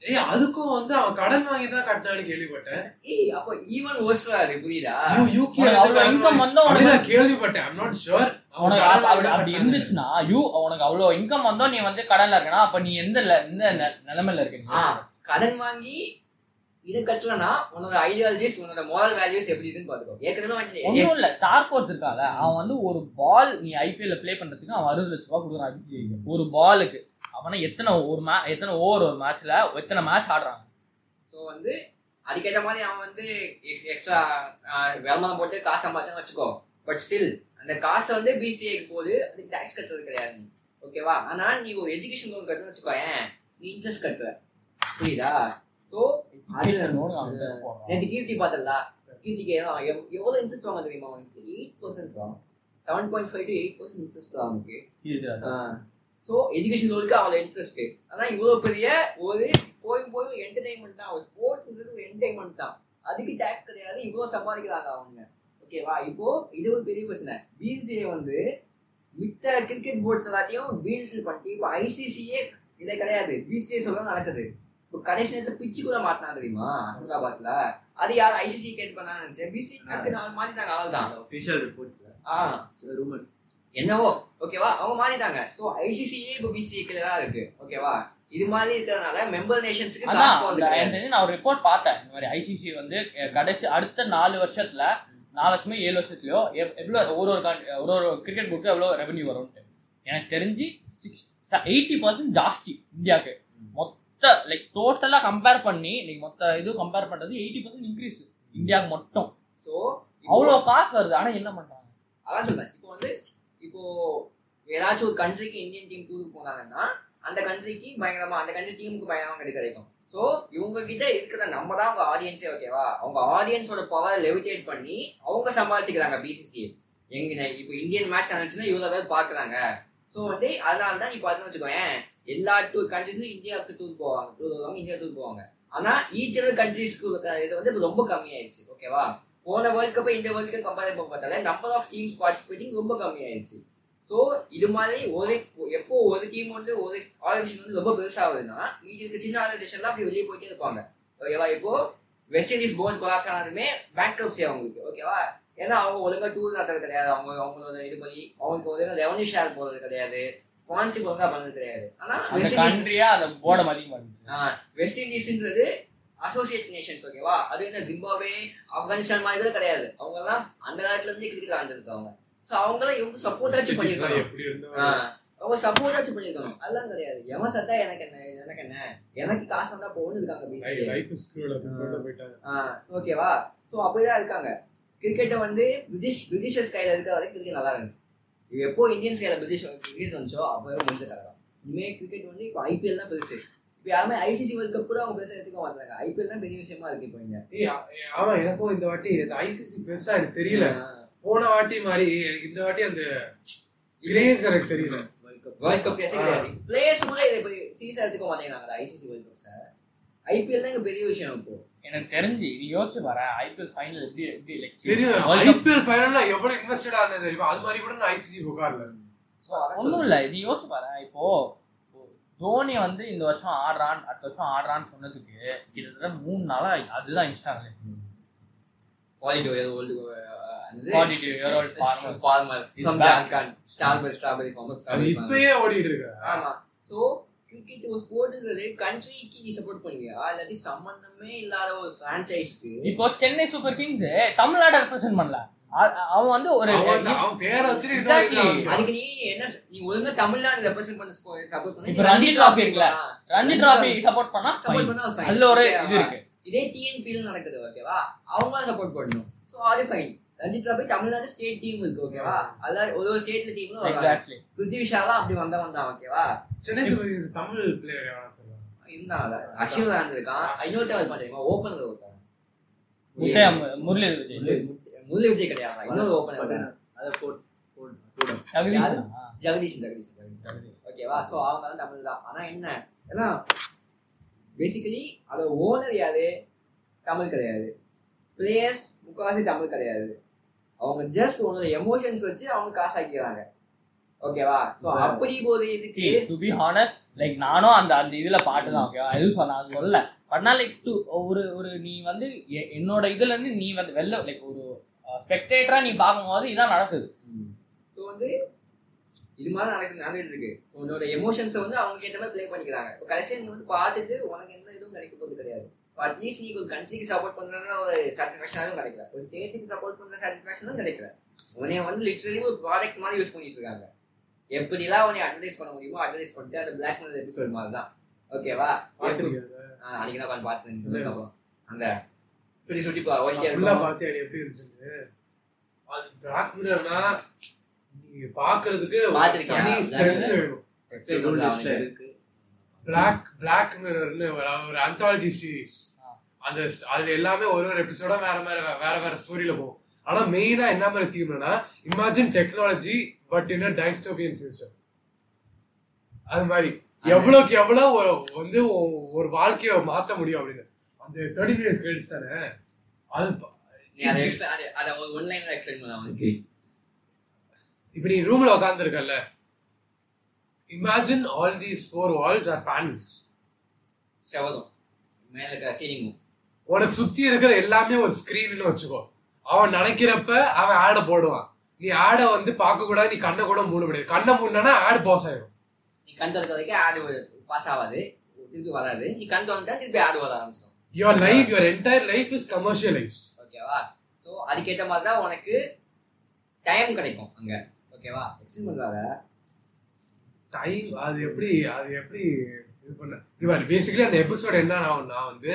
ஏய், அதுக்கும் வந்து அவன் கடன் வாங்கி தான் கட்டினான்னு கேள்விப்பட்டேன். ஏய் அப்போ ஈவன் ஒர்ஸ்ரா அது புரியுதா? யூ- UK உனக்கு வந்து அவ்வளவு வாங்கி- வந்தா உனக்கு- நான் கேள்விப்பட்டேன். ஐம் நாட் ஷுர் உனக்கு அப்ப- அப்படி இருந்துச்சுன்னா யூ உனக்கு அவ்வளவு இன்கம் வந்தோ நீ வந்து கடன்ல இருக்கனா அப்ப நீ எந்த எந்த நெ- நிலைமையில இருக்க கடன் வாங்கி இதை கட்டலனா உன்னோட ஐடியாலஜிஸ் உன்னோட moral வேல்யூஸ் எப்படி இருக்குன்னு பாத்துக்கோ ஏற்கனவே ஒண்ணும் இல்ல ஸ்டார் இருக்கால அவன் வந்து ஒரு பால் நீ ஐபிஎல்ல ப்ளே பண்றதுக்கு அவன் அறுபது லட்ச ரூபா கொடுக்குறான் ஒரு பாலுக்கு அவனா எத்தனை ஒரு மே எத்தனை ஓவர் ஒரு மேட்ச்ல எத்தனை மேட்ச் ஆடுறாங்க ஸோ வந்து அதுக்கேற்ற மாதிரி அவன் வந்து எக்ஸ்ட்ரா விளம்பரம் போட்டு காசு சம்பாதிச்சான்னு வச்சுக்கோ. பட் ஸ்டில் அந்த காசை வந்து பிசிஏக்கு போது அதுக்கு டேக்ஸ் கட்டுறது கிடையாது ஓகேவா ஆனா நீ ஒரு எஜுகேஷன் லோன் கட்டணும்னு வச்சுக்கோ ஏன்? நீ இன்ட்ரெஸ்ட் கட்டுற. புரியுதா? ஸோ. நேற்று கீர்த்தி பார்த்தல கீர்த்திக்கு எவ்வளோ இன்ட்ரெஸ்ட் வாங்க தெரியுமா அவனுக்கு? எயிட் பர்சன்ட் தான் seven point five to eight percent interest தான் அவனுக்கு. ஸோ எஜுகேஷன் லோனுக்கு அவ்வளோ இன்ட்ரெஸ்ட் ஆனா இவ்வளோ பெரிய ஒரு போயும் போயும் என்டர்டைன்மெண்ட் தான். ஒரு ஸ்போர்ட்ஸ்ன்றது ஒரு என்டர்டைன்மெண்ட் தான். அதுக்கு டேக்ஸ் கிடையாது. இவ்வளோ சம்பாதிக்கிறாங்க அவங்க. ஓகேவா இப்போ இது ஒரு பெரிய பிரச்சனை. பிசிஏ வந்து மித்த கிரிக்கெட் போர்ட்ஸ் எல்லாத்தையும் பீல்ஸ் பண்ணிட்டு இப்போ ஐசிசியே இதே கிடையாது. பிசிஏ சொல்ல நடக்குது. இப்போ கடைசி நேரத்தில் பிச்சு கூட மாட்டினா தெரியுமா அஹமதாபாத்ல? அது யார்? ஐசிசி கேட் பண்ணான்னு நினைச்சேன். பிசி மாத்திட்டாங்க அவள் தான் official reportsல ஆ. rumors. என்னவோ ஓகேவா? அவங்க மாறிட்டாங்க சோ ஐசிசியே இப்போ பிசிஏக்கு தான் இருக்கு ஓகேவா? இது மாதிரி இருக்கிறதுனால மெம்பர் நேஷன்ஸ்க்கு நான் ஒரு ரிப்போர்ட் பார்த்தேன். இந்த மாதிரி ஐசிசி வந்து கடைசி அடுத்த நாலு வருஷத்துல நாலு வருஷமே ஏழு வருஷத்துலயோ எவ்- எவ்வளவு ஒரு ஒரு ஒரு ஒரு கிரிக்கெட் புக்கு எவ்வளவு ரெவன்யூ வரும்ட்டு எனக்கு தெரிஞ்சு சிக்ஸ் எயிட்டி பர்சன்ட் ஜாஸ்தி இந்தியாவுக்கு. மொத்த லைக் டோட்டலா கம்பேர் பண்ணி நீங்க மொத்த இது கம்பேர் பண்றது எயிட்டி பர்சன்ட் இன்க்ரீஸ் இந்தியாவுக்கு மட்டும். சோ அவ்வளவு காசு வருது. ஆனா என்ன பண்றாங்க? அதான் சொல்றேன். இப்போ வந்து இப்போ ஏதாச்சும் ஒரு கண்ட்ரிக்கு இந்தியன் டீம் டூருக்கு போனாங்கன்னா அந்த கண்ட்ரிக்கு பயங்கரமா அந்த கண்ட்ரி டீமுக்கு பயங்கரமா கிடை கிடைக்கும். ஸோ இவங்க கிட்ட இருக்கிற நம்ம தான் அவங்க ஆடியன்ஸே ஓகேவா அவங்க ஆடியன்ஸோட பவர் லெவிடேட் பண்ணி அவங்க சம்பாதிச்சுக்கிறாங்க பிசிசி எங்க இப்போ இந்தியன் மேட்ச் நடந்துச்சுன்னா இவ்வளோ பேர் பார்க்குறாங்க. ஸோ வந்து அதனால தான் நீ பார்த்துன்னு வச்சுக்கோயேன் எல்லா டூ கண்ட்ரிஸும் இந்தியாவுக்கு டூர் போவாங்க. டூர் வருவாங்க இந்தியா டூர் போவாங்க. ஆனா ஈச் அதர் கண்ட்ரிஸ்க்கு இது வந்து ரொம்ப கம்மியாயிடுச்சு ஓகேவா போன வேர்ல்ட் கப்பை இந்த வேர்ல்ட் கப் கம்பேர் பண்ண பார்த்தாலே நம்பர் ஆஃப் டீம்ஸ் பார்ட்டிசிபேட்டிங் ரொம்ப கம்மியாயிடுச்சு ஸோ இது மாதிரி ஒரு எப்போ ஒரு டீம் வந்து ஒரு ஆர்கனைசேஷன் வந்து ரொம்ப பெருசாகுதுன்னா மீதி இருக்க சின்ன ஆர்கனைசேஷன்லாம் அப்படி வெளியே போயிட்டே இருப்பாங்க. ஓகேவா இப்போ வெஸ்ட் இண்டீஸ் போர்ட் கொலாப்ஸ் ஆனாலுமே பேக்கப்ஸ் அவங்களுக்கு ஓகேவா ஏன்னா அவங்க ஒழுங்கா டூர் நடத்துறது கிடையாது. அவங்க அவங்களோட இது பண்ணி அவங்களுக்கு ஒழுங்காக ரெவன்யூ ஷேர் போடுறது கிடையாது. ஸ்பான்சிப் ஒழுங்கா பண்ணது கிடையாது. ஆனா கண்ட்ரியா மதிக்க மாட்டேங்குது ஆஹ் வெஸ்ட் இண்டீஸ்ன்றது அசோசியேட் நேஷன்ஸ் ஓகேவா அது என்ன ஜிம்பாவே ஆப்கானிஸ்தான் மாதிரி கூட கிடையாது. அவங்க எல்லாம் அந்த காலத்துல இருந்து கிரிக்கெட் ஆண்டுருக்காங்க சோ அவங்களாம் இவங்க சப்போர்ட் ஆச்சு பண்ணிருக்காங்க அவங்க சப்போர்ட் ஆச்சு பண்ணிருக்கணும் அதெல்லாம் கிடையாது. எவன் சத்தா எனக்கு என்ன எனக்கு என்ன? எனக்கு காசு வந்தா போகணும் இருக்காங்க ஆஹ் ஓகேவா ஸோ அப்படிதான் இருக்காங்க. கிரிக்கெட்டை வந்து பிரிட்டிஷ் பிரிட்டிஷர்ஸ் கையில இருக்கிற வரைக்கும் கிரிக்கெட் நல்லா இருந்துச்சு. எப்போ இந்தியன்ஸ் கையில பிரிட்டிஷ் கிரிக்கெட் வந்துச்சோ அப்பவே முடிஞ்ச கதை தான் இனிமே கிரிக்கெட் வந்து இப்போ ஐபிஎல் தான் பெருசு. இப்போ யாருமே ஐசிசி வேர்ல்ட் கப் கூட அவங்க பெருசாக எடுத்துக்க மாட்டாங்க. ஐபிஎல் தான் பெரிய விஷயமா இருக்கு இப்போ இங்க. ஆமா எனக்கும் இந்த வாட்டி இந்த ஐசிசி பெருசா எனக்கு தெரியல. போன வாட்டி மாதிரி எனக்கு இந்த வாட்டி அந்த கிரேஸ் எனக்கு தெரியல. வேர்ல்ட் கப் பிளேயர்ஸ் கூட இதை சீரியஸா எடுத்துக்க மாட்டேங்கிறாங்க ICC World Cup sir IPL தான் இங்க பெரிய விஷயம் இப்போ. எனக்கு தெரிஞ்சு நீ யோசிச்சு பாரு ஐபிஎல் ஃபைனல் எப்படி எப்படி தெரியும். ஐபிஎல் ஃபைனல்ல எவ்வளவு இன்வெஸ்டட் ஆகுது தெரியுமா? அது மாதிரி கூட நான் ஐசிசி உட்கார்ல. ஸோ ஒண்ணும் இல்ல நீ யோசிச்சு பாரு இப்போ தோனி வந்து இந்த வருஷம் ஆடுறான் அடுத்த வருஷம் ஆடுறான்னு சொன்னதுக்கு கிட்டத்தட்ட மூணு நாளா அதுதான் இன்ஸ்டால forty two year old forty two year old farmer farmer strawberry farmer இப்பயே ஓடிட்டு இருக்கு. ஆமா. சோ கிரிக்கெட் ஒரு ஸ்போர்ட்ன்றது கண்ட்ரிக்கு நீ சப்போர்ட் பண்ணுவியா? இல்லாட்டி சம்பந்தமே இல்லாத ஒரு ஃப்ரான்ச்சைஸ்க்கு இப்போ Chennai Super Kings Tamil Nadu represent பண்ணல. அவன் வந்து ஒரு பேரை அவனுக்கு- அதுக்கு நீ என்ன நீ ஒழுங்கா தமிழ்நாடு ரெப்ரசென்ட் பண்ண சப்போர்ட் பண்ணி இப்ப ரஞ்சி trophy இருக்குல்ல? ரஞ்சி டிராபி சப்போர்ட் பண்ணா சப்போர்ட். பண்ணா. அதுல ஒரு இது? இருக்கு. இதே டிஎன்பியில் நடக்குது ஓகேவா அவங்க சப்போர்ட் பண்ணணும். சோ அது fine Ranji trophy Tamil Nadu state team இருக்கு ஓகேவா அதுல ஒரு ஒரு ஸ்டேட்ல டீம்ல எக்ஸாக்ட்லி பிருத்திவிஷாலாம் அப்படி வந்தா வந்தான் ஓகேவா சென்னை தமிழ் பிளேயர் எவனா சொல்லுவாங்க அஸ்வின் இருக்கான் இன்னொருத்தன் இருப்பான் தெரியுமா ஓப்பனர் ஒருத்தன் முரளி விஜய் முரளி- விஜய் கிடையாது இன்னொரு ஓப்பனர் இருக்கான் அதை டூடம் ஜெகதீஷ்? தானா? ஜெகதீஷ் ஜெகதீஷ். ஓகேவா ஸோ அவங்க வந்து தமிழ் தான் ஆனா என்ன ஏன்னா பேசிக்கலி அது ஓனர் யாரு தமிழ் கிடையாது பிளேயர்ஸ் முக்காவாசி தமிழ் கிடையாது அவங்க ஜஸ்ட் உன்னோட எமோஷன்ஸ் வச்சு அவங்க காசாக்கிறாங்க ஓகேவா ஸோ அப்படி ஒரு இதுக்கு டு பி ஹானஸ்ட் லைக் நானும் அந்த அந்த இதுல பாட்டு தான் ஓகேவா எதுவும் சொன்ன அது சொல்லல பட் நான் லைக் டு ஒரு ஒரு நீ வந்து என்னோட இதுல இருந்து நீ வந்து வெளில லைக் ஒரு ஸ்பெக்டேட்டரா நீ பார்க்கும்போது இதான் நடக்குது. ஸோ வந்து இது மாதிரி நடக்குது நடந்துட்டு இருக்கு. உன்னோட எமோஷன்ஸை வந்து அவங்க ஏற்ற மாதிரி ப்ளே பண்ணிக்கிறாங்க. இப்போ கடைசியாக நீ வந்து பார்த்துட்டு உனக்கு எந்த இதுவும் கிடைக்க போகிறது கிடையாது. அட்லீஸ்ட் நீ ஒரு கண்ட்ரிக்கு சப்போர்ட் பண்ணுறதுனா ஒரு சாட்டிஸ்ஃபேக்ஷனாகவும் கிடைக்கல ஒரு ஸ்டேட்டுக்கு சப்போர்ட் பண்ணுற சாட்டிஸ்ஃபேக்ஷனும் கிடைக்கல உன்னை வந்து லிட்ரலி ஒரு ப்ராடக்ட் மாதிரி யூஸ் பண்ணிட்டு இருக்காங்க எப்படிலாம் உன்னை அட்வர்டைஸ் பண்ண முடியுமோ அட்வர்டைஸ் பண்ணிட்டு அந்த பிளாக் மெயில் எபிசோட் மாதிரி தான் ஓகேவா. அன்னைக்கு தான் உட்காந்து பார்த்துருந்தேன் அப்புறம் அந்த ஃபுல்லா இருக்கும் பார்த்து எப்படி இருந்துச்சு அது பிளாக் மிரர்னா நீ பாக்குறதுக்கு? தனி ஸ்ட்ரென்த்? வேணும் பிளாக் பிளாக் மிரர்னு ஒரு அந்தாலஜி சீரிஸ். அந்த அதுல எல்லாமே ஒரு ஒரு எபிசோட வேற வேற வேற வேற ஸ்டோரியில போகும். ஆனா மெயினா என்ன மாதிரி தீம்னா imagine technology but in dystopian future அது மாதிரி. எவ்வளவுக்கு எவ்வளவு வந்து ஒரு வாழ்க்கைய மாத்த முடியும் அப்படின்னு. அந்த தேர்ட்டி மினிட்ஸ் கிரெடிட்ஸ் தானே? அது ப- நீ அதை explain- அதை- அதை ஒரு one line ல explain பண்ணு அவனுக்கு. இப்ப நீ ரூம்ல உட்காந்துருக்கல imagine all these four walls are panels செவரும். மேல உம். உனக்கு சுத்தி இருக்கிற எல்லாமே ஒரு ஸ்கிரீன்னு வச்சுக்கோ அவன் நினைக்கிறப்ப அவன் ஆட போடுவான் நீ ஆட வந்து பார்க்க கூடாது நீ கண்ணை கூட மூட முடியாது கண்ணை மூடனா ஆட் பாஸ் ஆயிடும் நீ கண் திறக்க வரைக்கும் ad pass ஆகாது. திருப்பி வராது. நீ கண் திறந்துட்டா திருப்பி ad வர ஆரம்பிச்சிடும். Your life your entire life is commercialised ஓகேவா ஸோ அதுக்கேற்ற மாதிரி தான் உனக்கு டைம் கிடைக்கும் அங்க ஓகேவா எக்ஸ்பிளைன் பண்றாங்க டைம் அது எப்படி அது எப்படி இது பண்ண இவர் பேசிக்கலி அந்த எபிசோட் என்ன ஆகும்னா வந்து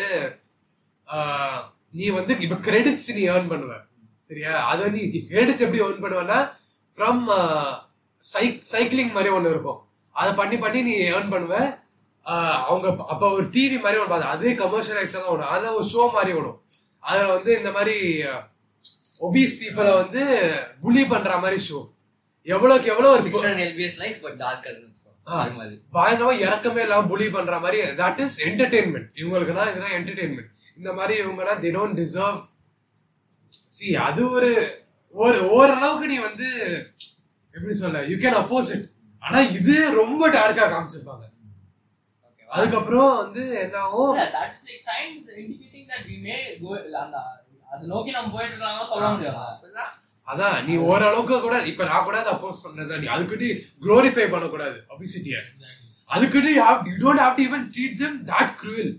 நீ வந்து இப்ப கிரெடிட்ஸ் நீ ஏர்ன் பண்ணுவ. சரியா? அதை நீ கிரெடிட்ஸ் எப்படி ஏர்ன் பண்ணுவேன்னா ஃப்ரம் சைக்கிளிங் மாதிரி ஒன்று இருக்கும். அதை பண்ணி பண்ணி நீ ஏர்ன் பண்ணுவ. அவங்க அப்ப ஒரு டிவி மாதிரி ஒன்று பார்த்து அதே கமர்ஷியலைஸாக தான் ஓடும். அதில் ஒரு ஷோ மாதிரி ஓடும். அதில் வந்து இந்த மாதிரி ஒபீஸ் பீப்புளை வந்து புலி பண்ற மாதிரி ஷோ எவ்வளோக்கு எவ்வளோ ஒரு எல்பிஎஸ் லைஃப் பட் டார்க்கர் பயங்கரமா இறக்கமே இல்லாம புலி பண்ற மாதிரி தட் இஸ் என்டர்டெயின்மெண்ட் இவங்களுக்குனா இதெல்லாம் என்டர்டெயின்மெண்ட் இந்த மாதிரி இவங்கன்னா தி டோன்ட் டிசர்வ் சி அது ஒரு ஒரு ஓரளவுக்கு நீ வந்து எப்படி சொல்ல யூ கேன் அப்போசிட் ஆனா இது ரொம்ப டார்க்கா காமிச்சிருப்பாங்க. அதுக்கப்புறம் வந்து என்ன ஆகும் அது நோக்கி நம்ம போயிட்டு இருக்காங்க சொல்ல முடியாது? அதான் நீ ஓரளவுக்கு கூட இப்ப நான் கூட அதை அப்போஸ் பண்றதா நீ அதுக்குன்னு க்ளோரிஃபை பண்ணக்கூடாது ஒபிசிட்டிய அதுக்குன்னு you don't have to even treat them that cruel.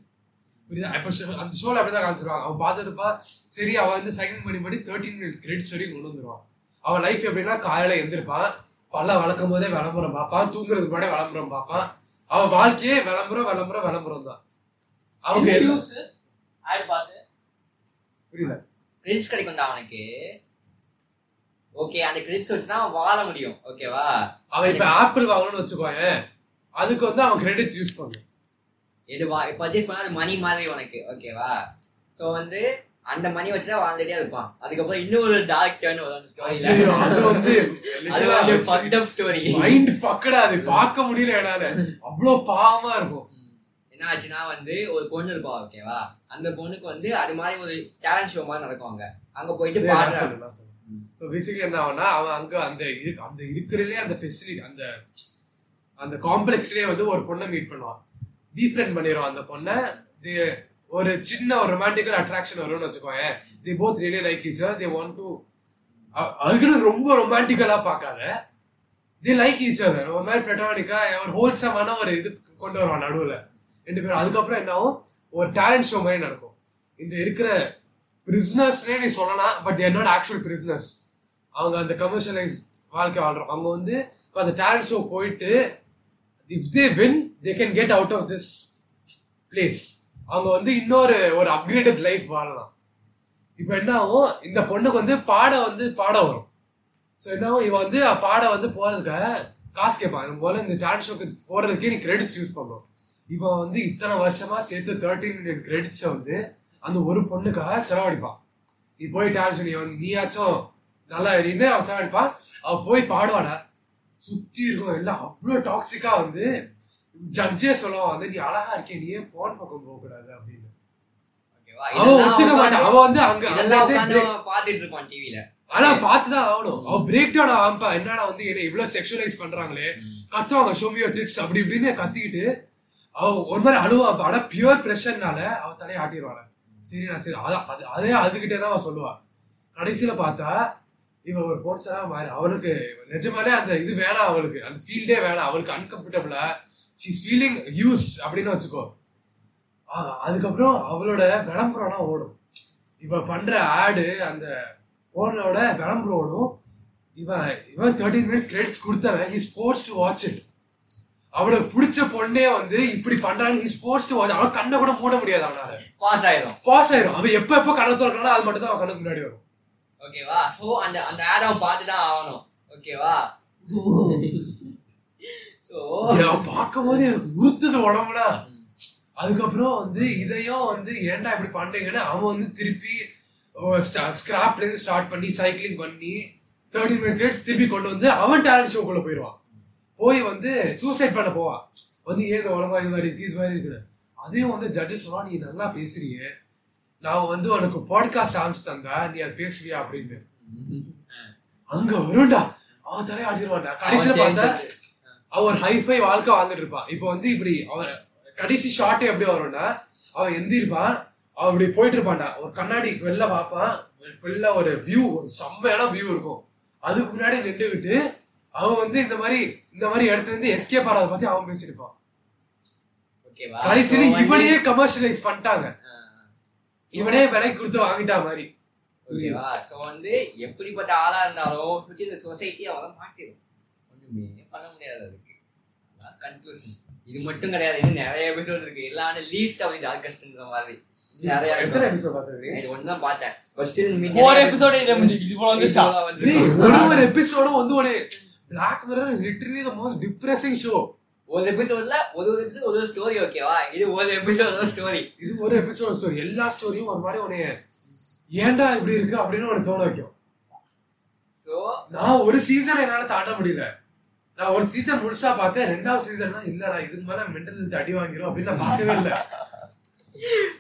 புரியுதா? இப்ப அந்த ஷோல அப்படிதான் காமிச்சிருவாங்க. அவன் பார்த்துருப்பா சரி அவன் வந்து சைக்கிள் பண்ணி பண்ணி தேர்ட்டின் மினிட் கிரெடிட்ஸ் வரைக்கும் கொண்டு வந்துருவான். அவன் லைஃப் எப்படின்னா காலையில எந்திருப்பான் பல்ல வளர்க்கும் போதே விளம்பரம் பார்ப்பான் தூங்குறதுக்கு முன்னாடி விளம்பரம் பார்ப்பான் அவன் வாழ்க்கையே விளம்பரம் விளம்பரம் விளம்பரம் தான். அவங்க புரியல கிரெடிட்ஸ் கிடைக்கும்டா அவனுக்கு. ஓகே அந்த கிரெடிட்ஸ் வச்சு தான் வாழ முடியும். ஓகேவா அவன் இப்ப ஆப்பிள் வாங்கணும்னு வச்சுக்கோயேன். அதுக்கு வந்து அவன் கிரெடிட்ஸ் யூஸ் பண்ணுவான் எது வா பர்ச்சேஸ் பண்ணா அது மணி மாதிரி உனக்கு. ஓகேவா சோ வந்து அந்த மணி வச்சு தான் வாழ்ந்துட்டே இருப்பான். அதுக்கப்புறம் இன்னொரு டார்க் டர்ன் அது வந்து அது வந்து ஃபக்ட் அப் ஸ்டோரி மைண்ட் ஃபக்கடா அது. பார்க்க முடியல என்னால. அவ்வளவு பாவமா இருக்கும். என்ன ஆச்சுன்னா வந்து ஒரு பொண்ணு இருப்பா ஓகேவா அந்த பொண்ணுக்கு வந்து அது மாதிரி ஒரு டேலண்ட் ஷோ மாதிரி நடக்கும் அங்க. அங்க போயிட்டு பாடுறான். ஸோ பேசிக்கலி என்ன ஆகும்னா அவன் அங்கே அந்த இரு அந்த இருக்கிறதுலே அந்த ஃபெசிலிட்டி அந்த அந்த காம்ப்ளெக்ஸ்லேயே வந்து ஒரு பொண்ணை மீட் பண்ணுவான். டீஃப்ரெண்ட் பண்ணிடுவான் அந்த பொண்ணை. தி ஒரு சின்ன ஒரு ரொமான்டிக்கல் அட்ராக்ஷன் வரும்னு வச்சுக்கோங்க the both really like each they they want அதுக்குன்னு ரொம்ப ரொமான்டிக்கலாக பார்க்காத. தே லைக் ஈச் அதர் ஒரு மாதிரி பெட்டானிக்காக ஒரு ஹோல்சமான ஒரு இது கொண்டு வருவான் நடுவில். ரெண்டு பேரும். அதுக்கப்புறம் என்ன ஆகும்? ஒரு டேலண்ட் ஷோ மாதிரி நடக்கும். இந்த இருக்கிற பிரிஸ்னஸ்னே நீ சொல்லலாம் but they're not actual prisons அவங்க அந்த கமர்ஷியலைஸ் வாழ்க்கை வாழ்றோம். அவங்க வந்து அந்த டேலண்ட் ஷோ போயிட்டு if they win they can get out of this place அவங்க வந்து இன்னொரு ஒரு அப்கிரேடட் லைஃப் வாழலாம். இப்போ என்ன ஆகும்? இந்த பொண்ணுக்கு வந்து பாட வந்து பாட வரும். ஸோ என்ன ஆகும்? இவன் வந்து பாட வந்து போகிறதுக்கு காசு கேட்பான். இது போல இந்த டான்ஸ் ஷோக்கு போகிறதுக்கே நீ கிரெடிட்ஸ் யூஸ் பண்ணும் இவன் வந்து இத்தனை வருஷமா சேர்த்து தேர்ட்டின் மில்லியன் கிரெடிட்ஸை வந்து அந்த ஒரு பொண்ணுக்காக செலவழிப்பான் நீ போய் டான்ஸ் நீ வந்து நீயாச்சும் நல்லா எறின்னு அவன் செலவழிப்பான் அவ போய் பாடுவாடா சுத்தி இருக்கும் எல்லாம் அவ்வளோ டாக்ஸிக்கா வந்து ஜட்ஜே சொல்லுவான் வந்து நீ அழகா இருக்கே நீ ஏன் போன் பக்கம் போக கூடாது? அப்படின்னு. அவன் ஒத்துக்க மாட்டான். அவன் வந்து அங்க அவன் பார்த்துட்டு இருப்பான் டிவில ஆனா பார்த்துதான் ஆகணும். அவன் பிரேக் டவுன் ஆகும்பா என்னடா வந்து என்ன இவ்வளவு செக்ஷுவலைஸ் பண்றாங்களே? கத்துவாங்க ஷோமியோ டிப்ஸ் அப்படி இப்படின்னு கத்திக்கிட்டு அவ ஒரு மாதிரி அழுவா ஆனா பியூர் ப்ரெஷர்னால அவ தலையை ஆட்டிடுவாங்க சரி நான் சரி அதான் அது அதே அதுகிட்டே தான் அவன் சொல்லுவான். கடைசியில் பார்த்தா இவன் ஒரு போட்ஸராக மாறி அவளுக்கு நிஜமாலே அந்த இது வேணாம் அவளுக்கு. அந்த ஃபீல்டே வேணாம். அவளுக்கு அன்கம்ஃபர்டபுளா ஷீஸ் ஃபீலிங் யூஸ்ட் அப்படின்னு வச்சுக்கோ. அதுக்கப்புறம் அவளோட விளம்பரம்லாம் ஓடும். இவன் பண்ற ஆடு அந்த போனோட விளம்பரம் ஓடும். இவன் இவன் தேர்ட்டின் மினிட்ஸ் கிரெடிட்ஸ் கொடுத்தவன். Is force to watch it அவனுக்கு பிடிச்ச பொண்ணே வந்து இப்படி பண்றான்னு வாட்ச் அவன் கண்ணை கூட மூட முடியாது அவனால. பாஸ் ஆயிரும். பாஸ் ஆயிரும். அவன் எப்ப எப்ப கண்ணை திறக்கிறானோ அது மட்டும் தான் அவன் கண்ணுக்கு முன்னாடி வரும். ஓகேவா சோ அந்த அந்த ஆட் அவன் பார்த்து தான் ஆகணும் ஓகேவா சோ பார்க்கும் போது எனக்கு உறுத்துது உடம்புனா அதுக்கப்புறம் வந்து இதையும் வந்து ஏன்டா இப்படி பண்றீங்கன்னு அவன் வந்து திருப்பி ஸ்கிராப்ல இருந்து ஸ்டார்ட் பண்ணி சைக்கிளிங் பண்ணி தேர்ட்டி மினிட்ஸ் திருப்பி கொண்டு வந்து அவன் டேலண்ட் ஷோக்குள்ள போயிடுவான் போய் வந்து சூசைட் பண்ண போவான் வந்து ஏங்க உலகம் இது மாதிரி இருக்கு இது மாதிரி இருக்குது. அதையும் வந்து ஜட்ஜஸ் சொல்லுவா நீ நல்லா பேசுறியே. நான் வந்து உனக்கு பாட்காஸ்ட் ஆரம்பிச்சு தந்தா நீ அதை பேசுவியா? அப்படின்னு. அங்க வரும்டா. அவன் தலையை ஆடிடுவான்டா கடைசியில பார்த்தா அவன் ஒரு ஹைஃபை வாழ்க்கை வாழ்ந்துட்டு இருப்பான். இப்போ வந்து இப்படி அவன் கடைசி ஷாட்டே எப்படி வரும்னா அவன் எந்திருப்பான். அவன் இப்படி போயிட்டு இருப்பான்டா. ஒரு கண்ணாடி வெளில பார்ப்பான். ஃபுல்லா ஒரு வியூ ஒரு செம்மையான வியூ இருக்கும். அதுக்கு முன்னாடி நின்றுகிட்டு அவன் வந்து இந்த மாதிரி இந்த மாதிரி இடத்துல இருந்து எஸ்கேப் ஆறத பத்தி அவன் பேசிட்டு இருப்பான் ஓகேவா கடைசியில இவனையே கமர்ஷியலைஸ் பண்ணிட்டாங்க. இவனே விலைக்கு கொடுத்து வாங்கிட்டா மாதிரி. ஓகேவா சோ வந்து எப்படிப்பட்ட ஆளா இருந்தாலும் சுத்தி இந்த சொசைட்டி அவங்கள மாத்திரும். ஒண்ணுமே பண்ண முடியாது அதுக்கு. கன்க்ளூஷன் இது மட்டும் கிடையாது இன்னும் நிறைய எபிசோட் இருக்கு. எல்லாமே லீஸ்ட் அப்படி டார்கஸ்ட்ன்ற மாதிரி. நிறைய எத்தனை. எபிசோட் பார்த்துருக்கீங்க? இது ஒண்ணு தான் பார்த்தேன். ஃபர்ஸ்ட் ஒரு எபிசோட இது ஒரு ஒரு எபிசோடும் வந்து ஒரு Black Mirror literally the most depressing show ஒரு எபிசோட்ல ஒரு ஒரு எபிசோட் ஒரு ஸ்டோரி ஓகேவா இது ஒரு எபிசோட் ஒரு ஸ்டோரி இது ஒரு எபிசோட் ஸ்டோரி எல்லா ஸ்டோரியும் ஒரு மாதிரி உனைய ஏன்டா இப்படி இருக்கு அப்படின்னு உனக்கு தோண வைக்கும். சோ நான் ஒரு சீசன் என்னால தாண்ட முடியல. நான் ஒரு சீசன் முழுசா பார்த்தேன் ரெண்டாவது சீசன்னா இல்லடா இதுக்கு மேல மென்டல் ஹெல்த் அடி வாங்கிரும் அப்படின்னு நான் பார்க்கவே இல்லை.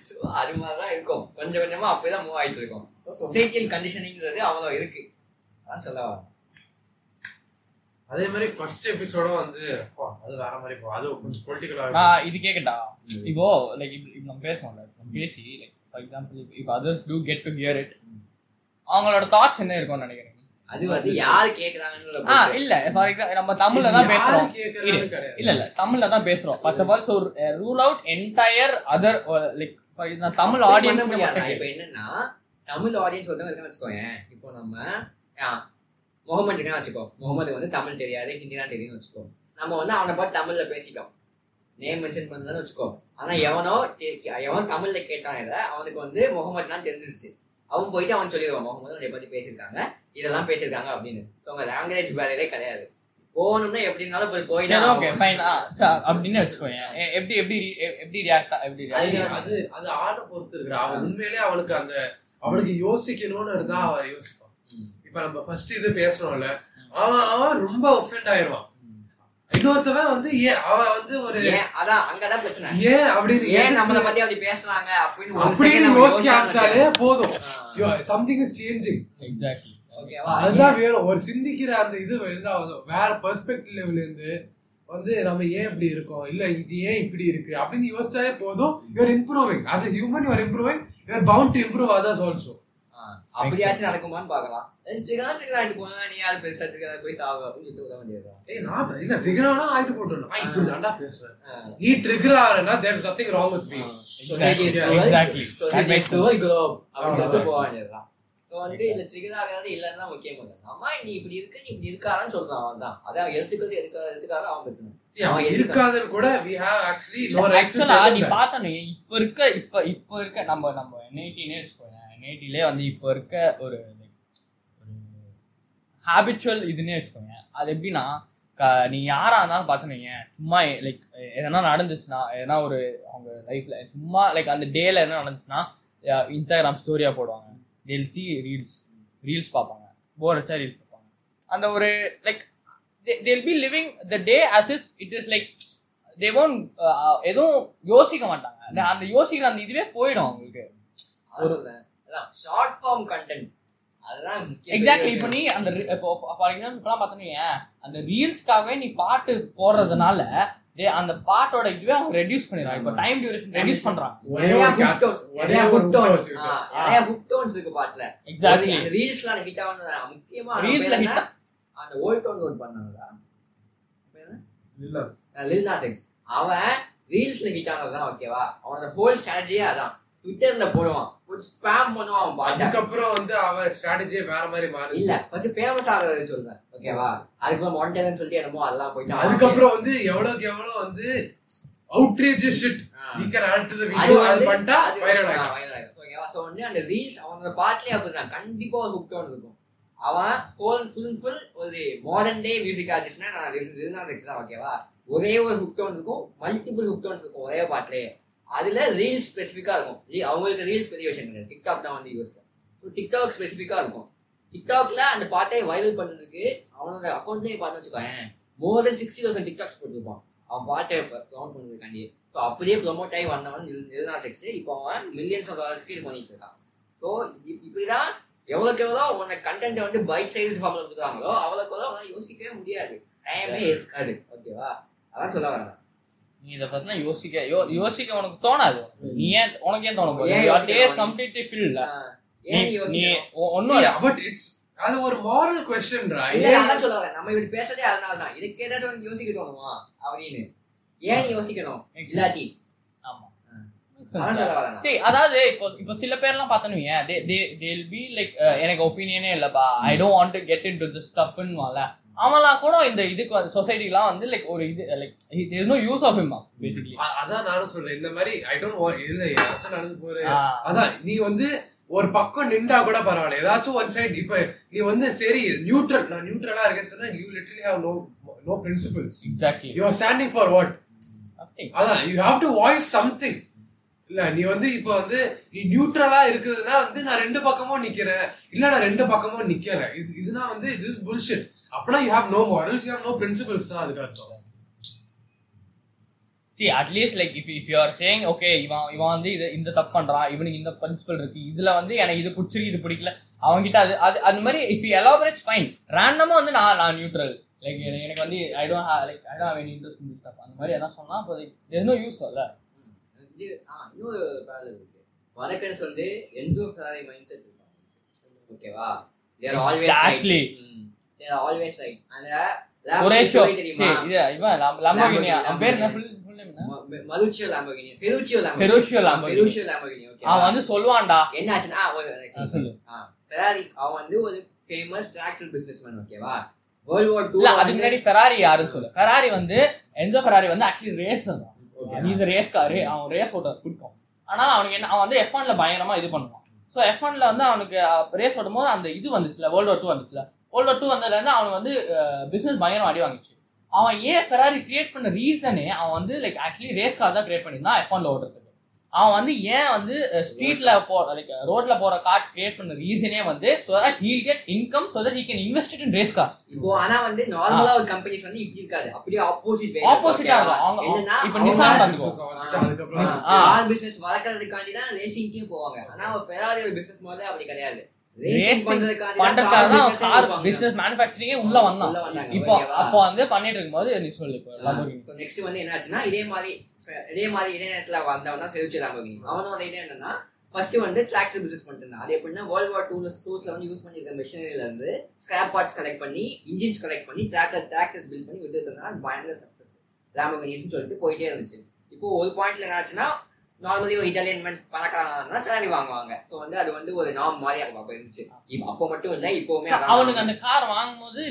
சோ அது மாதிரி தான் இருக்கும். கொஞ்சம் கொஞ்சமா அப்படிதான் மூவ் ஆயிட்டு இருக்கும். சொசைட்டியல் கண்டிஷனிங்கிறது அவ்வளவு இருக்கு. அதான் சொல்ல வரேன். அதே மாதிரி ஃபர்ஸ்ட் எபிசோடும் வந்து அது வேற மாதிரி போ அது கொஞ்சம் பொலிட்டிக்கலா நான் இது கேக்கட்டா? இப்போ லைக் இப்போ நம்ம பேசுவோம்ல நம்ம பேசி லைக் ஃபார் எக்ஸாம்பிள் இப்போ others to get to hear it அவங்களோட தாட்ஸ் என்ன இருக்கும்னு நினைக்கிறீங்க? அது வந்து யாரு கேக்குறாங்கன்னு இல்ல ஃபார் எக்ஸாம்பிள் நம்ம தமிழ்ல தான் பேசுறோம். இல்ல இல்ல தமிழ்ல தான் பேசுறோம். First of all so rule out entire other like நான் தமிழ் ஆடியன்ஸ் இப்ப என்னன்னா தமிழ் ஆடியன்ஸ் ஒருத்தவங்க இருக்கான்னு வச்சுக்கோங்க இப்போ நம்ம முகமது இருக்கான்னு வச்சுக்கோ. முகமது வந்து தமிழ் தெரியாது ஹிந்தி தான் தெரியும்னு வச்சுக்கோ. நம்ம வந்து அவனை பார்த்து தமிழ்ல பேசிட்டோம். நேம் மென்ஷன் பண்ணலன்னு வச்சுக்கோ. ஆனா எவனோ எவன் தமிழ்ல கேட்டான் இதை அவனுக்கு வந்து முகமது தான் தெரிஞ்சிருச்சு. அவன் போயிட்டு அவன் சொல்லிடுவான் முகமது உன்னை பத்தி பேசியிருக்காங்க இதெல்லாம் பேசியிருக்காங்க அப்படின்னு. So, உங்க லாங்குவேஜ் பேரியரே கிடையாது. போகணும்னா எப்படி இருந்தாலும் போய் போய் ஓகே ஃபைன் அப்படின்னு வச்சுக்கோங்க எப்படி எப்படி எப்படி ரியாக்ட் எப்படி அது அது ஆளை பொறுத்து இருக்கு அவன் உண்மையிலே அவனுக்கு அந்த அவனுக்கு யோசிக்கணும்னு இருந்தா அவன் யோசிப்பான் இப்ப நம்ம ஃபர்ஸ்ட் இது பேசுறோம்ல அவன் அவன் ரொம்ப ஒஃபெண்ட் ஆயிடுவான் இன்னொருத்தவன் வந்து ஏன் அவன் வந்து ஒரு அதான் அங்கதான் பிரச்சனை. ஏன் அப்படின்னு ஏன் நம்மள பத்தி அப்படி பேசுறாங்க அப்படின்னு ஒரு அப்படின்னு யோசிக்க ஆரம்பிச்சாலே போதும். சம்திங் இஸ் சேஞ்சிங் எக்ஸாக்ட்லி அதுதான் வேணும். ஒரு சிந்திக்கிற அந்த இது வேற பெர்ஸ்பெக்டிவ் லெவல்ல இருந்து வந்து நம்ம ஏன் இப்படி இருக்கோம்? இல்ல இது ஏன் இப்படி இருக்கு? அப்படின்னு யோசிச்சாலே போதும். You're improving as a human you are improving. You are bound to improve others also. அப்படியாச்சும் நடக்குமான்னு பார்க்கலாம். ட்ரிகர் ட்ரிகர் ஆகிட்டு போனா நீ யாரு பெருசா ட்ரிகர் போய் சாவு அப்படின்னு சொல்லிட்டு விட வேண்டியதுதான். ஏய் நான் இல்ல ட்ரிகர் ஆனா ஆயிட்டு போட்டோம் நான் இப்படி தாண்டா பேசுறேன். நீ trigger ஆறனா there is nothing wrong with me Society is Exactly. world- Exactly. society That makes is world globe அப்படின்னு சொல்லிட்டு அவ்வளவுதான். போக வேண்டியதுதான். ஸோ வந்து இதுல ட்ரிகர் ஆகிறது இல்லைன்னு தான் முக்கியம் இல்லை அம்மா நீ இப்படி இருக்க நீ இப்படி இருக்காதான்னு சொல்றான் அவன் தான். அதை அவன் எடுத்துக்கிறது எடுக்க எடுத்துக்காத அவன் பிரச்சனை. அவன். இருக்காதுன்னு கூட we have actually no right to ஆக்சுவலா நீ. பார்த்தனே இப்ப இருக்க இப்ப இப்ப இருக்க நம்ம நம்ம என்ஐடினே வச்சுக்கோங்க என்ஐடிலே வந்து இப்போ இருக்க ஒரு ஒரு ஹாபிச்சுவல் இதுன்னே வச்சுக்கோங்க. அது எப்படின்னா க- நீ யாராக இருந்தாலும் பார்த்துனீங்க சும்மா லைக் எதனா நடந்துச்சுன்னா எதனா ஒரு அவங்க லைஃப்பில் சும்மா லைக் அந்த டேல எதனா நடந்துச்சுன்னா இன்ஸ்டாகிராம் ஸ்டோரியாக போடுவாங்க. டெல் சி ரீல்ஸ் ரீல்ஸ் பார்ப்பாங்க. போர் அடிச்சா ரீல்ஸ் பார்ப்பாங்க. அந்த ஒரு like they'll be living the day as if it is like they won't எதுவும் யோசிக்க மாட்டாங்க. அந்த- அந்த யோசிக்கிற அந்த இதுவே போயிடும் அவங்களுக்கு. ஒரு ஷார்ட் ஃபார்ம் கண்டென்ட் அதுதான் முக்கியம் எக்ஸாக்ட்லி இப்போ நீ அந்த இப்போ ஃபார் எக்ஸாம்பிள் இப்பெல்லாம் பார்த்தீங்க அந்த ரீல்ஸ்க்காகவே நீ பாட்டு போடுறதுனால அந்த பாட்டோட இதுவே அவங்க ரெடியூஸ் பண்ணிடுறாங்க. இப்போ டைம் டியூரேஷன் ரெடியூஸ் பண்றாங்க. ஒரே நிறைய tones, ஒரே நிறைய hook tones இருக்கு பாட்டுல. எக்ஸாக்ட்லி அந்த ரீல்ஸ்ல எனக்கு ஹிட் ஆனது முக்கியமா hit hit அந்த ஓல்ட் டோன் நோட் பண்ணாங்கடா. இல்ல லில் நாஸ் எக்ஸ் அவன் ரீல்ஸ்ல ஹிட் ஆனதுதான் ஓகேவா அவனோட ஹோல் ஸ்ட்ராட்டஜியே அதான். ட்விட்டர்ல போடுவான் ஒரு ஸ்பாம் பண்ணுவான் அதுக்கப்புறம் வந்து அவன் ஸ்ட்ராட்டஜியே வேற மாதிரி மாறி இல்ல ஃபர்ஸ்ட் ஃபேமஸ் ஆகுறது சொல்றேன் ஓகேவா அதுக்கப்புறம் மாண்டேன்னு சொல்லிட்டு என்னமோ அதெல்லாம் போயிட்டு அதுக்கப்புறம் வந்து எவ்வளவுக்கு எவ்வளவு வந்து outrage shit ah. He can add to the அது வீடியோ அது வந்து- பண்ணிட்டா அது வைரல் ஆ, ஆகும் viral ஆயிடும். ஓகேவா? So வந்து அந்த reels அவனோட பாட்டுலயே அப்படிதான். கண்டிப்பா ஒரு hook tone இருக்கும். அவன் full and full ஒரு modern day music artist னா நான் தான், ஓகேவா? ஒரே ஒரு hook tone இருக்கும் மல்டிபிள் tones இருக்கும் ஒரே பாட்டுலயே அதுல ரீல்ஸ் ஸ்பெசிஃபிக்கா இருக்கும். அவங்களுக்கு ரீல்ஸ் பெரிய விஷயம் கிடையாது. டிக்டாக் தான் வந்து யூஸ் டிக்டாக் ஸ்பெசிஃபிக்கா இருக்கும். டிக்டாக்ல அந்த பாட்டை வைரல் பண்றதுக்கு அவனோட அக்கௌண்ட்லயே பார்த்து வச்சுக்கோயேன் more than sixty thousand TikToks போட்டுருப்பான். அவன் பாட்டை ப்ரௌண்ட் பண்ணுறதுக்காண்டி ஸோ அப்படியே ப்ரொமோட் ஆகி வந்தவன் நிர்னா செக்ஸ் இப்போ அவன் மில்லியன்ஸ் ஆஃப் டாலர்ஸ்க்கு இது பண்ணிட்டு இருக்கான். ஸோ இப்படிதான் எவ்வளோக்கு எவ்வளோ உன்னை கண்டென்ட்டை வந்து பைட் சைஸ் ஃபார்மில் கொடுக்குறாங்களோ அவ்வளோக்கு எவ்வளோ யோசிக்கவே முடியாது. டைமே இருக்காது. ஓகேவா அதான் சொல்ல வரேன் நீ இதை பத்தினா யோசிக்க யோ யோசிக்க உனக்கு தோணாது. நீ ஏன் உனக்கு ஏன் தோணும் யோசிக்கணும் டேஸ்? கம்ப்ளீட்லி ஃபில் ஏன் நீ யோசிக்கணும் ஒன்னும் பட் இட்ஸ் அது ஒரு மாரல் கொஸ்டின்ரா இல்ல அதான் சொல்ல வரேன். நம்ம இப்படி பேசுறதே அதனால தான் இதுக்கு ஏதாச்சும் உனக்கு யோசிக்க தோணுமா? அப்படின்னு. ஏன் நீ யோசிக்கணும் இல்லாட்டி. அதாவது இப்போ இப்போ சில பேர்லாம் பார்த்தனுவீங்க தே தே தேல் பி லைக் எனக்கு ஒப்பீனியனே இல்லப்பா. I don't want to get into the ஸ்டஃப்னுவால அவன்லாம் கூட இந்த இதுக்கு வந்து சொசைட்டிலாம் வந்து லைக் ஒரு இது like there no use of him basically அதான் நானும் சொல்றேன். இந்த மாதிரி ஐ டோன்ட் இல்ல ஏதாச்சும் நடந்து போற அதான் நீ வந்து ஒரு பக்கம் நின்றா கூட பரவாயில்ல. ஏதாச்சும் ஒன் சைடு இப்ப நீ வந்து சரி நியூட்ரல் நான் நியூட்ரலா இருக்கேன்னு சொன்னா you literally have no no principles exactly you are standing for what அதான் you have to voice something இல்ல நீ வந்து இப்ப வந்து நீ நியூட்ரலா இருக்குதுன்னா வந்து நான் ரெண்டு பக்கமும் நிக்கிறேன். இல்ல நான் ரெண்டு பக்கமும் நிக்கிறேன் இது இதுனா வந்து திஸ் புல்ஷிட் அப்பனா you have no morals you have no principles தான் அதுக்கு அர்த்தம். See at least like if if you are saying okay இவன் இவன் வந்து இது இந்த தப்பு பண்றான் இவனுக்கு இந்த பிரின்சிபல் இருக்கு இதுல வந்து எனக்கு இது பிடிச்சிருக்கு இது பிடிக்கல அவன்கிட்ட அது அது அது மாதிரி இஃப் யூ எலாபரேட் ஃபைன் ரேண்டமா வந்து நான் நான் நியூட்ரல் லைக் எனக்கு வந்து I don't like I don't have any interest in this stuff அந்த மாதிரி எல்லாம் சொன்னா அப்போ தேர் நோ யூஸ் இல்ல இது ஆ, இன்னொரு parallel இருக்கு. வடக்கன்ஸ் வந்து என்சோ ஃபெராரி மைண்ட் செட் இருக்கும் ஓகேவா there always Exactly. There always right அந்த ஒரே ஷோ இது இவன் லம்போகினி Lamborghini, அவன் பேர் என்ன? Lamborghini Ferruccio Lamborghini. Ferruccio Lamborghini okay அவன் வந்து சொல்லுவான்டா. என்ன ஆச்சுன்னா ஒரு சொல்லு. ஃபெராரி அவன் வந்து ஒரு ஃபேமஸ் டிராக்டர் பிசினஸ்மேன் ஓகேவா? வேர்ல்ட் வார் 2 இல்ல அதுக்கு முன்னாடி ஃபெராரி யாருன்னு சொல்லு. ஃபெராரி வந்து எந்த ஃபெராரி வந்து ஆக்சுவலி ரேஸ் தான் ரேஸ் காரு அவன் ரேஸ் ஓட்ட பிடிக்கும். ஆனா அவனுக்கு என்ன அவன் வந்து எஃப் ஒன்ல பயங்கரமா இது பண்ணுவான். ஸோ எஃப் ஒன்ல வந்து அவனுக்கு ரேஸ் ஓடும் போது அந்த இது வந்துச்சுல வேர்ல்டு வார் டூ வந்துச்சுல. வேர்ல்டு வார் டூ வந்ததுல இருந்து அவனுக்கு வந்து பிசினஸ் பயங்கரம் அடி வாங்கிச்சு. அவன் ஏன் ஃபெராரி கிரியேட் பண்ண ரீசனே அவன் வந்து லைக் ஆக்சுவலி ரேஸ் கார் தான் கிரியேட் பண்ணியிருந்தான் எஃப் ஒன்ல ஓடுறது. அவன் வந்து ஏன் வந்து ஸ்ட்ரீட்ல போ லைக் ரோட்ல போற கார் கிரியேட் பண்ண ரீசனே வந்து so that he'll get income so that he can invest in race car இப்போ ஆனா வந்து நார்மலா ஒரு கம்பெனிஸ் வந்து இப்படி இருக்காது. அப்படியே ஆப்போசிட் வே Opposite ஆ இருக்கும். அவங்க- என்னன்னா இப்ப வந்து பாத்துக்கோ. கார் பிசினஸ் வளர்க்கறதுக்காண்டி தான் ரேசிங்க்கே போவாங்க. ஆனா ஒரு ஃபெராரி ஒரு பிசினஸ் மாதிரி அப்படி கிடையாது. பிசினஸ் மேனுஃபேக்சரிங்கே உள்ள வந்தான். இப்போ? அப்போ வந்து பண்ணிட்டு இருக்கும்போது நீ சொல்லு இப்போ Lamborghini. நெக்ஸ்ட் வந்து என்ன ஆச்சுன்னா இதே மாதிரி இதே மாதிரி இதே நேரத்துல வந்தவன் தான் ஃபெருச்சி லாம்போகினி அவனோட இது என்னன்னா ஃபர்ஸ்ட் வந்து டிராக்டர் பிசினஸ் பண்ணிட்டு அது எப்படின்னா வேர்ல்ட் வார் டூ டூஸ்ல வந்து யூஸ் பண்ணிருக்க மிஷினரியில இருந்து ஸ்கிராப் பார்ட்ஸ் கலெக்ட் பண்ணி இன்ஜின்ஸ் கலெக்ட் பண்ணி டிராக்டர் டிராக்டர்ஸ் பில்ட் பண்ணி வித்துறதுனால பயங்கர சக்சஸ் லாம்போகினிஸ்னு சொல்லிட்டு போயிட்டே இருந்துச்சு. இப்போ ஒரு பாயிண்ட்ல என்ன ஆச்சுன்னா நார்மலி ஒரு இட்டாலியன் மேன் பணக்காரனா ஃபெராரி வாங்குவாங்க. ஸோ வந்து அது வந்து ஒரு நாம் மாதிரி அப்போ இருந்துச்சு. இப்போ அப்போ மட்டும் இல்லை இப்போவுமே அவனுக்கு அந்த கார் வாங்கும்போது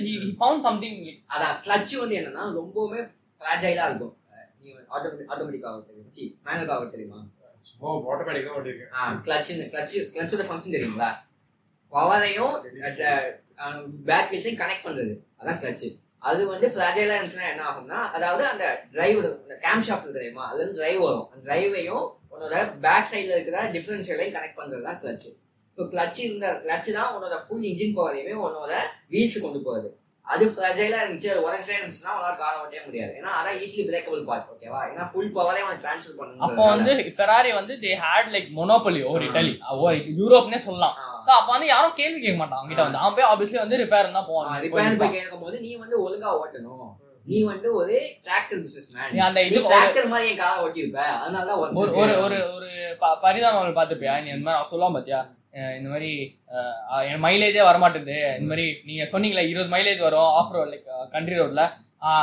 found something like அதான் கிளட்ச் வந்து என்னன்னா ரொம்பவுமே ஃப்ராஜைலா இருக்கும். நீ ஆட்டோமேட்டிக் ஆக தெரியும் சி மேனுவல் ஆக தெரியுமா? சும்மா ஆட்டோமேட்டிக் தான் ஓட்டிருக்கேன் கிளட்ச் கிளட்ச் கிளட்சோட ஃபங்க்ஷன் தெரியுங்களா? பவரையும் பேக் வீல்ஸையும் கனெக்ட் பண்றது. அதான் கிளட்ச் அது வந்து ஃப்ராஜைலா இருந்துச்சுன்னா என்ன ஆகும்னா அதாவது அந்த டிரைவ் அந்த கேம் ஷாஃப்ட் தெரியுமா? அதுல இருந்து டிரைவ் வரும். அந்த டிரைவையும் உன்னோட பேக் சைடுல இருக்கிற டிஃபரன்ஷியலையும் கனெக்ட் பண்றது தான் கிளட்ச் ஸோ கிளட்ச் இருந்த கிளட்ச் தான் உன்னோட ஃபுல் இன்ஜின் பவரையுமே உன்னோட வீல்ஸ் கொண்டு போகுது. அது ஃப்ராஜைலா இருந்துச்சு அது உடனே இருந்துச்சுன்னா உன்னால காரை ஓட்டவே முடியாது. ஏன்னா அதான் ஈஸிலி பிரேக்கபிள் பார்ட் ஓகேவா ஏன்னா ஃபுல் பவரையும் அவன் ட்ரான்ஸ்ஃபர் பண்ணணும் அப்போ வந்து ஃபெராரி வந்து they had like monopoly over Italy over யூரோப்னே சொல்லலாம். ஸோ அப்போ வந்து யாரும் கேள்வி கேட்க மாட்டான் அவங்ககிட்ட வந்து அவன் போய் ஆப்வியஸ்லி வந்து ரிப்பேர் தான் போவான். ரிப்பேர் போய் கேட்கும் போது நீ வந்து ஒழுங்கா ஓட்டணும். நீ வந்து ஒரு டிராக்டர் பிசினஸ் மேன் அந்த இது டிராக்டர் மாதிரி என் காரை ஓட்டியிருப்ப. அதனால தான் ஒரு ஒரு ஒரு ஒரு பரிதாபங்கள் பார்த்துப்பியா? நீ இந்த மாதிரி அவன் சொல்லுவான் பாத்தியா? அஹ் இந்த மாதிரி என் மைலேஜே வரமாட்டேங்குது. இந்த மாதிரி நீங்க சொன்னீங்களே இருபது மைலேஜ் வரும் ஆஃப் ரோட் லைக் கண்ட்ரி ரோட்ல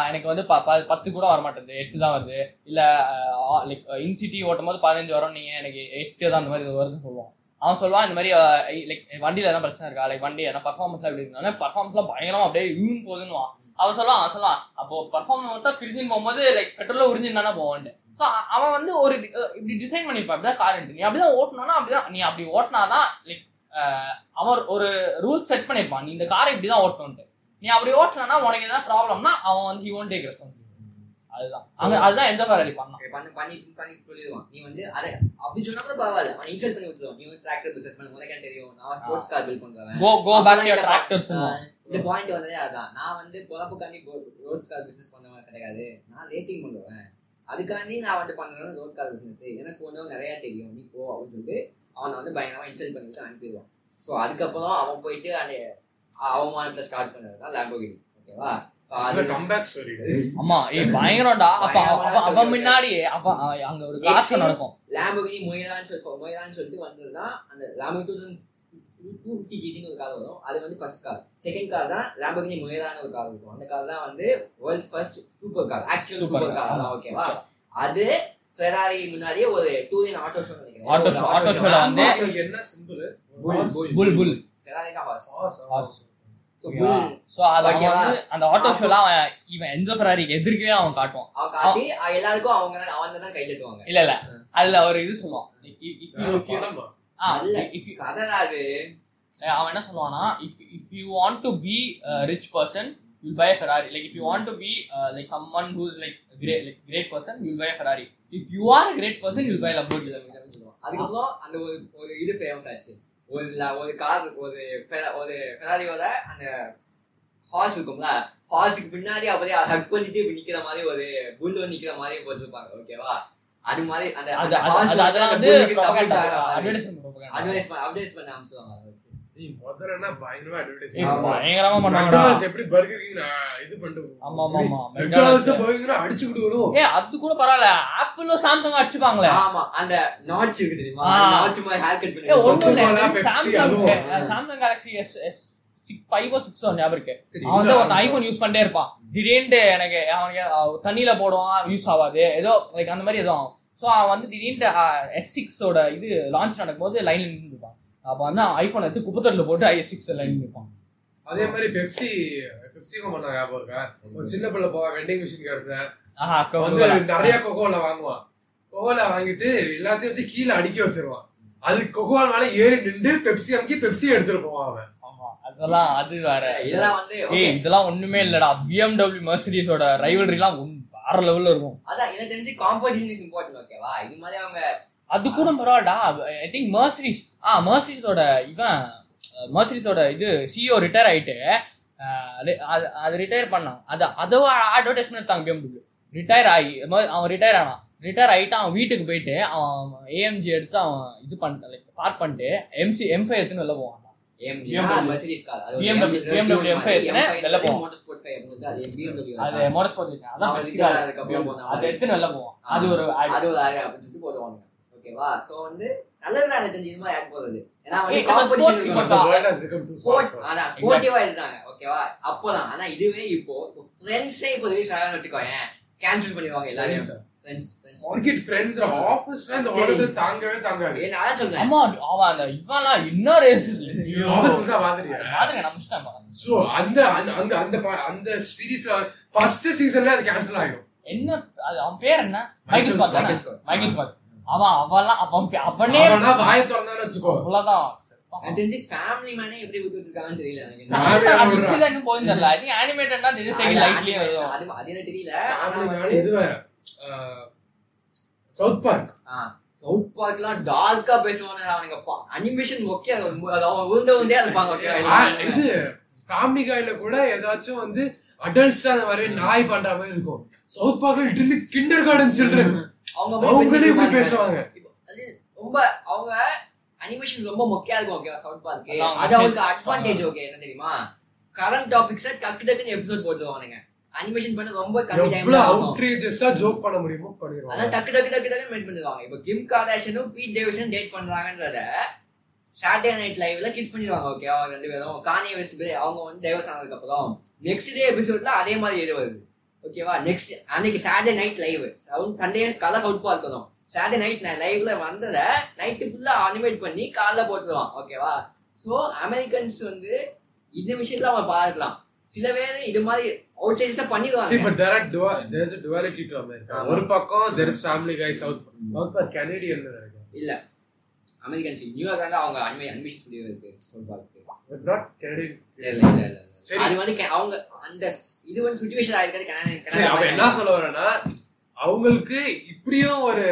எனக்கு வந்து பத்து கூட வரமாட்டேங்குது. எட்டு தான் வருது. இல்ல லைக் இன் சிட்டி ஓட்டும் போது பதினஞ்சு வரும். நீங்க எனக்கு எட்டு தான் அந்த மாதிரி வருதுன்னு சொல்லுவான். அவன் சொல்லுவான் இந்த மாதிரி லைக் வண்டியில எதனா பிரச்சனை இருக்கா? லைக் வண்டி எதனா பர்ஃபார்மன்ஸ் எப்படி இருந்தாலும் பர்ஃபார்மன்ஸ்லாம் பயங்கரமா அப்படியே யூன் போகுதுன்னு அவன் சொல்லுவான் அவன் சொல்லுவான் அப்போ பர்ஃபார்மன்ஸ் மட்டும் பிரிஞ்சுன்னு போகும்போது லைக் பெட்ரோல உறிஞ்சின்னு தானே போவான்ட்டு ஸோ அவன் வந்து ஒரு இப்படி டிசைன் பண்ணிருப்பான் அப்படிதான் கார் நீ அப்படிதான் ஓட்டணும்னா அப்படிதான் நீ அப்படி ஓட்டினாதான் லைக் அவன் ஒரு ரூல்ஸ் செட் பண்ணிருப்பான் நீ இந்த காரை இப்படிதான் ஓட்டணும்ட்டு நீ அப்படி ஓட்டலன்னா உனக்கு ஏதாவது ப்ராப்ளம்னா அவன் வந்து ஹி ஒன் டேக் ரெஸ்பான்சிபிலிட்டி அதுதான். அங்க அதுதான் எந்த ஃபெராரி பண்ணான் பண்ணி பண்ணி பண்ணி சொல்லிடுவான். நீ வந்து அதை அப்படி சொன்னா கூட பரவாயில்ல. அவன் இன்சல்ட் பண்ணி விட்டுருவான். நீ வந்து டிராக்டர் பிசினஸ் மேன் உனக்கு தெரியும். நான் ஸ்போர்ட்ஸ் கார் பில்ட் பண்றேன் go go back to tractors இந்த பாயிண்ட் வந்ததே அதான். நான் வந்து பொழப்புக்காண்டி ரோட் கார் பிசினஸ் பண்ண மாதிரி கிடையாது. நான் ரேசிங் பண்ணுவேன். அதுக்காண்டி நான் வந்து பண்ணுறேன் ரோட் கார் பிசினஸ் எனக்கு ஒன்றும் நிறைய தெரியும். நீ போ அப்படின்னு சொல்லிட்டு அவனை வந்து பயங்கரமா இன்சல்ட் பண்ணிட்டு அனுப்பிடுவான். ஸோ அதுக்கப்புறம் அவன் போயிட்டு அந்த அவமானத்தை ஸ்டார்ட் பண்ணது தான் லேம்போகிரி ஓகேவா ஆமா பயங்கரம்டா. அப்ப அவன் அவன் முன்னாடியே அவன் அங்க ஒரு காசு நடக்கும். லேம்போகினி மொயலான்னு சொல்லி மொயலான்னு சொல்லிட்டு வந்தது தான் அந்த Lambo two thousand two fifty ஜிடின்னு ஒரு கார் வரும். அது வந்து ஃபர்ஸ்ட் கார் செகண்ட் கார் தான் லேம்போகினி மொயலான்னு ஒரு கார் இருக்கும். அந்த கார் தான் வந்து world first super car actual super. Car தான் ஓகேவா அது ஃபெராரி முன்னாடியே ஒரு டூரின் ஆட்டோ ஷோ நினைக்கிறேன். Auto show, auto show. ல வந்து என்ன சிம்பிள் புல் புல் ஃபெராரி தான் ஹார்ஸ் ஸோ சோ அது அவன் ஓகேவா? வந்து அந்த ஆட்டோ ஷோல அவன் இவன் எந்த ஃபெராரிக்கு எதிர்க்கவே அவன் காட்டுவான். அவன் காட்டி அவன் எல்லாருக்கும் அவங்க தான் அவங்க தான் கை இல்ல இல்ல. அதுல ஒரு இது சொல்லுவான். If- if you- if you- படமா ஆ, அல்ல if you- கதை தான் அது அவன் என்ன சொல்லுவானா if if you want to be rich person you buy Ferrari like if you want to be like someone who is like great like great person you buy Ferrari if you are great person you buy Lamborghini சொல்லுவான் அதுக்கப்புறம் அந்த ஒரு ஒரு இது famous ஆச்சு. ஒரு ஒரு car ஒரு ஒரு ஃபெராரியோட அந்த ஹார்ஸ் இருக்கும்ல ஹார்ஸுக்கு பின்னாடி அப்படியே ஹக் பண்ணிட்டு நிக்கிற மாதிரி ஒரு புல் நிக்கிற மாதிரி போட்டிருப்பாங்க ஓகேவா அது மாதிரி அந்த அதெல்லாம் வந்து பண்ண- முதல்ல பயங்கரமா பயங்கரமா எப்படி பர்கர் கிங் இது பண்ணிட்டு ஆமா ஆமா ஆமா. மெக்டானல்ட்ஸ் பர்கர் அடிச்சு விடுவோம். ஏ அது கூட பரவாயில்ல. ஆப்பிளும் சாம்சங் அடிச்சுப்பாங்களே. ஆமா அந்த நாட்ச் இருக்கு தெரியுமா. நாட்ச் மாதிரி ஹேர் கட் இல்ல. Samsung Galaxy S S six five six ஞாபகம் இருக்கு. அவன் வந்து ஐபோன் யூஸ் பண்ணிட்டே இருப்பான். திடீர்னு எனக்கு அவனுக்கு தண்ணியில போடுவான் யூஸ் ஆகாது ஏதோ லைக் அந்த மாதிரி ஏதோ ஆகும். ஸோ அவன் வந்து திடீர்னு எஸ் சிக்ஸோட இது லான்ச் நடக்கும்போது லைன்ல நின்று இருப்பான் அப்போ வந்து ஐபோன் எடுத்து குப்பத்தொட்டில் போட்டு எஸ் சிக்ஸ் லைன் நிற்பான். அதே மாதிரி பெப்சி பெப்சிக்கும் பண்ண ஞாபகம் இருக்கா? ஒரு சின்ன பிள்ளை போவா வெண்டிங் மிஷின் எடுத்தேன் வந்து நிறைய கொகோல வாங்குவான். கொகோல வாங்கிட்டு எல்லாத்தையும் வச்சு கீழே அடுக்கி வச்சிருவான். அது கொகோல் மேல ஏறி நின்று பெப்சி அமுக்கி பெப்சி எடுத்துட்டு போவான் அவன். ஆமா அதெல்லாம் அது வேற. இதெல்லாம் வந்து இதெல்லாம் ஒண்ணுமே இல்லடா. பிஎம்டபிள்யூ மெர்சிடிஸோட ரைவல்ரிலாம் வேற லெவல்ல இருக்கும் அதான் எனக்கு தெரிஞ்சு காம்போசிஷன் இஸ் இம்பார்ட்டன்ட் ஓகேவா இது மாதிரி அவங்க அது கூட பரவாயில்லடா ஐ திங்க் மர்சிடிஸ் ஆ மர்சிடிஸோட இவன் மர்சிடிஸோட இது சிஓ ரிட்டையர் ஆயிட்டு அஹ், அது- ரிட்டையர் பண்ணான் அது அதோட அட்வர்டைஸ்மெண்ட் எடுத்தாங்க பிஎம்டபிள்யூ ரிட்டையர் ஆகி அவன் ரிட்டையர் ஆனான் ரிட்டையர் ஆகிட்டு அவன் வீட்டுக்கு போயிட்டு அவன் ஏஎம்ஜி எடுத்து அவன் இது பண்ணிட்டு லைக் பார்க் பண்ணிட்டு எம்சி எம் ஃபைவ் எடுத்துன்னு வெளில போவான் AMG, BMW. Mercedes car. அது ஒரு BMW, AMG BMW M5 மாதிரி எடுத்துன்னு M5 வெளில போவோம். Motorsport 5 அப்படின்னு வந்து அது அதான். அதுக்கப்புறம் ஒரு ஒரு அப்படின்னு சொல்லிட்டு போடுவாங்க. ஓகேவா? சோ வந்து நல்லதுதான் எனக்கு தெரிஞ்சு இது மாதிரி ஆட் போறது ஏன்னா வந்து காம்படிஷன் இப்ப. அதான் ஸ்போர்ட்டிவா இருந்தாங்க. ஓகேவா? அப்போதான். ஆனா இதுவே இப்போ ஃப்ரெண்ட்ஸே இப்போ ரிலீஸ் ஆகணும்னு வச்சுக்கோயேன். கேன்சல் பண்ணிடுவாங்க எல்லாரையும். தாங்கவே தாங்காது. நான் சொல்றேன். ஆமா அவன் இவன்லாம் இன்னும் ரேஸ் புதுசா So, அந்த அந்த அந்த அந்த சீரீஸ்ல ஃபர்ஸ்ட் சீசன்ல அது கேன்சல் ஆயிடும். என்ன அது அவன் பேர் என்ன? Michael Scott? Michael Scott. அவன் அவன்லாம் அவன் அவனே அவனா வாயை திறந்தான்னு வச்சுக்கோ. அவ்வளவுதான். எனக்கு தெரிஞ்சு ஃபேமிலி மேனே எப்படி ஊத்தி வச்சிருக்காங்கன்னு தெரியல எனக்கு. இன்னும் தெரியல. ஐ திங்க் அனிமேட்டட் தான் தெரியும் சரி லைட்லயே வரும் அது அது எனக்கு தெரியல. ஆனா இது சவுத் பார்க் சவுத் பார்க்லாம் டார்க்கா பேசுவாங்க அவனுங்க. அனிமேஷன் ஓகே அது அவன் உருண்ட உருண்டே இருப்பாங்க. இது ஃபேமிலி கைல கூட ஏதாச்சும் வந்து அடல்ட்ஸ் அந்த மாதிரி நாய் பண்ற மாதிரி இருக்கும். சவுத் பார்க்ல லிட்டரலி கிண்டர் கார்டன் சில்ட்ரன் அவங்க அவங்களே இப்படி பேசுவாங்க. ரொம்ப அவங்க அனிமேஷன் ரொம்ப மொக்கையா இருக்கும் ஓகேவா சவுத் பார்க் அதான் அது அவங்களுக்கு அட்வான்டேஜ் ஓகே என்ன தெரியுமா? கரண்ட் டாபிக்ஸ டக்கு டக்குன்னு எபிசோட் போட்டுருவானுங்க. அனிமேஷன் பண்ண ரொம்ப கம்மி ஆகும். அவுட்ரேஜஸா ஜோக் பண்ண முடியுமோ அதான் பண்ணிடுவாங்க டக்கு டக்கு டக்கு டக்கு மேட் பண்ணிடுவாங்க. இப்போ கிம் கார்டாஷனும் பீட் டேவிசன் டேட் பண்றாங்கன்றத சாட்டர்டே நைட் லைவ்ல கிஸ் பண்ணிடுவாங்க ஓகே அவங்க ரெண்டு பேரும். கானிய வெஸ்ட் அவங்க வந்து டைவர்ஸ் ஆனதுக்கு அப்புறம் நெக்ஸ்ட் டே எபிசோட்ல அதே மாதிரி இது வருது. ஓகேவா நெக்ஸ்ட் அன்னைக்கு சாட்டர்டே நைட் லைவ் சண்டே காலை சவுட் பார்க் வரும் சாட்டர்டே நைட் லைவ்ல வந்ததை நைட்டு ஃபுல்லா அனிமேட் பண்ணி காலைல போட்டுருவான் ஓகேவா ஸோ அமெரிக்கன்ஸ் வந்து இந்த விஷயத்துல அவங்க பார்க்கலாம் சில பேர் இது மாதிரி அவுட்சைட்ஸ் See, பண்ணிடுவாங்க a duality to America. ஆமா. ஒரு பக்கம் family guy south south park Canadian நினைக்கிறேன் இல்ல அமெரிக்கன்ஸ் நியூயார்க் வந்து அவங்க அனிமே அனிமேஷன் ஸ்டுடியோ இருக்கு. Food park but not Canadian. இல்ல இல்ல இல்ல இல்ல, இல்ல. சரி. அது வந்து அவங்க அந்த இது வந்து சுச்சுவேஷன் ஆயிருக்காது கனடா- கனடா என்ன சொல்ல வரேன்னா அவங்களுக்கு இப்படியும் ஒரு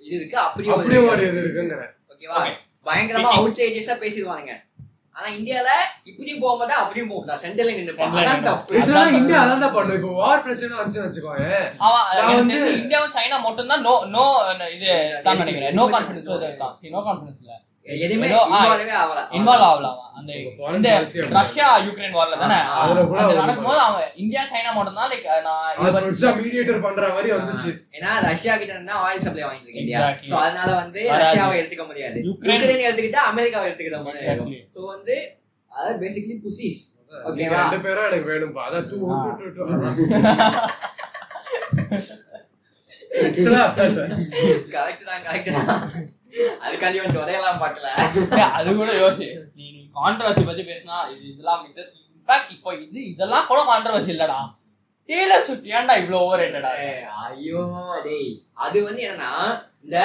இது இருக்கு அப்படியே அப்படியே ஒரு இது இருக்குங்கிற ஓகேவா. பயங்கரமா அவுட்ரேஜஸா பேசிடுவாங்க ஆனா இந்தியால இப்படியும் போக மாட்டா அப்படியும் போக மாட்டா சென்டர்ல நின்று அதான். தப்பு. அதான் இந்தியா அதான் தான் பண்ணும். இப்போ வார் பிரச்சனை வந்துச்சு வச்சுக்கோங்க அவன் வந்து- இந்தியாவும் சைனா மட்டும் தான் நோ நோ இது தான் நினைக்கிறேன். நோ கான்ஃபிடன்ஸ் நோ கான்ஃபிடன்ஸ் இல்ல. எதுவுமே இன்வால்வே அந்த இந்த ரஷ்யா யுக்ரைன் வார்ல தானே? ஆ, அதுல கூட அது அவர் நடக்கும்போது அவங்க இந்தியா சைனா மட்டும் தான் லைக் நான் மீடியேட்டர் பண்ற மாதிரி வந்துச்சு. ஏன்னா ரஷ்யா கிட்ட இருந்தா ஆயில் சப்ளை வாங்கிட்டு இந்தியா அதனால வந்து. ரஷ்யாவை எடுத்துக்க முடியாது. யுக்ரைன் எடுத்துக்கிட்டா அமெரிக்காவை எடுத்துக்கிற மாதிரி. சோ வந்து அதாவது பேசிக்கலி புசிஸ் ஓகேவா ரெண்டு பேரும் எனக்கு வேணும்பா. அதான் two. Two two two correct தான் கரெக்ட் தான். அதுக்காண்டி வந்து உடையெல்லாம் பார்க்கல அது கூட நீ கான்ட்ரவர்சி பத்தி பேசினா இது இதெல்லாம் இன்ஃபேக்ட் இப்போ இது இதெல்லாம் கூட கான்ட்ரவர்சி இல்லடா. டேலர் ஸ்விஃப்ட் ஏன்டா இவ்வளவு ஓவர் ரேட்டடா ஐயோ டேய். அது வந்து என்னன்னா இந்த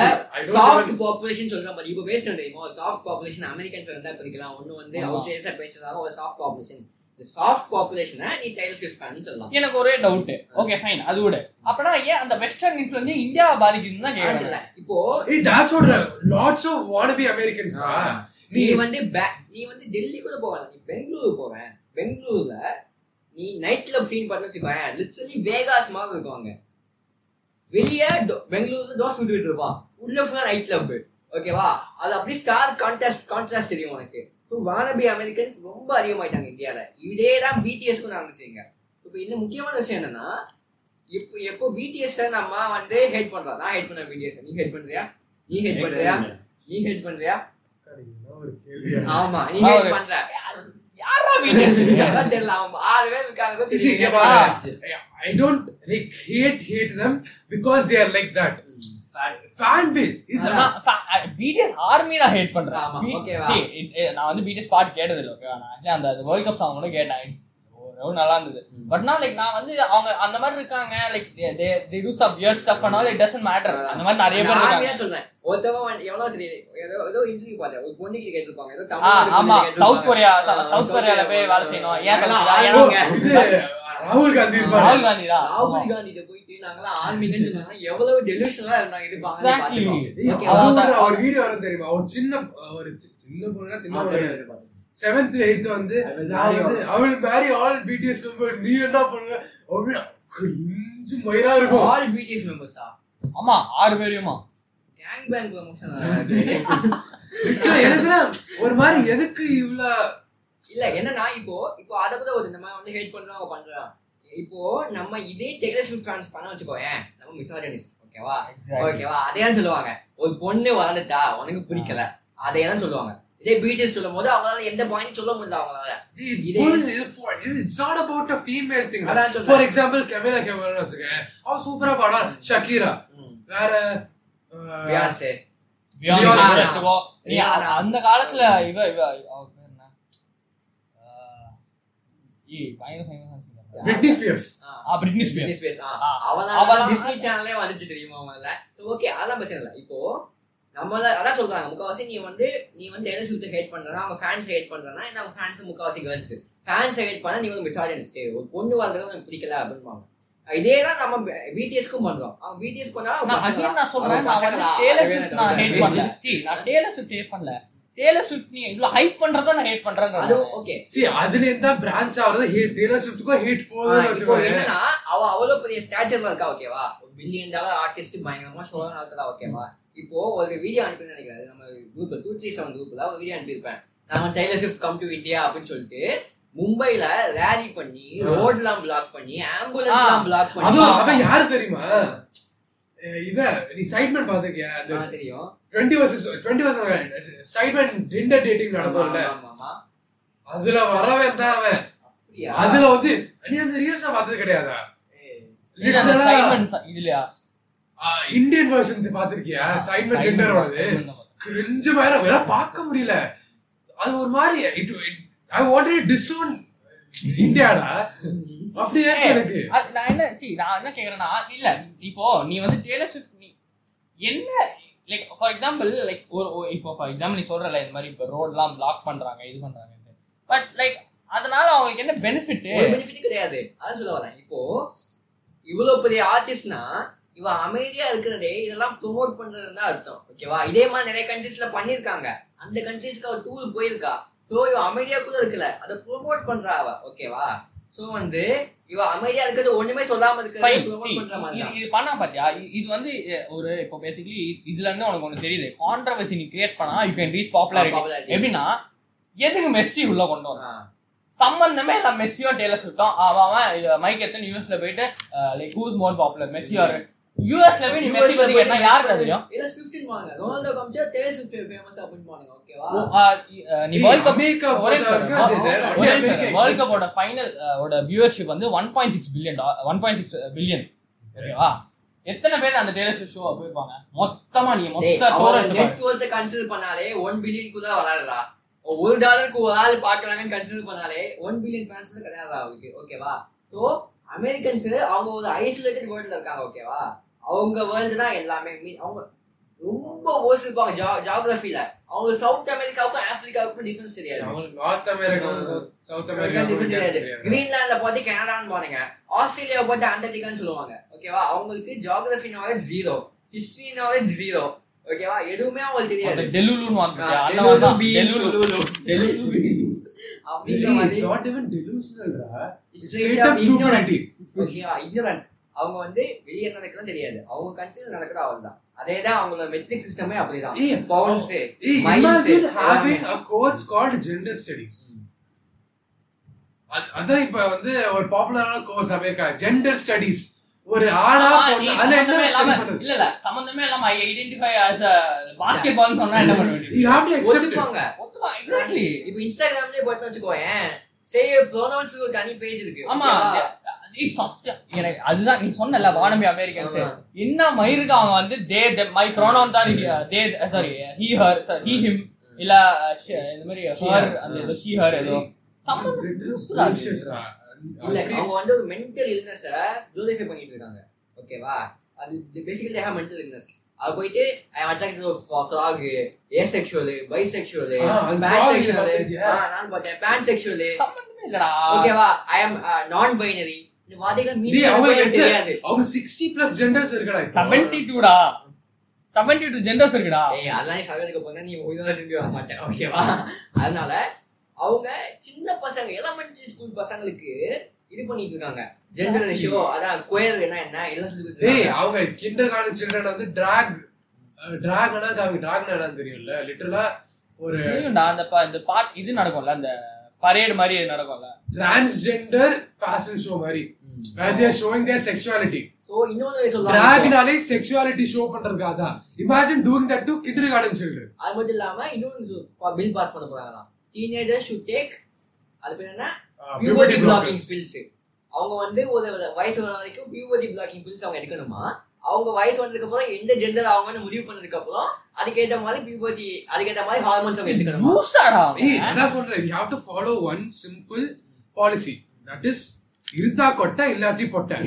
சாஃப்ட் பாப்புலேஷன் சொல்ற மாதிரி இப்போ பேசணும் தெரியுமா? சாஃப்ட் பாப்புலேஷன் அமெரிக்கன்ஸ் இருந்தா பிரிக்கலாம் ஒண்ணு வந்து ஆமா. அவுட்சைடர்ஸா பேசுறதால ஒரு சாஃப்ட் பாப்புலேஷன் சாஃப்ட் பாப்புலேஷனை நீ டைலர் ஸ்விஃப்ட் ஃபேன் சொல்லலாம் எனக்கு ஒரே டவுட் ஓகே ஃபைன் அது விட. அப்பனா ஏன் அந்த வெஸ்டர்ன் இன்ஃபுளுன்ஸ் இந்தியாவை பாதிக்குதுன்னு தான் இல்ல கேக்குறேன் இப்போ ஏய் that's what lots of wannabe Americans ah. are. நீ வந்து பே- நீ வந்து டெல்லி கூட போவேன் நீ பெங்களூர் போவேன். பெங்களூர்ல நீ நைட் கிளப் சீன் பண்ண வச்சுக்கோயேன். லிட்டரலி வேகாஸ் மாதிரி இருக்கும் அங்க வெளியே டோ- பெங்களூர்ல தோசை சுட்டுக்கிட்டு இருப்பான் உள்ள ஃபுல்லா நைட் கிளப் ஓகேவா அது அப்படியே ஸ்டார் கான்ட்ராஸ்ட் கான்ட்ராஸ்ட் தெரியும் உனக்கு. ஸோ வானபி அமெரிக்கன்ஸ் ரொம்ப அதிகமாயிட்டாங்க இந்தியால. இதே தான் பிடிஎஸ்க்கும் நடந்துச்சுங்க இப்போ இன்னும் முக்கியமான விஷயம் என்னன்னா இப்போ எப்போ பிடிஎஸ் நம்ம வந்து ஹேட் பண்றோம். நான் ஹேட் பண்ண பிடிஎஸ் நீ ஹேட் பண்றியா? நீ ஹேட் பண்றியா? நீ ஹேட் பண்றியா? ஒரு கேள்வியா? ஆமா நீ ஹேட் ஒரு- பண்ற. யாரா அதான் தெரியல. அவன் ஆறு பேர் இருக்காங்க. See, see, இங்க பாரு. I don't like hate hate them because BTS army நான் ஹேட் பண்றேன் நான் வந்து பிடிஎஸ் பாட் கேட்டது இல்லை ஓகேவா நான் actually அந்த வேர்ல்ட் கப் சாங் கூட கேட்டேன். ஓரளவு நல்லா இருந்தது. பட் நான் லைக் நான் வந்து அவங்க அந்த மாதிரி இருக்காங்க like they they do stuff wear stuff and all it doesn't matter அந்த மாதிரி நிறைய பேர் இருக்காங்க. சொல்றேன். ஒருத்தவன் எவ்வளவு தெரியுது? ஏதோ ஏதோ இன்டர்வியூ பார்த்தேன். ஒரு பொண்ணுக்கு கேட்டிருப்பாங்க. ஏதோ ஆமா சவுத். கொரியா சவுத் கொரியால போய் வேலை செய்யணும். ஏன் ராகுல் காந்தி. ராகுல் காந்தி ராகுல் ஆர்மின்னு சொன்னாங்க எவ்வளவு டெலிவிஷனலா இருந்தாங்க இது பாருங்க, அவர் வீடியோ வரும் தெரியுமா? ஒரு சின்ன ஒரு சின்ன பொண்ணு சின்ன பொண்ணு. செவன்த் எயித் வந்து நான் வந்து அவள் மேரி ஆல் பிடிஎஸ் மெம்பர் நீ என்ன பண்ணுவ? அப்படி கிரிஞ்சு மயிரா இருக்கும். All BTS members ஆ? ஆமா ஆறு பேரையுமா? Bang promotion ஆ? எனக்குலாம் ஒரு மாதிரி எதுக்கு இவ்ளோ இல்ல என்னன்னா இப்போ இப்போ அத கூட ஒரு நம்ம வந்து ஹேட் பண்றோம் அவங்க பண்றோம் இப்போ நம்ம இதே டெக்லர் ஷூட் ஃபேன்ஸ் பண்ண வச்சுக்கோயேன் நம்ம மிசாஜனிஸ்ட் ஓகேவா ஓகேவா அதே தான் சொல்லுவாங்க. ஒரு பொண்ணு வளர்ந்துட்டா உனக்கு பிடிக்கல. அதே தான் சொல்லுவாங்க. இதே பிடிஎஸ் சொல்லும் போது அவங்களால எந்த பாயிண்ட் சொல்ல முடியல அவங்களால. இதே- it's not about a female thing. For example Camila camera வச்சுக்கேன் அவ சூப்பரா பாடா ஷக்கீரா. வேற. அ- அந்த காலத்துல இவ இவ பயங்கர singer. பிரிட்னி ஸ்பியர்ஸ் ஆ. ஆ. ஆ. அவனால அவனால- டிஸ்னி சேனலே வந்துச்சு தெரியுமா அவனால? So, okay, அதெல்லாம் பிரச்சனை இல்லை. இப்போ நம்மள அதான் சொல்றாங்க முக்காவாசி நீ வந்து நீ வந்து எதை சுத்த ஹேட் பண்றனா அவங்க ஃபேன்ஸ் ஹேட் பண்றனா ஏன்னா அவங்க ஃபேன்ஸ் முக்காவாசி கேர்ள்ஸ் ஃபேன்ஸ் ஹேட் பண்ணா நீ வந்து மிசாஜனிஸ்ட் ஒரு பொண்ணு வாழ்றது உனக்கு பிடிக்கல அப்படின்பாங்க இதே தான் நம்ம பிடிஎஸ்க்கும் பண்றோம். அவங்க பிடிஎஸ் பண்ணா நான் சொல்றேன், நான் Swift எனக்கு நான் ஆ பண்ணல. நான் Taylor Swift hate பண்ணல. Taylor Swift நீ இவ்வளவு hype பண்றதை நான் hate பண்றேன்னு அதுவும் சொல்றேன். ஓகே சி அதுல இருந்தா பிரான்ச் ஆகுறது ஹேட் டேலர் ஸ்விஃப்ட்டுக்கும் ஹேட் போகுதுன்னு இப்போ வச்சுக்கோங்க என்னன்னா அவ அவ்வளவு பெரிய ஸ்டாச்சர்ல இருக்கா ஓகேவா ஒரு பில்லியன் டாலர் ஆர்டிஸ்ட் பயங்கரமா ஷோ நடத்தலாம் ஓகேவா இப்போ ஒரு வீடியோ அனுப்பி நினைக்கிறேன். அது நம்ம குரூப்ல டூ த்ரீ செவன் குரூப்ல ஒரு வீடியோ அனுப்பியிருப்பேன். நாம Taylor Swift come to India அப்படின்னு சொல்லிட்டு மும்பைல ரேலி பண்ணி ரோட்லாம் பிளாக் பண்ணி ஆம்புலன்ஸ்லாம் பிளாக் பண்ணி அவன் யாரு தெரியுமா? இவ நீ சைட்மேன் பாத்துக்கியா தெரியும். Twenty versus twenty versus Sidemen gender dating நடக்கும்ல. அதுல வரவன் தான் அவன். அப்படியா? அதுல வந்து நீ அந்த ரீல்ஸ் நான் பார்த்தது கிடையாதா? ச- இந்தியன் வெர்ஷன் பாத்திருக்கியா சைட்மேன் தான் பார்த்தேன். கிரிஞ்சு மாதிரி அதெல்லாம் பார்க்க முடியல. அது ஒரு மாதிரி இட் ஐ வாண்டட் டிஸ்ஓன் இந்தியாடா அப்படி ஆச்சு எனக்கு. அது நான் என்ன see, நான் என்ன கேக்குறேன்னா, இல்ல, இப்போ நீ வந்து Taylor Swift நீ- என்ன லைக் ஃபார் எக்ஸாம்பிள் லைக் ஒரு இப்போ ஃபார் எக்ஸாம்பிள் நீ சொல்றல இந்த மாதிரி இப்போ ரோட்லாம் பிளாக் பண்றாங்க இது பண்றாங்க பட் லைக் அதனால அவங்களுக்கு என்ன பெனிஃபிட் பெனிஃபிட் கிடையாது. அதான் சொல்ல வரேன். இப்போ இவ்வளவு பெரிய ஆர்டிஸ்ட்னா இவ அமைதியா இருக்கிறதே இதெல்லாம் ப்ரோமோட் பண்றதுன்னு அர்த்தம். ஓகேவா இதே மாதிரி நிறைய கண்ட்ரீஸ்ல பண்ணிருக்காங்க அந்த கண்ட்ரீஸ்க்கு அவ டூர் போயிருக்கா. ஸோ இவன் அமைதியா கூட இருக்கல. அதை ப்ரோமோட் பண்றா அவ. ஓகேவா சோ வந்து இவ அமைதியா இருக்கிறது ஒண்ணுமே சொல்லாம இருக்கிறத இது பண்ணா பாத்தியா? இது வந்து ஒரு இப்போ பேசிக்கலி இதுல இருந்து உனக்கு ஒண்ணு தெரியுது. கான்ட்ரவர்சி நீ கிரியேட் பண்ணா யூ கேன் ரீச் பாப்புலாரிட்டி. எப்படின்னா எதுக்கு மெஸ்ஸி உள்ள கொண்டு வரும் ஆ. சம்பந்தமே இல்ல. மெஸ்ஸியோ டேலர் ஸ்விஃப்டும் அவன் அவன் மைக் எத்தனை யூஎஸ்ல போயிட்டு like who's more popular Messi or யூஎஸ்ல போய் நீ மெஸ்ஸி பத்தி யாருக்கு தெரியும் இல்ல ஸ்விஃப்ட் வாங்க ரொனால்டோ காமிச்சா டேலர் ஸ்விஃப்ட் ஃபேமஸ் அப்படின்னு பாருங்க ஓகேவா நீ வேர்ல்ட் கப் வேர்ல்ட். கப்போட ஃபைனல் ஓட வியூவர்ஷிப் வந்து one point six billion one point six billion ஓகேவா எத்தனை பேர் அந்த டேலர் ஸ்விஃப்ட் ஷோ போயிருப்பாங்க? மொத்தமா நீ மொத்த பாரு. net worth கன்சிடர் பண்ணாலே ஒன் பில்லியன் கூட வராதுடா ஒரு டாலருக்கு ஒரு ஆள் பாக்குறாங்கன்னு கன்சிடர் பண்ணாலே ஒன் பில்லியன் ஃபேன்ஸ் கூட கிடையாதா அவங்களுக்கு ஓகேவா சோ அமெரிக்கன்ஸ் அவங்க ஒரு ஐசோலேட்டட் வேர்ல்ட்ல இருக்காங்க ஓகேவா அவங்க வேர்ல்டு தான் எல்லாமே. மீன் அவங்க ரொம்ப ஓஸ் இருப்பாங்க ஜாகிரபில அவங்க சவுத் அமெரிக்காவுக்கும் ஆப்பிரிக்காவுக்கும் டிஃபரன்ஸ் தெரியாது. அவங்களுக்கு நார்த் அமெரிக்கா சவுத் அமெரிக்கா தெரியாது. கிரீன்லாண்ட்ல பார்த்து கனடான்னு போனீங்க. ஆஸ்திரேலியாவை பார்த்து அண்டார்டிகான்னு சொல்லுவாங்க. ஓகேவா அவங்களுக்கு geography knowledge zero history knowledge zero ஓகேவா எதுவுமே அவங்களுக்கு தெரியாது. டெலுலுன்னு வாங்க ஆ, பாத்தியா? அந்த டெலுலு மாதிரி தான். beans, டெலுலு. லுலு. டெலுலு. அப்படிங்கிற மாதிரி நாட் ஈவன் டெலூஷனல்ரா straight up ignorant. ஓகேவா ignorant. அவங்க வந்து வெளியே நடக்கலாம் தெரியாது. அவங்க கண்ட்ரில நடக்கிற அவள் தான் அதே தான் அவங்களோட மெட்ரிக் சிஸ்டமே அப்படிதான். Bounce called gender studies. அது- அதான் இப்ப வந்து ஒரு பாப்புலரான கோர்ஸ் அமெரிக்கா. ஜெண்டர் ஸ்டடிஸ் ஒரு ஆணா ஆ, பொண்ணு. நீ அதுல என்ன இல்ல இல்ல சம்பந்தமே இல்லாம I identify as a basketball சொன்னா என்ன பண்ண வேண்டியது to accept it. ஒத்துப்பாங்க. மொத்தமா எக்ஸாக்ட்லி இப்போ இன்ஸ்டாகிராம்லயே போட்டு வச்சுக்கோயேன். சே ப்ரோனவுன்ஸ் ஒரு தனி பேஜ் இருக்கு. ஆமா. எனக்கு அதுதான் நீ சொன்னல வானம்பி அமெரிக்கன்ஸ். என்ன மயிருக்கு அவங்க வந்து தே மை ப்ரோனவுன் தான் they sorry he her he him இல்ல இந்த மாதிரி ஹர். அந்த ஏதோ ஹர் ஏதோ. அவங்க வந்து ஒரு மென்டல் இல்னஸ பண்ணிட்டு இருக்காங்க. ஓகேவா அது பேசிக்கலி ஹேவ் மென்டல் இல்னஸ் அது போயிட்டு I am attracted to frog asexual bisexual ah, அது frog பான்செக்சுவல் பார்த்திருக்கியா? நான் பார்த்தேன் இல்லடா. ஓகேவா ஐ அம் நான் பைனரி அவங்க சிக்ஸ்டி பிளஸ் ஜெண்டர்ஸ் இருக்கடா. செவன்டி டூடா செவன்டி டூ ஜெண்டர்ஸ் இருக்குடா. ஏய் அதெல்லாம் நீ சகத்துக்கு போனா நீ உயிரோட திரும்பி வர மாட்டேன் ஓகேவா அதனால அவங்க சின்ன பசங்க எலமெண்டரி ஸ்கூல் பசங்களுக்கு இது பண்ணிட்டு இருக்காங்க. ஜெண்டர் ரேஷியோ அதான் குயர் என்ன என்ன எல்லாம் சொல்லி அவங்க கிண்டர் கார்டன் சில்ட்ரன் வந்து டிராக் டிராக் ஆனா அவங்க டிராக் என்னன்னு தெரியும்ல லிட்டரலா ஒரு தெரியும்டா அந்த ப- இந்த பாட் இது நடக்கும்ல அந்த பரேடு மாதிரி நடக்கும்ல. டிரான்ஸ்ஜெண்டர் ஃபேஷன் ஷோ மாதிரி. ம். where they are showing their sexuality. So டிராக்னாலே sexuality show பண்றதுக்காக தான் imagine doing that to kindergarten children அது மட்டும் இல்லாம இன்னொன்று பில் பாஸ் பண்ண போறாங்களாம். டீனேஜர் ஷுட் டேக் அது பேர் என்ன? பியூபர்டி பிளாக்கிங் பில்ஸ் அவங்க வந்து ஒரு வயசு வர வரைக்கும் பியூபர்டி பிளாக்கிங் பில்ஸ் அவங்க எடுக்கணுமா? அவங்க வயசு வந்ததுக்கு அப்புறம் எந்த ஜெண்டர் அவங்கன்னு முடிவு பண்ணதுக்கு அப்புறம் அதுக்கேற்ற மாதிரி பியூபர்டி அதுக்கேற்ற மாதிரி ஹார்மோன்ஸ் அவங்க எடுத்துக்கணுமா. லூசாடா ஏய் அதான் சொல்றேன். We have to follow one simple policy. That is இருந்தா கொட்டை இல்லாட்டி பொட்டை.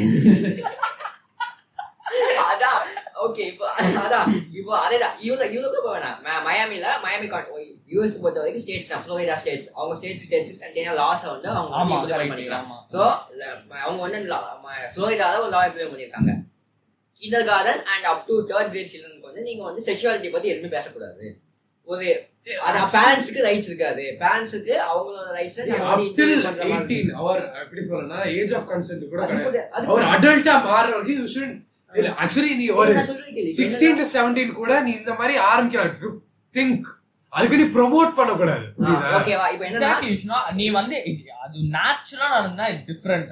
அதான். ஓகே இப்போ அதான். இப்போ அதேதான். இவ்வளவு இவ்வளவு இப்போ வேணாம். ம- மயாமில மயாமி யூஎஸ் பொறுத்த வரைக்கும் ஸ்டேட்ஸ் தான். ஃப்ளோரிடா ஸ்டேட்ஸ் அவங்க ஸ்டேட் ஸ்டேட்ஸ் தனியாக லாஸ் வந்து அவங்க பண்ணிக்கலாம். ஸோ அவங்க வந்து ஃப்ளோரிடால ஒரு லா இம்ப்ளிமெண்ட் பண்ணியிருக்காங்க. Kindergarten and up to third grade சில்ட்ரனுக்கு வந்து நீங்க வந்து செக்ஷுவாலிட்டி பத்தி எதுவுமே பேசக்கூடாது. ஒரு அதான் பேரண்ட்ஸுக்கு ரைட்ஸ் இருக்காது. பேரண்ட்ஸுக்கு அவங்களோட ரைட்ஸ் 18 அவர் எப்படி சொல்லனா ஏஜ் ஆஃப் கன்சென்ட் கூட அது கிடையாது. கூட- அது அவர் அடல்ட்டா மாறுற வரைக்கும் யூ ஷுட் இல்ல ஆக்சுவலி நீ ஒரு சிக்ஸ்டீன் டு செவன்டீன் கூட நீ இந்த மாதிரி ஆரம்பிக்கலாம் திங்க் அதுக்கு நீ ப்ரோமோட் புரியுதா? ஓகேவா இப்போ விஷ்ணு. நீ வந்து அது நேச்சுரலா நடந்தா டிஃப்ரெண்ட்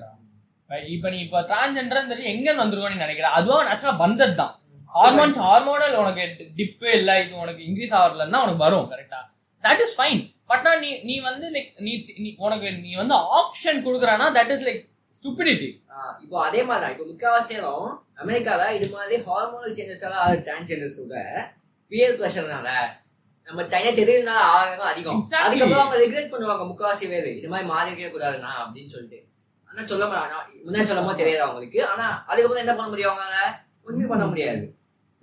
இப்ப நீ இப்ப டிரான்ஸ்ஜெண்டர் சொல்லி எங்க வந்திருக்கோம்னு நினைக்கிற? அதுவும் நேச்சுரலா வந்தது தான் ஹார்மோன்ஸ் ஹார்மோனல் உனக்கு டிப்பு இல்ல இது உனக்கு இன்க்ரீஸ் ஆகலன்னா உனக்கு வரும் கரெக்டா தட் இஸ் ஃபைன் பட் நீ நீ வந்து லைக் நீ உனக்கு நீ வந்து ஆப்ஷன் கொடுக்குறானா தட் இஸ் லைக் ஸ்டூபிடிட்டி இப்போ அதே மாதிரி தான் இப்போ முக்காவாசி நேரம் அமெரிக்கால இது மாதிரி ஹார்மோனல் சேஞ்சஸ் எல்லாம் ஆகுது டிரான்ஸ்ஜெண்டர்ஸ் கூட. பியர் ப்ரெஷர்னால நம்ம தனியா தெரியுதுனால ஆகும் அதிகம். அதுக்கப்புறம் அவங்க ரிக்ரெட் பண்ணுவாங்க முக்காவாசி பேர். இது மாதிரி மாறி இருக்கவே கூடாதுண்ணா அப்படின்னு சொல்லிட்டு. ஆனா சொல்ல மாட்டாங்க முன்னாடி சொல்லும் போது தெரியாது அவங்களுக்கு ஆனா அதுக்கப்புறம் என்ன பண்ண முடியும் அவங்களால? ஒண்ணுமே பண்ண முடியாது.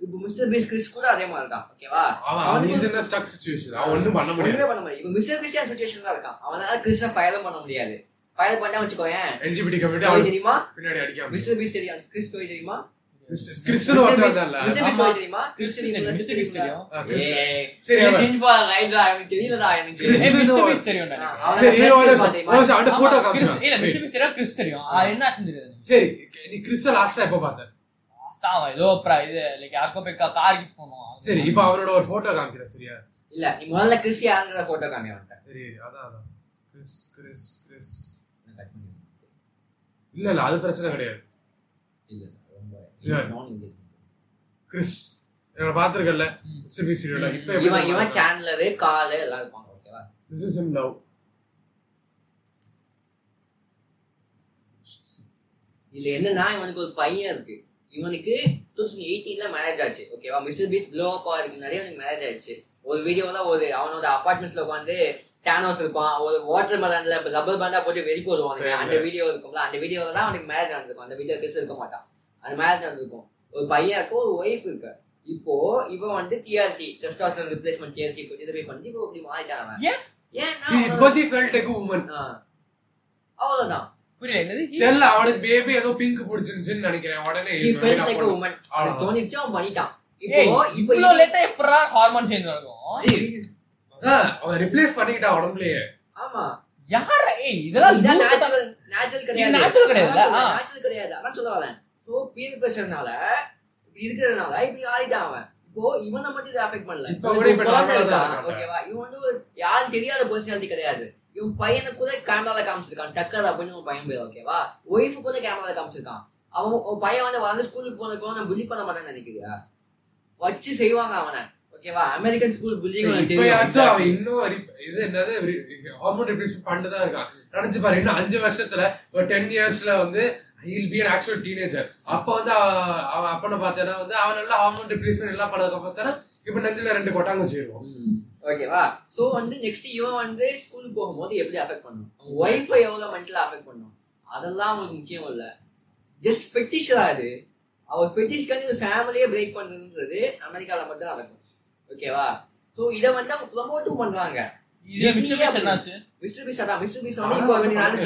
இப்போ மிஸ்டர் பீஸ் கிறிஸ் கூட அதே மாதிரி தான் ஓகேவா அவன் a stuck situation? அவன் ஒண்ணும் பண்ண முடியாது. ஒண்ணுமே பண்ண முடியாது. இப்போ மிஸ்டர் கிறிஸ்டியன் சுச்சுவேஷன் தான் இருக்கான். அவனால கிறிஸ்டனை ஃபயலும் பண்ண முடியாது. ஃபயல் பண்ணா வச்சுக்கோயேன். எல்ஜிபிடி கம்யூனிட்டி அவன் தெரியுமா? பின்னாடி அடிக்காம மிஸ்டர் பீஸ் தெரியும். கிறிஸ் ஸ்டோரி தெரியுமா? கிறிஸ்டன் ஒருத்தர் வந்தான்ல மிஸ்டர் பீஸ் ஆமா. ஸ்டோரி தெரியுமா? கிறிஸ் தெரியுமா. Mr. Beast தெரியும். ஆ, கிறிஸ் ஏய், சரி, நீ கிறிஸ்ட லாஸ்டா எப்ப பார்த்த? ஏதோ இது லைக் யாருக்கோ போய் கார் கிஃப்ட் பண்ணுவோம் சரி இப்ப அவனோட ஒரு போட்டோ காமிக்கிறேன் சரியா? இல்ல, நீ முதல்ல கிறிஸ் யாருங்கிற photo காமி அவன்கிட்ட. சரி அதான் அதான். Chris Chris Chris. நான் cut பண்ணிடுறேன். இல்ல இல்ல அது பிரச்சனை கிடையாது இல்ல, இல்ல, ரொம்ப Yeah. non-engagement. கிறிஸ் பாத்துருக்கல. சிபி சீரியல்ல. இப்ப இவன் இவன் சேனலரு காலு எல்லாம் இருப்பாங்க ஓகேவா திஸ் இஸ் இம் லவ் இதுல என்னன்னா இவனுக்கு ஒரு பையன் இருக்கு. இவனுக்கு டூ தௌசண்ட் எயிட்டீன்ல மேரேஜ் ஆச்சு ஓகேவா மிஸ்டர் பீஸ் ப்ளோ அப் ஆகிறதுக்கு முன்னாடியே அவனுக்கு மேரேஜ் ஆயிடுச்சு. ஒரு வீடியோல ஒரு அவனோட அபார்ட்மெண்ட்ஸ்ல உட்காந்து டேனோஸ் இருப்பான் ஒரு வாட்டர் மெலன்ல ரப்பர் பேண்டா போட்டு வெறிக்கு வருவானுங்க. அந்த வீடியோ இருக்கும்ல அந்த வீடியோல தான் அவனுக்கு மேரேஜ் நடந்திருக்கும். அந்த வீடியோ கிறிஸ் இருக்க மாட்டான். அந்த மேரேஜ் நடந்திருக்கும் ஒரு பையன் இருக்கு ஒரு ஒய்ஃப் இருக்கு. இப்போ இவன் வந்து டிஆர்டி டெஸ்டாஸ்டரோன் ரிப்ளேஸ்மெண்ட் டிஆர்டி இதை போய் பண்ணி இப்போ இப்படி மாறிட்டான் அவன். ஏன்? Because he felt like woman. அவ்வளவுதான். புரியல என்னது? தெரியல அவனுக்கு பேபி ஏதோ பிங்க் பிடிச்சிருந்துச்சுன்னு நினைக்கிறேன். உடனே like a பண்ண- woman. அவ்வளவுதான். அவனுக்கு தோணிச்சு அவன் பண்ணிட்டான். இப்போ இப்போ இவ்ளோ லேட்டா எப்பறா ஹார்மோன் சேஞ்ச் நடக்கும்? அவன் ரிப்ளேஸ் பண்ணிக்கிட்டான் உடம்புலயே. ஆமா. யார? ஏய் இதெல்லாம் natural கிடையாது. natural கிடையாது, natural கிடையாது. அதான் சொல்ல வரேன். So, peer pressure-னால, இப்படி இருக்கிறதுனால இப்படி ஆயிட்டான் அவன். இப்போ இவனை மட்டும் இது affect பண்ணல. இப்ப கூட. ஓகேவா? இவன் வந்து ஒரு யாரும் தெரியாத personality கிடையாது. இவன் பையனை கூட கேமரால காமிச்சிருக்கான் டக்கர் அப்படின்னு ஒரு பையன் பேர் ஓகேவா ஒய்ஃபு கூட கேமரால காமிச்சிருக்கான் அவன் பையன் வந்து வளர்ந்து ஸ்கூலுக்கு போனதுக்கு நான் புள்ளி பண்ண மாட்டேன்னு நினைக்கிறியா வச்சு செய்வாங்க அவனை ஓகேவா அமெரிக்கன் ஸ்கூல் இப்பயாச்சும் அவன் இன்னும் இது என்னது ஹார்மோன் ரிப்ளேஸ்மெண்ட் பண்ணிட்டு தான் இருக்கான் நினைச்சு பாரு இன்னும் அஞ்சு வருஷத்துல ஒரு டென் இயர்ஸ்ல வந்து he'll be an actual teenager அப்ப வந்து அவ- அவன் அப்பனை பார்த்தேன்னா வந்து அவன் நல்லா ஹார்மோன் ரிப்ளேஸ்மெண்ட் எல்லாம் பண்ணதுக்கு பார்த்தேன்னா இப்ப நெஞ்சில ரெண்டு கொட்டாங்க சேருவோம் ஓகேவா சோ வந்து நெக்ஸ்ட் இவன் வந்து ஸ்கூலுக்கு போகும்போது எப்படி அஃபெக்ட் பண்ணும் அவங்க ஒய்ஃபை எவ்வளவு மென்டலா அஃபெக்ட் பண்ணும் அதெல்லாம் அவங்களுக்கு முக்கியம் இல்ல. ஜஸ்ட் ஃபெட்டிஷா அது அவர் ஃபெட்டிஷ்க்காண்டி ஒரு ஃபேமிலியே பிரேக் பண்றதுன்றது அமெரிக்கால மட்டும் நடக்கும். ஓகேவா சோ இத வந்து அவங்க ப்ரமோட்டும் மிஸ்டர் பீஸ் அதான் மிஸ்டர் பீஸ் வந்து இப்போ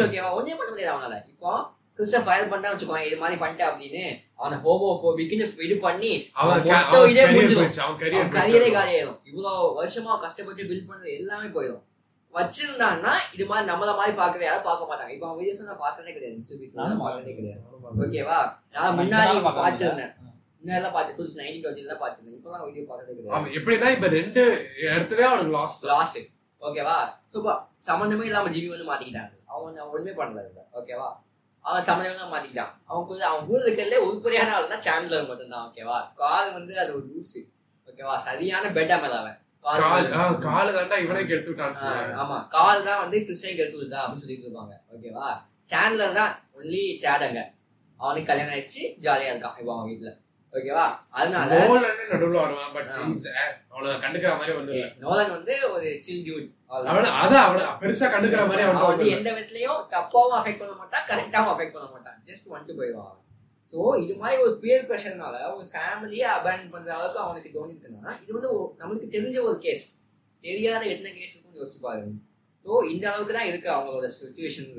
ஓகேவா ஒன்னே பண்ண முடியாது அவனால. இப்போ கிறிஸ்ட ஃபயர் பண்ணா வச்சுக்கோங்க இது மாதிரி பண்ணிட்டேன் அப்படின்னு. அவனை ஹோமோஃபோபிக்னு இது பண்ணி அவன் அவன் இதே முடிஞ்சிடும். அவன் அவன் கரியரே போயிடுச்சு. காலியாயிரும் இவ்வளவு வருஷமா கஷ்டப்பட்டு பில்ட் பண்ணது எல்லாமே போயிடும். வச்சிருந்தான்னா இது மாதிரி நம்மள மாதிரி பாக்குறது யாரும் பார்க்க மாட்டாங்க. இப்போ அவன் வீடியோஸ் நான் பார்க்கறதே கிடையாது. நானும் பார்க்கறதே கிடையாது. ஓகேவா நான் முன்னாடி பார்த்துருந்தேன். முன்னாடி பார்த்து புதுசு நைன்டி எல்லாம் பார்த்துருந்தேன். இப்பெல்லாம் வீடியோ பார்க்கறதே கிடையாது. அவன் எப்படின்னா இப்ப ரெண்டு இடத்துல அவனுக்கு லாஸ்ட் லாஸ்ட் ஓகேவா சூப்பர் சம்மந்தமே இல்லாம ஜிவி வந்து மாட்டிக்கிட்டாங்க. அவன் ஒண்ணுமே பண்ணல இதுல. ஓகேவா அவன் தமிழெல்லாம் மாத்திக்கிட்டான் அவன் கூட அவன் கூட இருக்கிறதுல உருப்படியான ஆள் தான் சாண்ட்லர் மட்டும்தான் ஓகேவா கால் வந்து அது ஒரு லூசு ஓகேவா சரியான பெட்டா மேல அவன். கால் தாண்டா இவனே கெடுத்து சொல்றாங்க. ஆமா. கால் தான் வந்து கிறிஸ்டியன் கெடுத்து விட்டா அப்படின்னு சொல்லிட்டு இருப்பாங்க ஓகேவா சாண்ட்லர் தான் ஒன்லி சேடங்க அவனுக்கு கல்யாணம் ஆயிடுச்சு ஜாலியா இருக்கான் இப்போ அவன் வீட்டுல. ஓகேவா? அதனால நடுவுல வருவான் பட் ஆ. அவனை கண்டுக்கிற மாதிரி வந்து. நோலன் வந்து ஒரு சில் டியூட் பெருசா கண்டுக்கிற மாதிரி அவன் வந்து எந்த விதத்துலயும் தப்பாவும் அஃபெக்ட் பண்ண மாட்டான் கரெக்டாவும் அஃபெக்ட் பண்ண மாட்டான். ஜஸ்ட் வந்துட்டு போயிடுவான் சோ இது மாதிரி ஒரு பியர் ப்ரெஷர்னால ஒரு ஃபேமிலியே அபேண்ட் பண்ற அளவுக்கு அவனுக்கு தோணிருக்குன்னா இது வந்து நம்மளுக்கு தெரிஞ்ச ஒரு கேஸ் தெரியாத எத்தனை கேஸ் இருக்குன்னு யோசிச்சு பாருங்க. சோ இந்த அளவுக்கு தான் இருக்கு அவங்களோட சுச்சுவேஷன்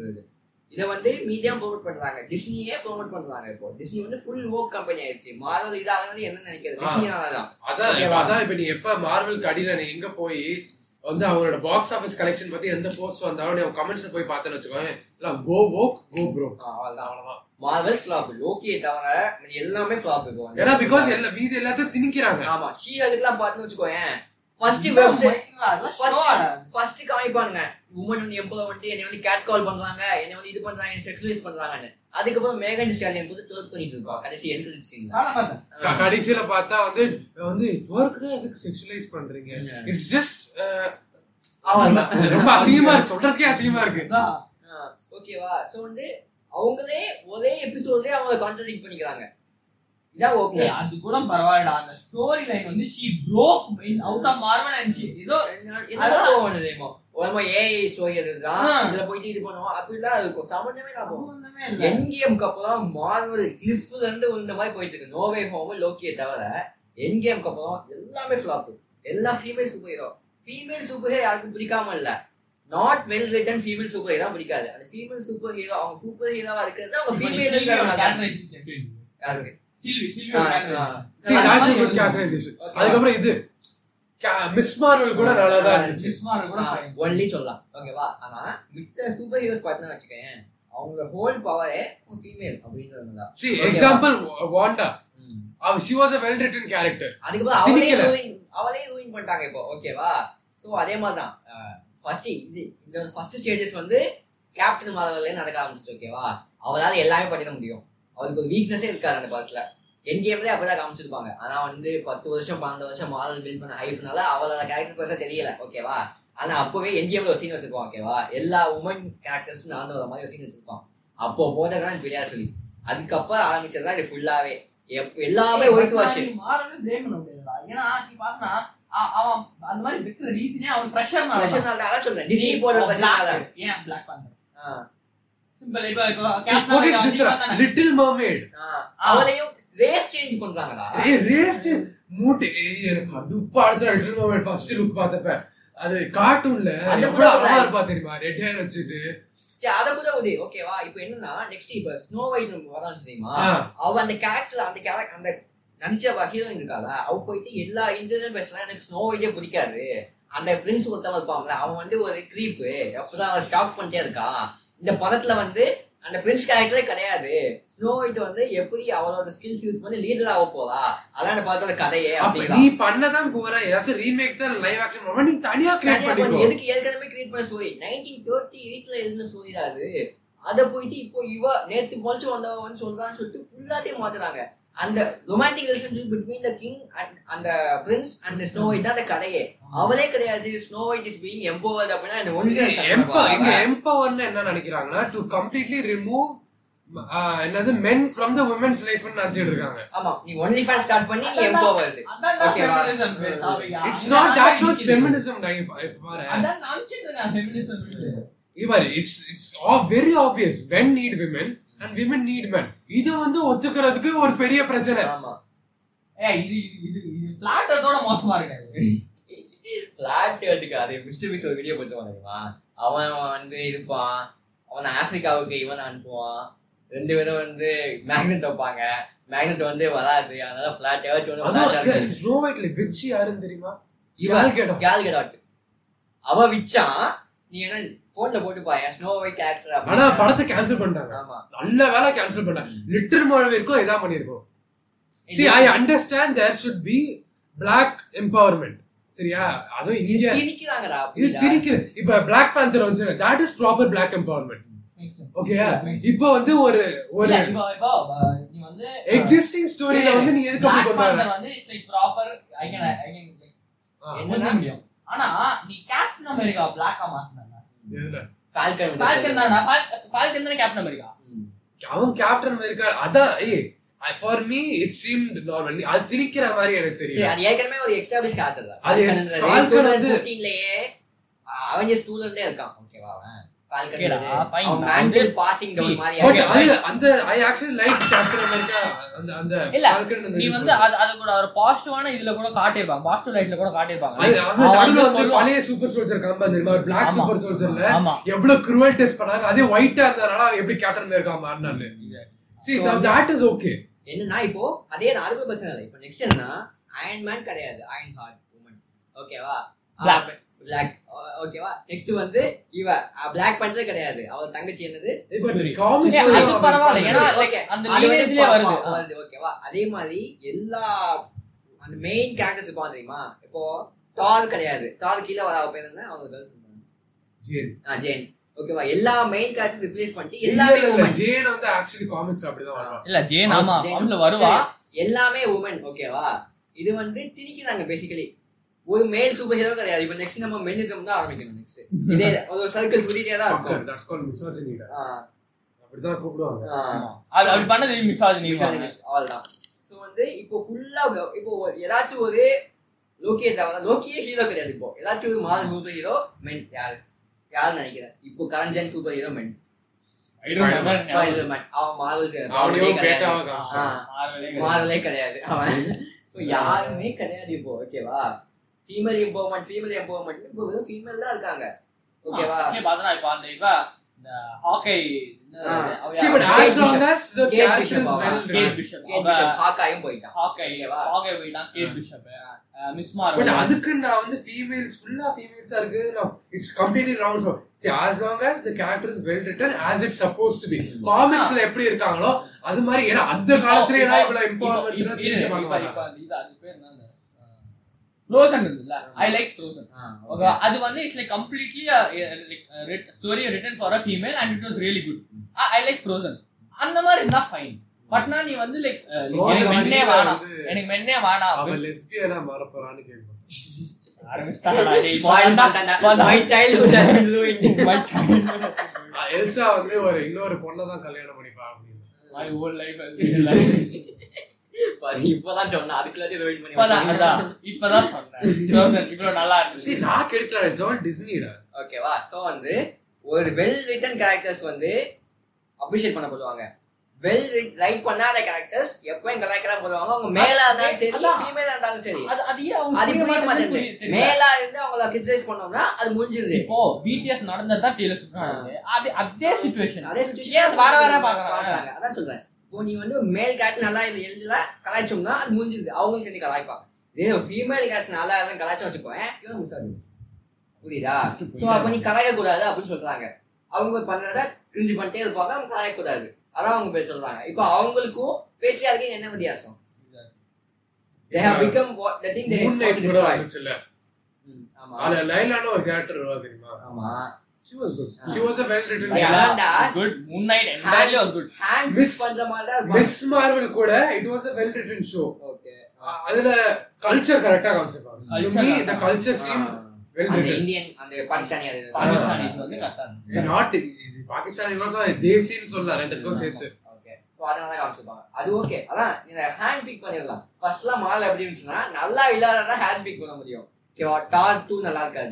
இதை வந்து மீடியா ப்ரோமோட் பண்றாங்க. டிஸ்னியே ப்ரோமோட் பண்றாங்க இப்போ. டிஸ்னி வந்து ஃபுல் ஓக் கம்பெனி ஆயிடுச்சு. மாறல் இதாகிறது என்ன நினைக்கிறது. டிஸ்னியால தான் அதான்? அதான் இப்ப நீ எப்ப மார்வலுக்கு அடியில நீ எங்க போய் வந்து அவங்களோட பாக்ஸ் ஆபீஸ் கலெக்ஷன் பத்தி எந்த போஸ்ட் வந்தாலும் நீ கமெண்ட்ஸ்ல போய் பார்த்தேன்னு வச்சுக்கோங்க இல்ல கோ வோக் கோ ப்ரோ அவ்வளவுதான் அவ்வளவுதான். மார்வல் ஃபிளாப் லோக்கியை தவிர எல்லாமே ஃபிளாப் வந்து. ஏன்னா பிகாஸ் எல்லா மீதி எல்லாத்தையும் திணிக்கிறாங்க. ஆமா ஷீ அதுக்கெல்லாம் பார்த்து வச்சுக்கோயேன். ஃபர்ஸ்ட் வெப்சைட் ஆடா. ஃபர்ஸ்ட் காமிப்பானுங்க உமன் வந்து எப்போ வந்துட்டு என்னை வந்து கேட் கால் பண்றாங்க என்னை வந்து இது பண்றாங்க என்ன செக்ஸுவலைஸ் பண்றாங்கன்னு அதுக்கப்புறம் மேகன் ஸ்டாலியன் வந்து டுவர்க் பண்ணிட்டு இருப்பா கடைசி எந்த கடைசியில பார்த்தா வந்து வந்து ஒர்க்னா எதுக்கு செக்ஷுவலைஸ் பண்றீங்க. It's just. ரொம்ப அசிங்கமா இருக்கு சொல்றதுக்கே அசிங்கமா இருக்கு. ஓகேவா சோ வந்து அவங்களே ஒரே எபிசோட்லயே அவங்க கான்ட்ரடிக்ட் பண்ணிக்கிறாங்க. இதான் ஓகே அது கூட பரவாயில்லடா. அந்த ஸ்டோரி லைன் வந்து she broke out of Marvel and she ஏதோ என்ன பண்ணுதேமோ ஒரு ஏஐ ஸ்டோரி இருக்குதான் ஆ. இதுல போயிட்டு இது பண்ணுவோம். அப்படிலாம் இருக்கும். சம்பந்தமே இல்லாம என்கேம்க்கு அப்புறம் மார்வல் கிளிஃப்ல இருந்து மாதிரி போயிட்டு இருக்கு. நோவே ஹோம் லோக்கியை தவிர என்கேம்க்கு அப்புறம் எல்லாமே ஃபிளாப் எல்லா female super hero female super hero யாருக்கும் பிடிக்காம இல்ல. Not well written female super hero பிடிக்காது. அந்த ஃபீமேல் சூப்பர் ஹீரோ அவங்க சூப்பர் ஹீரோவா இருக்கிறது அவங்க ஃபீமேல் அதுக்கப்புறம் இது. மிஸ் மார்வல் கூட நல்லா தான் இருந்துச்சு. கூட fine. ஒன்லி சொல்லலாம். ஓகேவா ஆனா மித்த சூப்பர் ஹீரோஸ் பார்த்தா வச்சுக்கேன் அவங்க ஹோல் பவரே ஃபீமேல் அப்படின்றது தான். See example Wanda. அவ she was a well written character அவளே திணிக்கல. ruin- அவளே ரூயின் பண்ணிட்டாங்க இப்போ. ஓகேவா சோ அதே மாதிரி தான் ஃபர்ஸ்ட் இது இந்த ஃபர்ஸ்ட் ஸ்டேஜஸ் வந்து கேப்டன் மார்வல்லே நடக்க ஆரம்பிச்சிச்சு. ஓகேவா அவளால எல்லாமே பண்ணிட முடியும். அவளுக்கு ஒரு வீக்னஸே இருக்காது அந்த படத்துல. என் கேம்லயே அப்பதான் காமிச்சிருப்பாங்க. ஆனா வந்து பத்து வருஷம் பன்னெண்டு வருஷம் மாடல் பில்ட் பண்ண ஹைப்னால அவளோட கேரக்டர் பெருசா தெரியல. ஓகேவா ஆனா அப்பவே என் கேம்ல ஒரு சீன் வச்சிருப்பான் ஓகேவா எல்லா உமன் கேரக்டர்ஸ் நடந்து வர மாதிரி ஒரு சீன் வச்சிருப்பான். அப்போ போட்டதான் விளையாட சொல்லி. அதுக்கப்புறம் ஆரம்பிச்சதுதான் இது ஃபுல்லாவே எல்லாமே ஒயிட் வாஷ் பண்ண முடியாதுடா. ஏன்னா பார்த்தனா, அ- அவன் அந்த மாதிரி வைக்கிற reason-ஏ அவன் தான். பிரச்சனை அதான் சொல்றேன். டிஸ்னி பிரச்சனை black. ஏன் Black Panther? லிட்டில் மர்மேட் அவளையும் ரேஸ் சேஞ்ச் பண்றாங்கடா ஏய் ரேஸ் மூட்டு எனக்கு கடுப்பா அடிச்சா லிட்டில் மர்மேட் ஃபர்ஸ்ட் லுக் பார்த்தப்ப. அது கார்ட்டூன்ல அந்த எவ்வளவு கூட அழகா இருப்பா தெரியுமா? ரெட் ஹேர் வச்சுட்டு. சரி, அத கூட விடு. ஓகேவா இப்போ என்னன்னா நெக்ஸ்ட் இப்ப ஸ்னோ ஒயிட் வரான்னு தெரியுமா. அவ அந்த கேரக்டர் அந்த கேரக்டர் அந்த நடிச்ச ஹீரோயின் இருக்கால அவ போயிட்டு எல்லா இன்டர்னல் பேசலாம் எனக்கு ஸ்னோ ஒயிட்டே பிடிக்காது. அந்த பிரின்ஸ் ஒருத்தவன் இருப்பாங்கல்ல அவன் வந்து ஒரு கிரீப்பு அப்பதான் அவன் ஸ்டாக் பண்ணிட்டே இருக்கான்? இந்த படத்துல வந்து அந்த பிரின்ஸ் கேரக்டரே கிடையாது. ஸ்னோ ஒயிட் வந்து எப்படி அவளோட ஸ்கில்ஸ் யூஸ் பண்ணி லீடர் ஆக போதா அதான் அந்த படத்தோட கதையே நீ பண்ணதான் போற. ஏதாச்சும் ரீமேக் தான் லைவ் ஆக்ஷன் பண்ண நீ தனியா கிரியேட் பண்ணி, எதுக்கு ஏற்கனவே கிரியேட் பண்ண ஸ்டோரி நைன்டீன் தேர்ட்டி எயிட்ல எழுதின ஸ்டோரி அது. அத போயிட்டு இப்போ இவ நேத்து முளைச்சு வந்தவ வந்து சொல்றான்னு சொல்லிட்டு ஃபுல்லாத்தையும் மாத்துறாங்க. அந்த romantic relationship between the king and அந்த பிரின்ஸ் அண்ட் ஸ்னோ ஒயிட் தான் அந்த கதையே. அவளே கிடையாது. Snow white is being empowered அப்படின்னா இந்த இங்க எம்பவர்னு என்ன நினைக்கிறாங்கன்னா டு கம்ப்ளீட்லி ரிமூவ் என்னது மென் ஃப்ரம் த உமன்ஸ் லைஃப்னு நினைச்சிட்டு இருக்காங்க. ஆமா நீ ஒன்லி ஃபேன் ஸ்டார்ட் பண்ணி நீ எம்போவர்ட் நான் ஓகேவா? It's not that's not. Feminism பாரு அதான் நான் நினைச்சிட்டு இருக்கேன் feminism ன்னு. இவர் it's it's very obvious when need women and women need men. இத வந்து ஒத்துக்கிறதுக்கு ஒரு பெரிய பிரச்சனை. ஆமா. ஏய், இது இது earth-ஓட மோசமா இருக்காது பிளாட் அதுக்கு அது மிஸ்டர் மிஸ் ஒரு வீடியோ தெரியுமா? அவன் வந்து இருப்பான். அவன் ஆப்பிரிக்காவுக்கு இவன் அனுப்புவான். ரெண்டு பேரும் வந்து மேக்னெட் வைப்பாங்க. மேக்னெட் வந்து வராது. அதனால பிளாட் இருக்கு. ஸ்னோ ஒயிட்ல வெச்சி யாருன்னு தெரியுமா? இவன் Gal Gadot. கேல் கெடாட் அவ விச்சான். நீ என்ன போன்ல போட்டு பாய ஸ்னோ ஒயிட் ஆக்டர் ஆனா படத்தை கேன்சல் பண்ணிட்டாங்க. ஆமா. நல்ல வேலை கேன்சல் பண்ணாங்க லிட்டர் மழை வரைக்கும் இதான் பண்ணிருக்கோம் see I understand there should be black empowerment சரியா? அதுவும் இங்க திணிக்கிறாங்கடா இது? திரிக்கிற இப்ப பிளாக் பேந்தர் வந்து that is proper black empowerment okay இப்போ வந்து ஒரு ஒரு நீ வந்து எக்ஸிஸ்டிங் ஸ்டோரியில வந்து நீ எதுக்கு அப்படி Black கொண்டு வர வந்து it's like proper I can I can like ஆ, என்னன்னா முடியும். ஆனா நீ கேப்டன் அமெரிக்கா பிளாக்கா மாத்தினாங்க எதுல? வந்து ஃபால்கன் தானா ஃபால்கன் தானே கேப்டன் அமெரிக்கா? ம். அவன் கேப்டன் அமெரிக்கா. அதான் ஏய் for me it seemed normal அது திணிக்கிற மாதிரி எனக்கு சரி, தெரியல. அது ஏற்கனவே ஒரு எஸ்டாப்ளிஷ் கேரக்டர் தான். அது Real வந்து- 2015 அவெஞ்சர்ஸ் 2 ல இருந்தே இருக்கான். ஓகேவா அவன். பாசிட்டிவான இதுல கூட காட்டியிருப்பாங்க பாசிட்டிவ் லைட்ல கூட சொல்லுவான். பழைய சூப்பர் சோல்ஜர் காம்பா தெரியுமா? ஒரு பிளாக். சூப்பர் சோல்ஜர்ல எவ்வளவு cruel டெஸ்ட் பண்ணாங்க. அதே ஒயிட்டா இருந்ததுனால அவன் எப்படி கேப்டன் அமெரிக்கா மாறினாரு that is okay. என்னன்னா இப்போ அதே பிரச்சனை இல்லை. இப்போ நெக்ஸ்ட் என்னன்னா அயன் மேன் கிடையாது. அயன் ஹார்ட் உமன் ஓகேவா. பிளாக் ஓகேவா நெக்ஸ்ட் வந்து இவ பிளாக் பண்றது கிடையாது. அவ தங்கச்சி என்னது? வருது. ஓகேவா அதே மாதிரி எல்லா அந்த மெயின் கேரக்டர்ஸ் இருப்பாங்க தெரியுமா? இப்போ டார் கிடையாது. டார் கீழே வர அவ பேர் என்ன? அவங்க. ஜேன் ஆ ஜேன் ஓகேவா எல்லா மெயின் கேரக்டர்ஸ் ரிப்ளேஸ் பண்ணிட்டு எல்லாமே. ஜேன் வந்து ஆக்சுவலி காமிக்ஸ் அப்படிதான் வருவான் இல்ல ஜேன் ஆமா. அவன்ல வருவா. எல்லாமே உமன் ஓகேவா இது வந்து திணிக்கிறாங்க பேசிக்கலி ஒரு மேல் சூப்பர் ஹீரோ கிடையாது இப்போ நெக்ஸ்ட் நம்ம மென்னிசம் தான் ஆரம்பிக்கணும் நெக்ஸ்ட் இதே ஒரு சர்க்கிள் சுத்திட்டே தான் இருக்கும் misogyny டா. ஆ, அப்படிதான் கூப்பிடுவாங்க ஆ. அது அப்படி பண்ணது மிசாஜினி அவ்வளவுதான் ஸோ வந்து இப்போ ஃபுல்லா இப்போ ஏதாச்சும் ஒரு லோக்கியை தவிர லோக்கியே ஹீரோ கிடையாது இப்போ ஏதாச்சும் ஒரு மாதம் சூப்பர் ஹீரோ மென் யாரு யாருன்னு நினைக்கிறேன் இப்போ கரஞ்சன் சூப்பர் ஹீரோ மென் மார்வல் கிடையாது அவன் யாருமே கிடையாது இப்போ ஓகேவா ஃபீமேல் எம்பவர்மெண்ட் ஃபீமேல் எம்பவர்மெண்ட் இப்போ வெறும் ஃபீமேல் தான் இருக்காங்க ஓகேவா பார்த்தா இப்ப அந்த இவ இந்த ஹாக்கை அதுக்கு நான் வந்து females, full ஆ females ஆ இருக்கு. No, it's completely wrong. So, see, as long as the character is well written, as it's supposed to be. Comics ல எப்படி இருக்காங்களோ, அது மாதிரி, ஏன்னா அந்த காலத்திலேயே நான் இவ்வளவு எல்லாம் திணிக்க பார்க்க மாட்டாங்க. ஃப்ரோசன் இருக்குல்ல ஐ லைக் ஃப்ரோசன் ஓகே. அது வந்து it's like completely like story written for a female and it was really good I like Frozen அந்த மாதிரி இருந்தா ஃபைன் பட்னா நீ வந்து லைக் Frozen எனக்கு மென்னே வேணாம். எனக்கு மென்னே வேணாம் அவன் lesbian ஆ மாறப்போறான்னு கேட்பான். எல்சா வந்து ஒரு இன்னொரு பொண்ணை தான் கல்யாணம் பண்ணிப்பா அப்படின்னு. இப்பதான் அதுக்குள்ளாட்டி பண்ணி சொன்னேன். Frozen இவ்வளவு நல்லா இருந்துச்சு நான் கெடுக்கல இட்ஸ் ஆல் டிஸ்னிடா ஓகேவா சோ வந்து ஒரு வெல் ரிட்டன் கேரக்டர்ஸ் வந்து அப்ரிஷியேட் பண்ணப்படுவாங்க வெல் ரைட் பண்ணாத கேரக்டர்ஸ் எப்பவும் கலாய்க்கிறா போடுவாங்க. அவங்க மேலா இருந்தாலும் சரி. ஃபீமேலா இருந்தாலும் சரி. அது அது அது புரிய மாட்டேங்குது. மேலா இருந்து அவங்கள கிரிட்டிசைஸ் பண்ணோம்னா அது முடிஞ்சிருது. இப்போ பிடிஎஸ் நடந்ததா நடந்தது அது அதே சிச்சுவேஷன் அதே சுச்சுவேஷன் வர வர பாக்குறாங்க. அதான் சொல்றேன். இப்போ நீ வந்து மேல் கேரக்டர் நல்லா இது எழுதல கலாய்ச்சோம்னா அது முடிஞ்சிருது. அவங்களும் சேர்ந்து கலாய்ப்பாங்க. இதே ஃபீமேல் கேரக்டர் நல்லா இருந்தா கலாய்ச்சா வச்சுக்கோங்க புரியுதா? ஸோ அப்ப நீ கலாய்க்க கூடாது அப்படின்னு சொல்றாங்க. அவங்க பண்றத கிரிஞ்சு பண்ணிட்டே இருப்பாங்க அவங்க கலாய்க்க கூடாது அதான் அவங்க பேர் சொல்றாங்க. இப்போ அவங்களுக்கும் பேச்சியாருக்கும் என்ன வித்தியாசம்? They have become what the thing they night கூட ம், ஆமா. அதுல லைலான ஒரு கேரக்டர் வருவா தெரியுமா? ஆமா. She was good. She was a well written Yeah. Good good Miss- பண்ற மாதிரி மிஸ் மார்வல் கூட இட் வாஸ் a well written show okay அதுல கல்ச்சர் கரெக்டா காமிச்சிருப்பாங்க. Culture to me correct the ஆ. culture seemed well அந்த written இந்தியன் அந்த பாகிஸ்தானி அது. வந்து நாட் இது பாகிஸ்தான் இவங்க தேசின்னு சொல்லலாம் ரெண்டுத்துக்கும் சேர்த்து. அதனால காமிச்சிருப்பாங்க. அது ஓகே அதான் நீங்க ஹேண்ட் பிக் பண்ணிடலாம். ஃபர்ஸ்ட்லாம் மால் எப்படி இருந்துச்சுன்னா நல்லா இல்லாததா ஹேண்ட் பிக் பண்ண முடியும். ஓகேவா டார் டூ நல்லா இருக்காது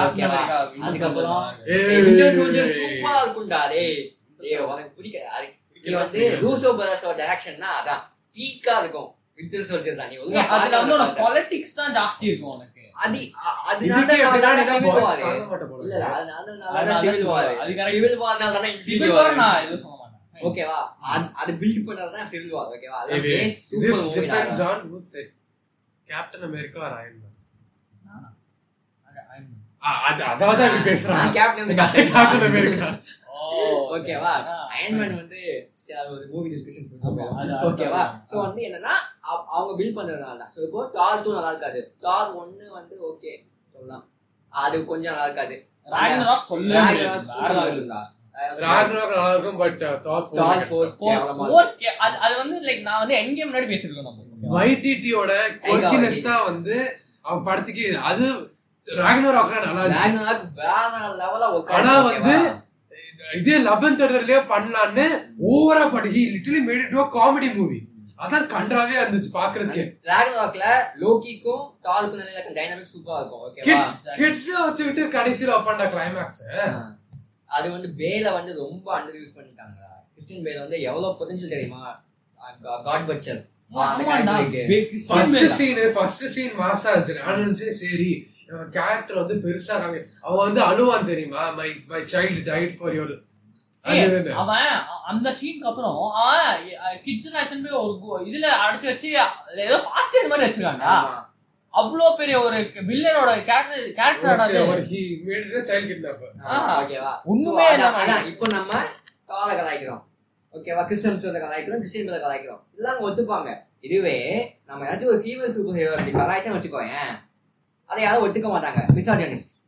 ஓகேவா அதுக்கப்புறம் ஏய். விண்டர் சோல்ஜர் சூப்பரா இருக்கும்டா டேய். டேய் உனக்கு பிடிக்காது அது இது வந்து ரூசோ பிரதர்ஸோட டைரக்ஷன்னா அதான். பீக்கா இருக்கும். சோல்ஜர் தான். நீ அதுல வந்து பார்த்து. உனக்கு பாலிடிக்ஸ் தான் ஜாஸ்தி இருக்கும் உனக்கு. அது அதனால. அதனால. அது ஓகேவா பில்ட் பண்ணது தான் சிவில் வார் ஓகேவா அது சூப்பர் மூவி who அதான் பேசுறான் கேப்டன். Oh, ஓகேவா ஆ. அயன்மேன் வந்து ஒரு மூவி டிஸ்கஷன் ஓகேவா சோ வந்து என்னன்னா அவ- அவங்க பில்ட் பண்றதுனால தான் சோ இப்போ டார் டூ நல்லா இருக்காது. டார் ஒன்னு வந்து ஓகே சொல்லலாம். அது கொஞ்சம் நல்லா இருக்காது. நல்லா இருக்கும் பட் தார். Four- அது அது வந்து லைக் நான் வந்து என் கேம் முன்னாடி பேசிருக்கோம் நம்ம. வைடிடியோட கொர்க்கினஸ் தான் வந்து அவன் படத்துக்கு அது ஆனா வந்து? இதே லெவன் தேர்லயே பண்ணலான்னு ஓவரா படுகி literally made it comedy movie அதான் கன்றாவே இருந்துச்சு பாக்குறதுக்கு. Ragnarokல லோகிக்கும் தாலுக்கும் நிலையில டைனாமிக் சூப்பரா இருக்கும் ஓகேவா கிட்ஸ் வச்சுக்கிட்டு கடைசியில வைப்பான்டா கிளைமேக்ஸ் அது வந்து பேல வந்து ரொம்ப அண்டர் யூஸ் பண்ணிட்டாங்க. கிறிஸ்டின் பேல வந்து எவ்வளவு பொட்டன்ஷியல் தெரியுமா? God Butcher first. Scene first scene மாசா இருந்துச்சு நான் சரி. கேரக்டர் வந்து பெருசா காமி அவன் வந்து அழுவான் தெரியுமா? My my child died for your அவன் அந்த சீனுக்கு அப்புறம் கிட்ஸ் எத்தனை போய் ஒரு இதுல அடைச்சு வச்சு ஏதோ ஹாஸ்டல் மாதிரி வச்சிருக்காங்க ஆமா. அவ்வளோ பெரிய ஒரு வில்லனோட character character he made it child kidnapper ஆ, ஓகேவா. ஒண்ணுமே இப்போ நம்ம காலை கலாய்க்கிறோம். ஓகேவா? கிறிஸ்டியன் சொல்ற கலாய்க்கிறோம் கிறிஸ்டியன் பேரை கலாய்க்கிறோம். எல்லாம் அவங்க ஒத்துப்பாங்க. இதுவே நம்ம ஏதாச்சும் ஒரு ஃபீமேல் சூப்பர் ஹீரோ அப்படி கலாய்ச்சா வச்சுக்கோயேன். அதை யாரும் ஒத்துக்க மாட்டாங்க. மிசாஜனிஸ்ட்